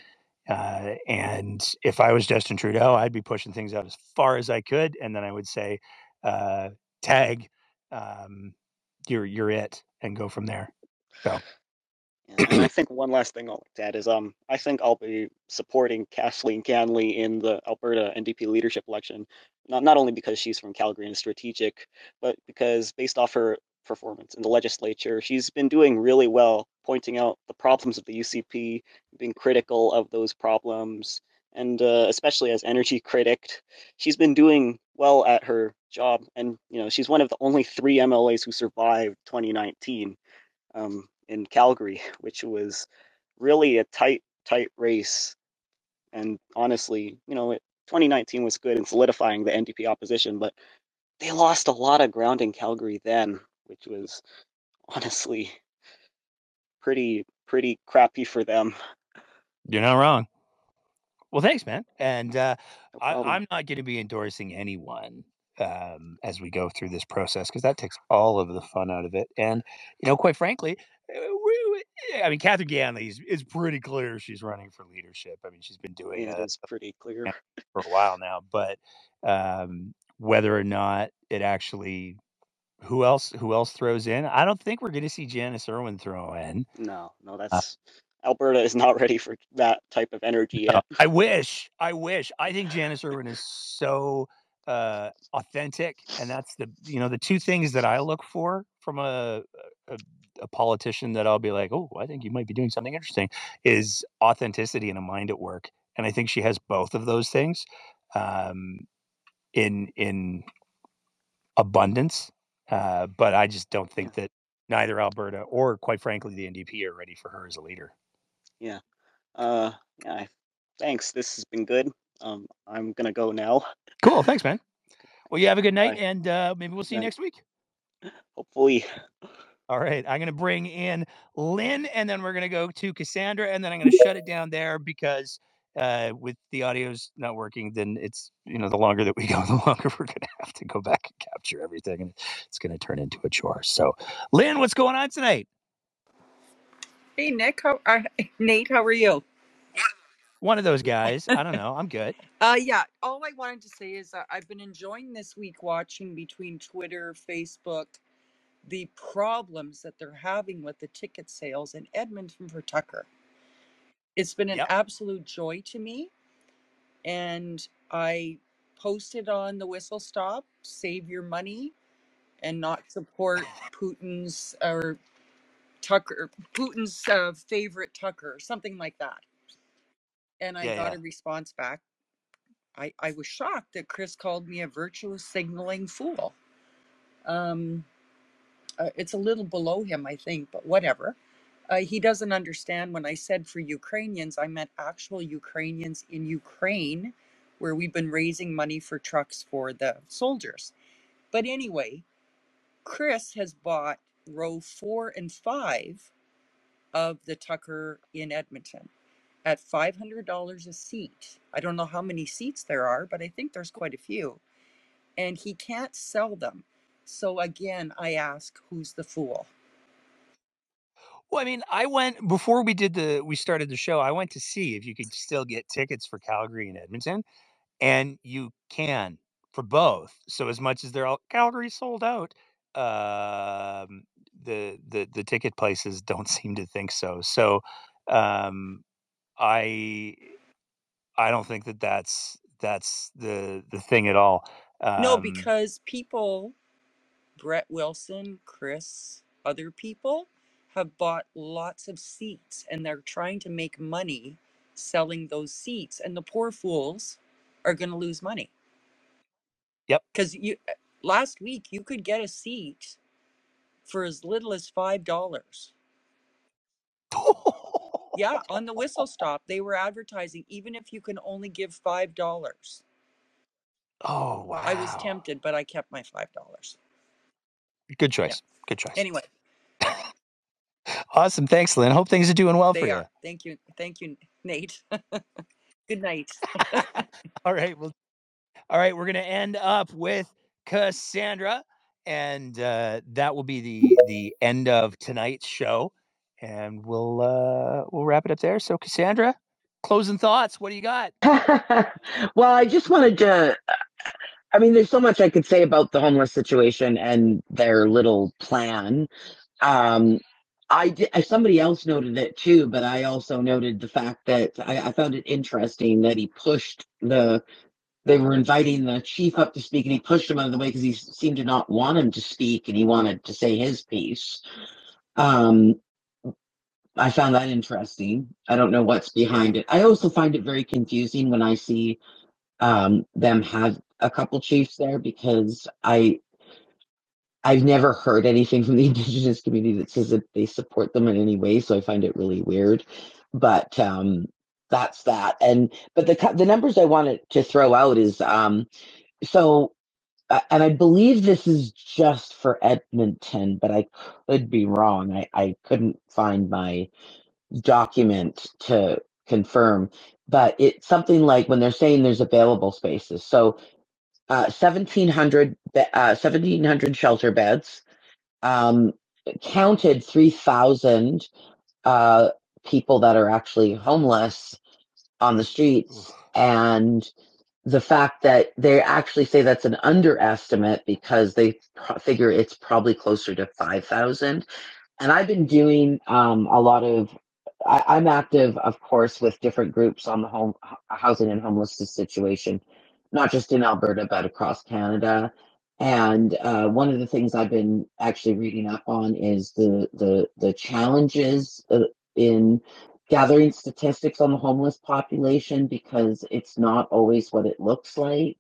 Uh, and if I was Justin Trudeau, I'd be pushing things out as far as I could, and then I would say, uh, "Tag, um, you're you're it," and go from there. So and I think one last thing I'll add is um I think I'll be supporting Kathleen Ganley in the Alberta NDP leadership election, not not only because she's from Calgary and strategic, but because based off her performance in the legislature, she's been doing really well, pointing out the problems of the UCP, being critical of those problems, and uh, especially as energy critic, she's been doing well at her job. And you know, she's one of the only three MLAs who survived 2019 um, in Calgary, which was really a tight, tight race. And honestly, you know, it, 2019 was good in solidifying the NDP opposition, but they lost a lot of ground in Calgary then, which was honestly pretty pretty crappy for them. You're not wrong. Well, thanks, man. And uh, No I, I'm not going to be endorsing anyone um, as we go through this process because that takes all of the fun out of it. And you know, quite frankly, uh, we, we- I mean, Catherine Ganley is, is pretty clear she's running for leadership. I mean, she's been doing Yeah, it's pretty clear. for a while now, but um, whether or not it actually who else who else throws in, I don't think we're going to see Janice Irwin throw in. No, no, Uh, that's Alberta is not ready for that type of energy No, yet. I wish. I wish. I think Janice Irwin is so uh, authentic, and that's the you know the two things that I look for from a, a a politician that I'll be like, oh, I think you might be doing something interesting, is authenticity and a mind at work, and I think she has both of those things um, in in abundance. Uh, but I just don't think that neither Alberta or, quite frankly, the NDP are ready for her as a leader. Yeah. Uh. I- Thanks. This has been good. Um, I'm gonna go now. Cool. Thanks, man. Well, you have a good night, Bye. and uh, maybe we'll see you next week. Hopefully. All right, I'm going to bring in Lynn, and then we're going to go to Cassandra, and then I'm going to shut it down there because uh, with the audio's not working, then it's you know the longer that we go, the longer we're going to have to go back capture everything, and it's going to turn into a chore. So, Lynn, what's going on tonight? Hey Nick, how uh, Nate, how are you? One of those guys. I don't know. I'm good. Uh yeah, all I wanted to say is uh, I've been enjoying this week watching between Twitter, Facebook, the problems that they're having with the ticket sales in Edmonton for Tucker. It's been an Yep. absolute joy to me and I posted on the whistle stop, save your money and not support Putin's or Tucker Putin's uh, favorite Tucker, something like that. And I Yeah, got yeah. a response back. I, I was shocked that Chris called me a virtuous signaling fool. Um, uh, it's a little below him, I think, but whatever. Uh, he doesn't understand when I said for Ukrainians, I meant actual Ukrainians in Ukraine, where we've been raising money for trucks for the soldiers. But anyway, Chris has bought row four and five of the Tucker in Edmonton at $500 a seat. I don't know how many seats there are, but I think there's quite a few. And he can't sell them. So again, I ask, who's the fool? Well, I mean, I went before we did the we started the show. I went to see if you could still get tickets for Calgary and Edmonton, and you can for both. So as much as they're all Calgary sold out, um, the the the ticket places don't seem to think so. So um, I I don't think that that's that's the the thing at all. No, Um, because people, Brett Wilson, Chris, other people have bought lots of seats and they're trying to make money selling those seats. And the poor fools are going to lose money. Yep. Because you uh, last week you could get a seat for as little as five dollars. yeah, on the whistle stop, they were advertising even if you can only give five dollars. Oh wow! I was tempted, but I kept my five dollars. Good choice. Good choice. Anyway, Awesome. Thanks, Lynn. Hope things are doing well for they you. are. Thank you, thank you, Nate. Good night. All right. Well, all right. We're going to end up with Cassandra, and uh, that will be the the end of tonight's show, and we'll uh, we'll wrap it up there. So, Cassandra, closing thoughts. What do you got? well, I just wanted to. I mean, there's so much I could say about the homeless situation and their little plan. Um, I did, uh, somebody else noted it too, but I also noted the fact that I, I found it interesting that he pushed the. They were inviting the chief up to speak, and he pushed him out of the way because he seemed to not want him to speak, and he wanted to say his piece. Um, I found that interesting. I don't know what's behind it. I also find it very confusing when I see um, them have a couple chiefs there because I I've never heard anything from the indigenous community that says that they support them in any way. So I find it really weird. But um, that's that. And but the the numbers I wanted to throw out is um so and I believe this is just for Edmonton, but I could be wrong. I, I couldn't find my document to confirm, but it's something like when they're saying there's available spaces. So uh, 1,700, be- uh, 1,700 shelter beds, um, counted 3,000 uh, people that are actually homeless on the streets. And the fact that they actually say that's an underestimate because they figure it's probably closer to 5,000. And I've been doing um, a lot of, I, I'm active, of course, with different groups on the home housing and homelessness situation, not just in Alberta, but across Canada. And uh, one of the things I've been actually reading up on is the the the challenges uh, in gathering statistics on the homeless population because it's not always what it looks like.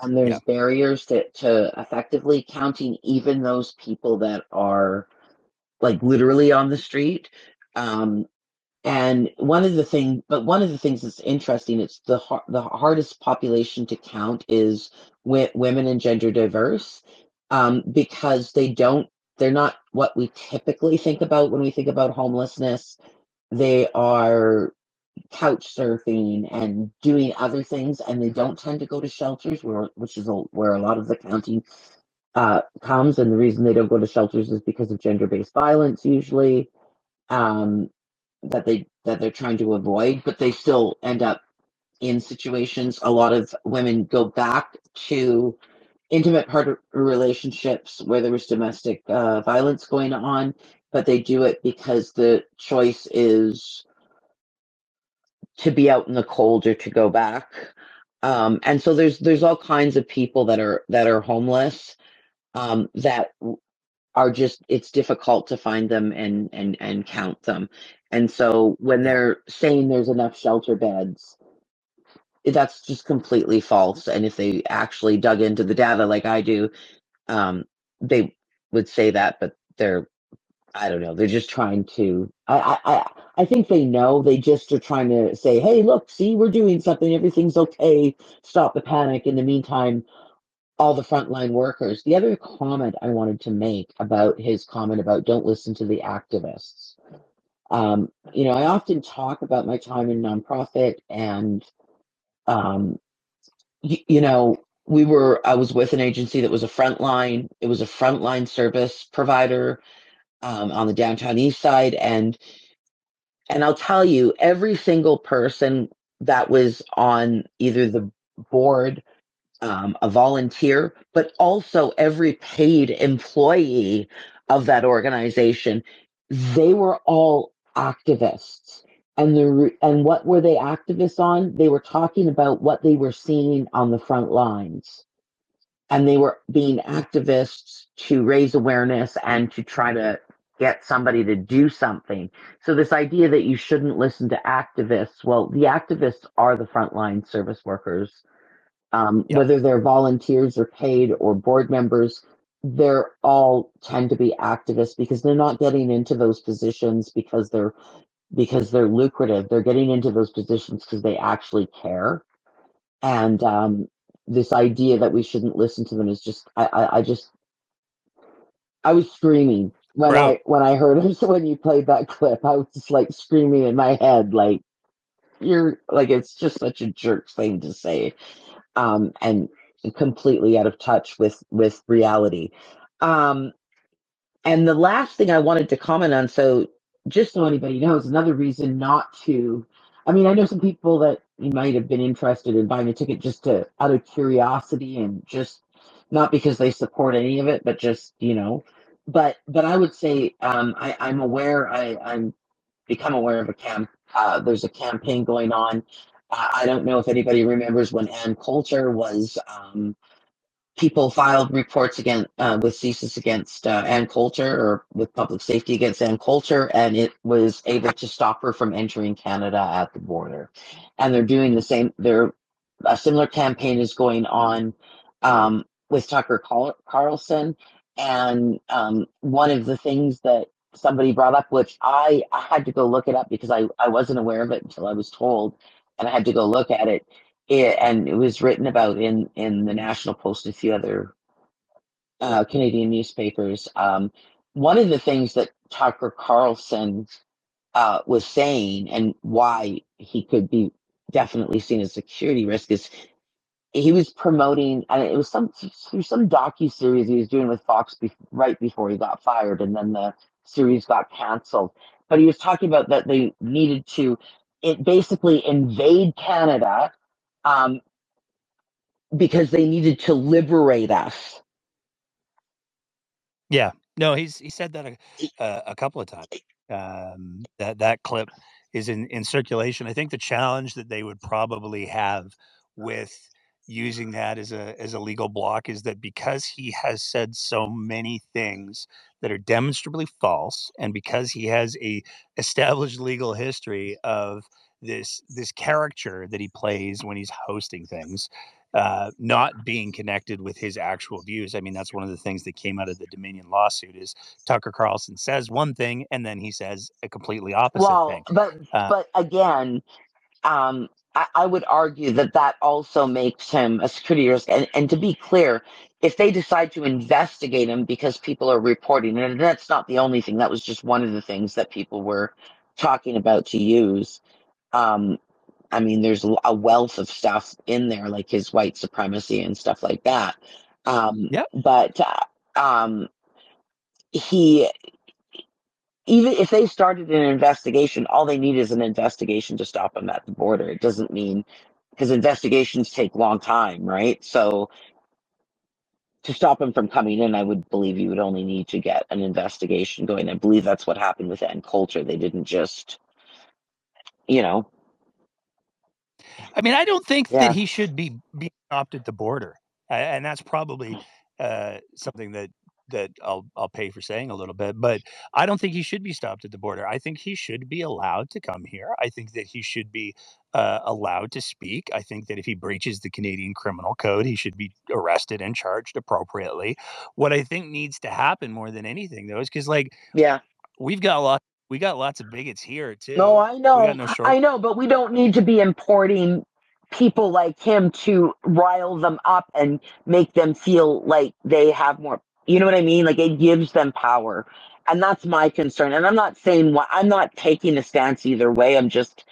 And there's Yeah. barriers to, to effectively counting even those people that are like literally on the street. Um, and one of the thing, but one of the things that's interesting, it's the the hardest population to count is women and gender diverse, um, because they don't, they're not what we typically think about when we think about homelessness. They are couch surfing and doing other things, and they don't tend to go to shelters, where which is a, where a lot of the counting uh, comes. And the reason they don't go to shelters is because of gender-based violence, usually um, that they that they're trying to avoid, but they still end up in situations. A lot of women go back to intimate partner relationships where there was domestic uh, violence going on, but they do it because the choice is to be out in the cold or to go back. Um, and so there's there's all kinds of people that are that are homeless um, that are just it's difficult to find them and and and count them. And so when they're saying there's enough shelter beds, that's just completely false. And if they actually dug into the data like I do, um, they would say that, but they're I don't know. They're just trying to. I, I I I think they know. They just are trying to say, "Hey, look, see, we're doing something. Everything's okay. Stop the panic." In the meantime, all the frontline workers. The other comment I wanted to make about his comment about don't listen to the activists. Um, you know, I often talk about my time in nonprofit, and um, y- you know, we were. I was with an agency that was a frontline. It was a frontline service provider um, on the downtown east side, and and I'll tell you, every single person that was on either the board, um, a volunteer, but also every paid employee of that organization, they were all activists. And the and what were they activists on? They were talking about what they were seeing on the front lines and they were being activists to raise awareness and to try to get somebody to do something. So this idea that you shouldn't listen to activists, well, the activists are the frontline service workers, um, whether they're volunteers or paid or board members. They're all tend to be activists because they're not getting into those positions because they're because they're lucrative. They're getting into those positions because they actually care and um, this idea that we shouldn't listen to them is just I, I, I just I was screaming when Bro. I when I heard it when you played that clip. I was just like screaming in my head like you're like it's just such a jerk thing to say um, and completely out of touch with with reality. Um, and the last thing I wanted to comment on, so just so anybody knows, another reason not to, I mean, I know some people that might have been interested in buying a ticket just to out of curiosity and just not because they support any of it, but just you know. But but I would say um, I, I'm aware. I, I'm become aware of a camp. Uh, there's a campaign going on. I don't know if anybody remembers when Ann Coulter was. Um, people filed reports against uh, with CSIS against uh, Ann Coulter or with public safety against Ann Coulter, and it was able to stop her from entering Canada at the border. And they're doing the same. They're a similar campaign is going on um, with Tucker Carlson, and um, one of the things that somebody brought up, which I, I had to go look it up because I, I wasn't aware of it until I was told, and I had to go look at it. it and it was written about in, in the National Post and a few other uh, Canadian newspapers. Um, one of the things that Tucker Carlson uh, was saying and why he could be definitely seen as a security risk is he was promoting and it was some through some docu series he was doing with Fox be- right before he got fired and then the series got canceled but he was talking about that they needed to it basically invade Canada um, because they needed to liberate us Yeah. No, he's he said that a, uh, a couple of times. Um, that that clip is in in circulation. I think the challenge that they would probably have with using that as a as a legal block is that because he has said so many things that are demonstrably false and because he has a established legal history of this this character that he plays when he's hosting things uh, not being connected with his actual views. I mean, that's one of the things that came out of the Dominion lawsuit is Tucker Carlson says one thing and then he says a completely opposite well thing. but Uh, but again um, I, I would argue that that also makes him a security risk. And, and to be clear, if they decide to investigate him because people are reporting, and that's not the only thing, that was just one of the things that people were talking about to use. Um, I mean, there's a wealth of stuff in there, like his white supremacy and stuff like that. Um, Yep. But uh, um, he even if they started an investigation, all they need is an investigation to stop them at the border. It doesn't mean because investigations take long time, right? So to stop him from coming in, I would believe you would only need to get an investigation going. I believe that's what happened with Ann Coulter. They didn't just, you know, I mean, I don't think Yeah. that he should be be stopped at the border, and that's probably uh, something that that I'll I'll pay for saying a little bit. But I don't think he should be stopped at the border. I think he should be allowed to come here. I think that he should be uh, allowed to speak. I think that if he breaches the Canadian Criminal Code, he should be arrested and charged appropriately. What I think needs to happen more than anything, though, is because like yeah. we've got a lot. We got lots of bigots here too. No, I know, no short. I know, but we don't need to be importing people like him to rile them up and make them feel like they have more. You know what I mean? Like it gives them power, and that's my concern. And I'm not saying what I'm not taking a stance either way. I'm just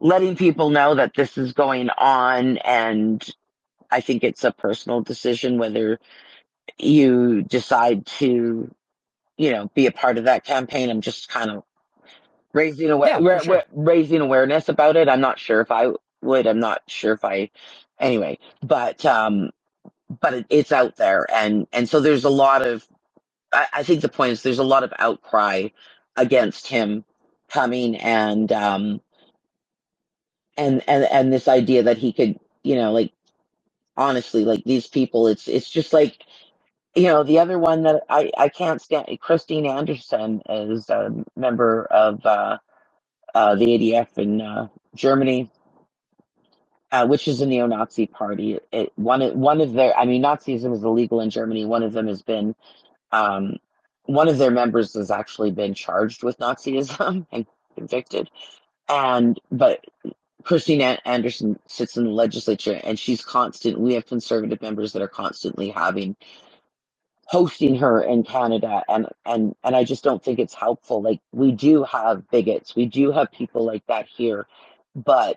letting people know that this is going on, and I think it's a personal decision whether you decide to, you know, be a part of that campaign. I'm just kind of raising aware, Yeah, sure. raising awareness about it. I'm not sure if I would. I'm not sure if I. Anyway, but um, but it, it's out there, and and so there's a lot of. I, I think the point is there's a lot of outcry against him coming, and um, and and and this idea that he could, you know, like honestly, like these people, it's it's just like you know the other one that I I can't stand. Christine Anderson is a member of uh, uh, the ADF in uh, Germany, uh, which is a neo-Nazi party. It, one one of their, I mean, Nazism is illegal in Germany. One of them has been, um, one of their members has actually been charged with Nazism and convicted. And but Christine Anderson sits in the legislature, and she's constant. We have conservative members that are constantly having hosting her in Canada and and and I just don't think it's helpful like we do have bigots we do have people like that here but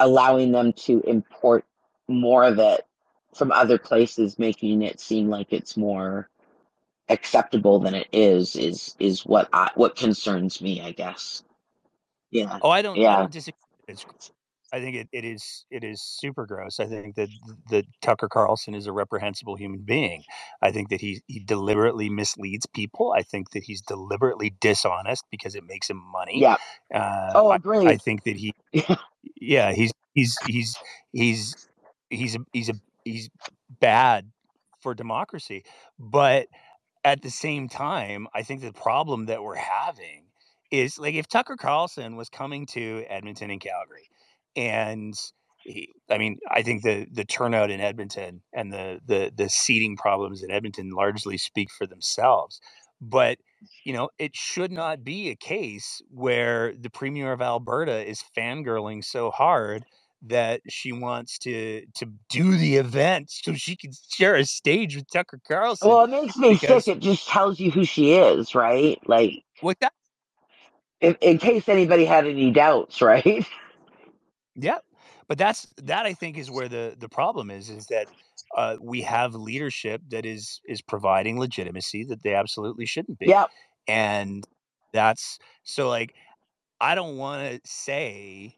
allowing them to import more of it from other places making it seem like it's more acceptable than it is is is what I what concerns me I guess yeah Oh, I don't. I yeah don't disagree. It's. I think it, it is it is super gross. I think that that Tucker Carlson is a reprehensible human being. I think that he he deliberately misleads people. I think that he's deliberately dishonest because it makes him money. yeah Uh, oh I, I think that he yeah he's he's he's he's he's a, he's a he's bad for democracy. But at the same time, I think the problem that we're having is like if Tucker Carlson was coming to Edmonton and Calgary, and he, I mean, I think the the turnout in Edmonton and the the the seating problems in Edmonton largely speak for themselves. But you know, it should not be a case where the premier of Alberta is fangirling so hard that she wants to to do the event so she can share a stage with Tucker Carlson. Well, it makes me because sick. It just tells you who she is, right? Like, what that in, in case anybody had any doubts, right? Yep. But that's that I think is where the the problem is is that uh, we have leadership that is is providing legitimacy that they absolutely shouldn't be. Yeah, And that's so like I don't want to say,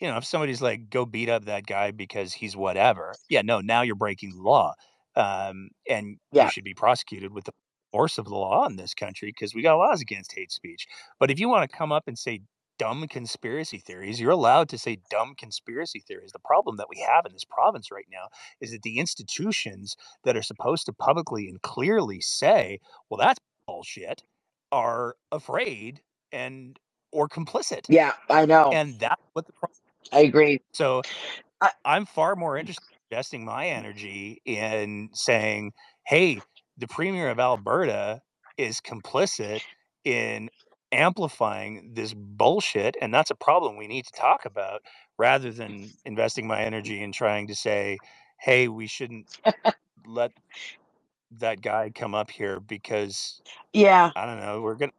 you know, if somebody's like go beat up that guy because he's whatever. Yeah, no, now you're breaking the law. Um, and Yeah. you should be prosecuted with the force of the law in this country because we got laws against hate speech. But if you want to come up and say dumb conspiracy theories, you're allowed to say dumb conspiracy theories. The problem that we have in this province right now is that the institutions that are supposed to publicly and clearly say, well, that's bullshit, are afraid and or complicit. Yeah, I know. And that's what the problem I agree. so I'm far more interested in investing my energy in saying, hey, the premier of Alberta is complicit in amplifying this bullshit, and that's a problem we need to talk about, rather than investing my energy in trying to say, hey, we shouldn't let that guy come up here because Yeah. I don't know, we're gonna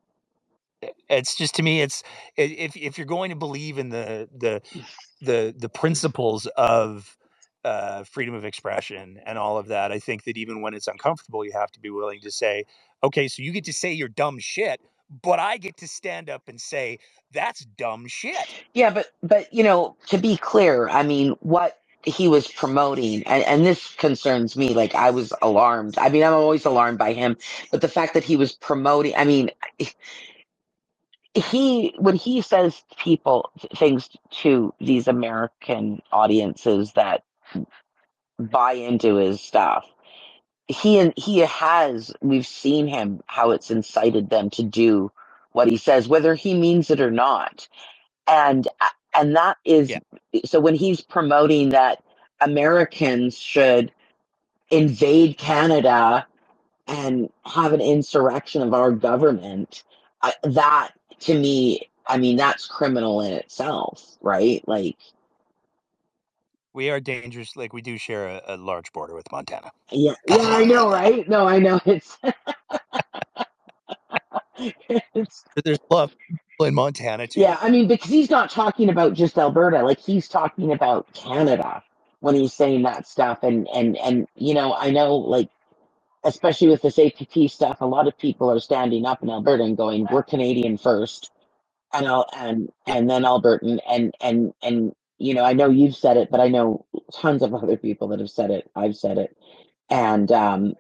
it's just to me it's if if you're going to believe in the the the the principles of uh, freedom of expression and all of that, I think that even when it's uncomfortable, you have to be willing to say, okay, so you get to say your dumb shit, but I get to stand up and say that's dumb shit. Yeah, but but you know, to be clear, I mean, what he was promoting, and, and this concerns me. Like I was alarmed. I mean, I'm always alarmed by him, but the fact that he was promoting, I mean, eh, he when he says people things to these American audiences that buy into his stuff, he and he has we've seen him how it's incited them to do what he says, whether he means it or not and uh, and that is so when he's promoting that Americans should invade Canada and have an insurrection of our government, I, that to me, I mean, that's criminal in itself, right? Like, We are dangerous. Like we do share a, a large border with Montana. yeah, yeah, I know, right? No, I know it's. it's But there's a lot in Montana too. Yeah, I mean, because he's not talking about just Alberta, like he's talking about Canada when he's saying that stuff. And and and you know, I know like especially with this APP stuff, a lot of people are standing up in Alberta and going, "We're Canadian first, and I'll and and then Albertan." And and and you know, I know you've said it, but I know tons of other people that have said it. I've said it, and um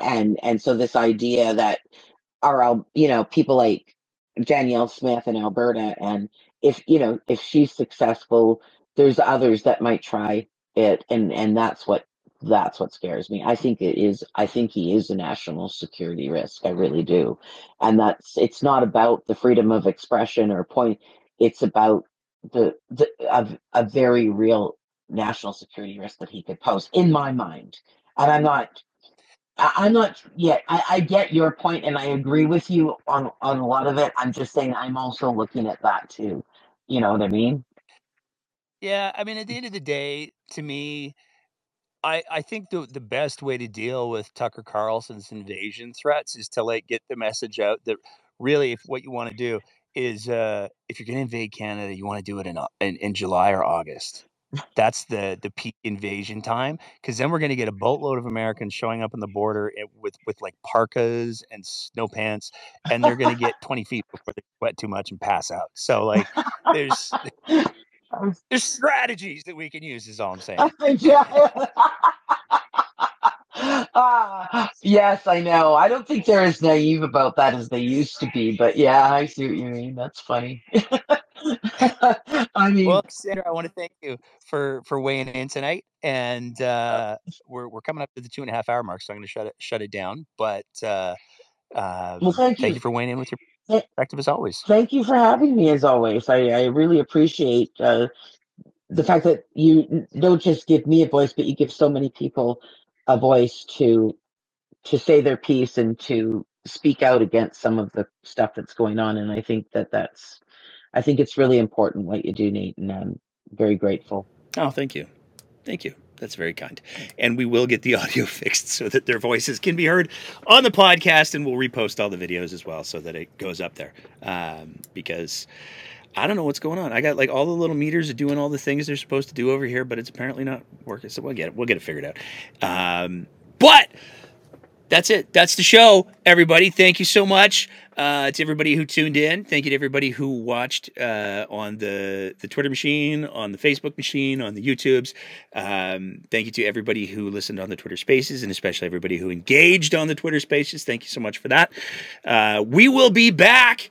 and and so this idea that are you know people like Danielle Smith in Alberta, and if you know if she's successful, there's others that might try it, and and that's what that's what scares me. I think it is. I think he is a national security risk. I really do, and that's it's not about the freedom of expression or point. It's about the the a, a very real national security risk that he could pose in my mind, and I'm mm-hmm. not I, I'm not yet. I, I get your point, and I agree with you on on a lot of it. I'm just saying I'm also looking at that too. You know what I mean? Yeah, I mean, at the end of the day, to me, I I think the the best way to deal with Tucker Carlson's invasion threats is to like get the message out that really, if what you want to do is, uh, if you're going to invade Canada, you want to do it in, in in July or August. That's the the peak invasion time, because then we're going to get a boatload of Americans showing up on the border with with like parkas and snow pants, and they're going to get 20 feet before they sweat too much and pass out. So like, there's there's strategies that we can use. Is all I'm saying. Yeah. Ah, yes, I know. I don't think they're as naive about that as they used to be, but yeah, I see what you mean. That's funny. I mean, Well, Sandra, I want to thank you for for weighing in tonight, and uh, we're we're coming up to the two and a half hour mark, so I'm going to shut it shut it down. But uh, uh, well, thank thank you. you for weighing in with your perspective as always. Thank you for having me as always. I, I really appreciate uh, the fact that you don't just give me a voice, but you give so many people a voice to to say their piece and to speak out against some of the stuff that's going on, and I think that that's, I think it's really important what you do, Nate, and I'm very grateful. Oh, thank you, thank you. That's very kind. And we will get the audio fixed so that their voices can be heard on the podcast, and we'll repost all the videos as well so that it goes up there. Um, because I don't know what's going on. I got like all the little meters are doing all the things they're supposed to do over here, but it's apparently not working. So we'll get it. We'll get it figured out. Um, but that's it. That's the show, everybody. Thank you so much uh, to everybody who tuned in. Thank you to everybody who watched uh, on the the Twitter machine, on the Facebook machine, on the YouTubes. Um, thank you to everybody who listened on the Twitter Spaces, and especially everybody who engaged on the Twitter Spaces. Thank you so much for that. Uh, we will be back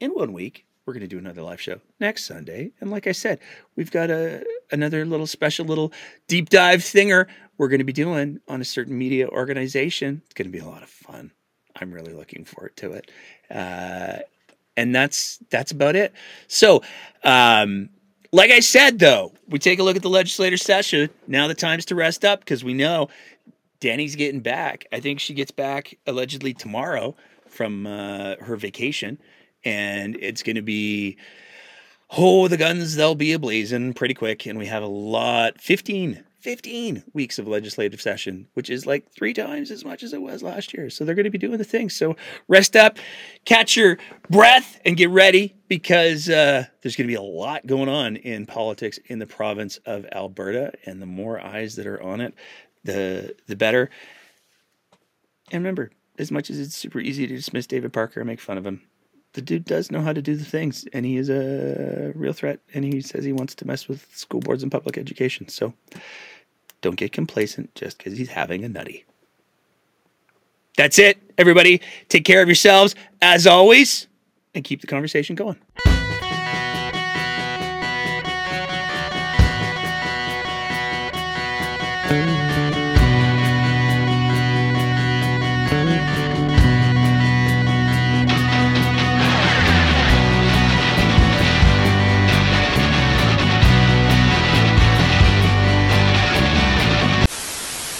in one week. We're going to do another live show next Sunday, and like I said, we've got a another little special little deep dive thinger we're going to be doing on a certain media organization. It's going to be a lot of fun. I'm really looking forward to it. Uh, and that's that's about it. So, um, like I said, though, we take a look at the legislator session. Now the time's to rest up because we know Danny's getting back. I think she gets back allegedly tomorrow from uh, her vacation, and it's going to be oh the guns they'll be ablazing pretty quick, and we have a lot 15 15 weeks of legislative session, which is like three times as much as it was last year. So they're going to be doing the thing. So rest up, catch your breath, and get ready because uh, there's going to be a lot going on in politics in the province of Alberta. And the more eyes that are on it, the the better. And remember, as much as it's super easy to dismiss David Parker and make fun of him, the dude does know how to do the things, and he is a real threat. And he says he wants to mess with school boards and public education. So don't get complacent just because he's having a nutty. That's it, everybody. Take care of yourselves as always and keep the conversation going.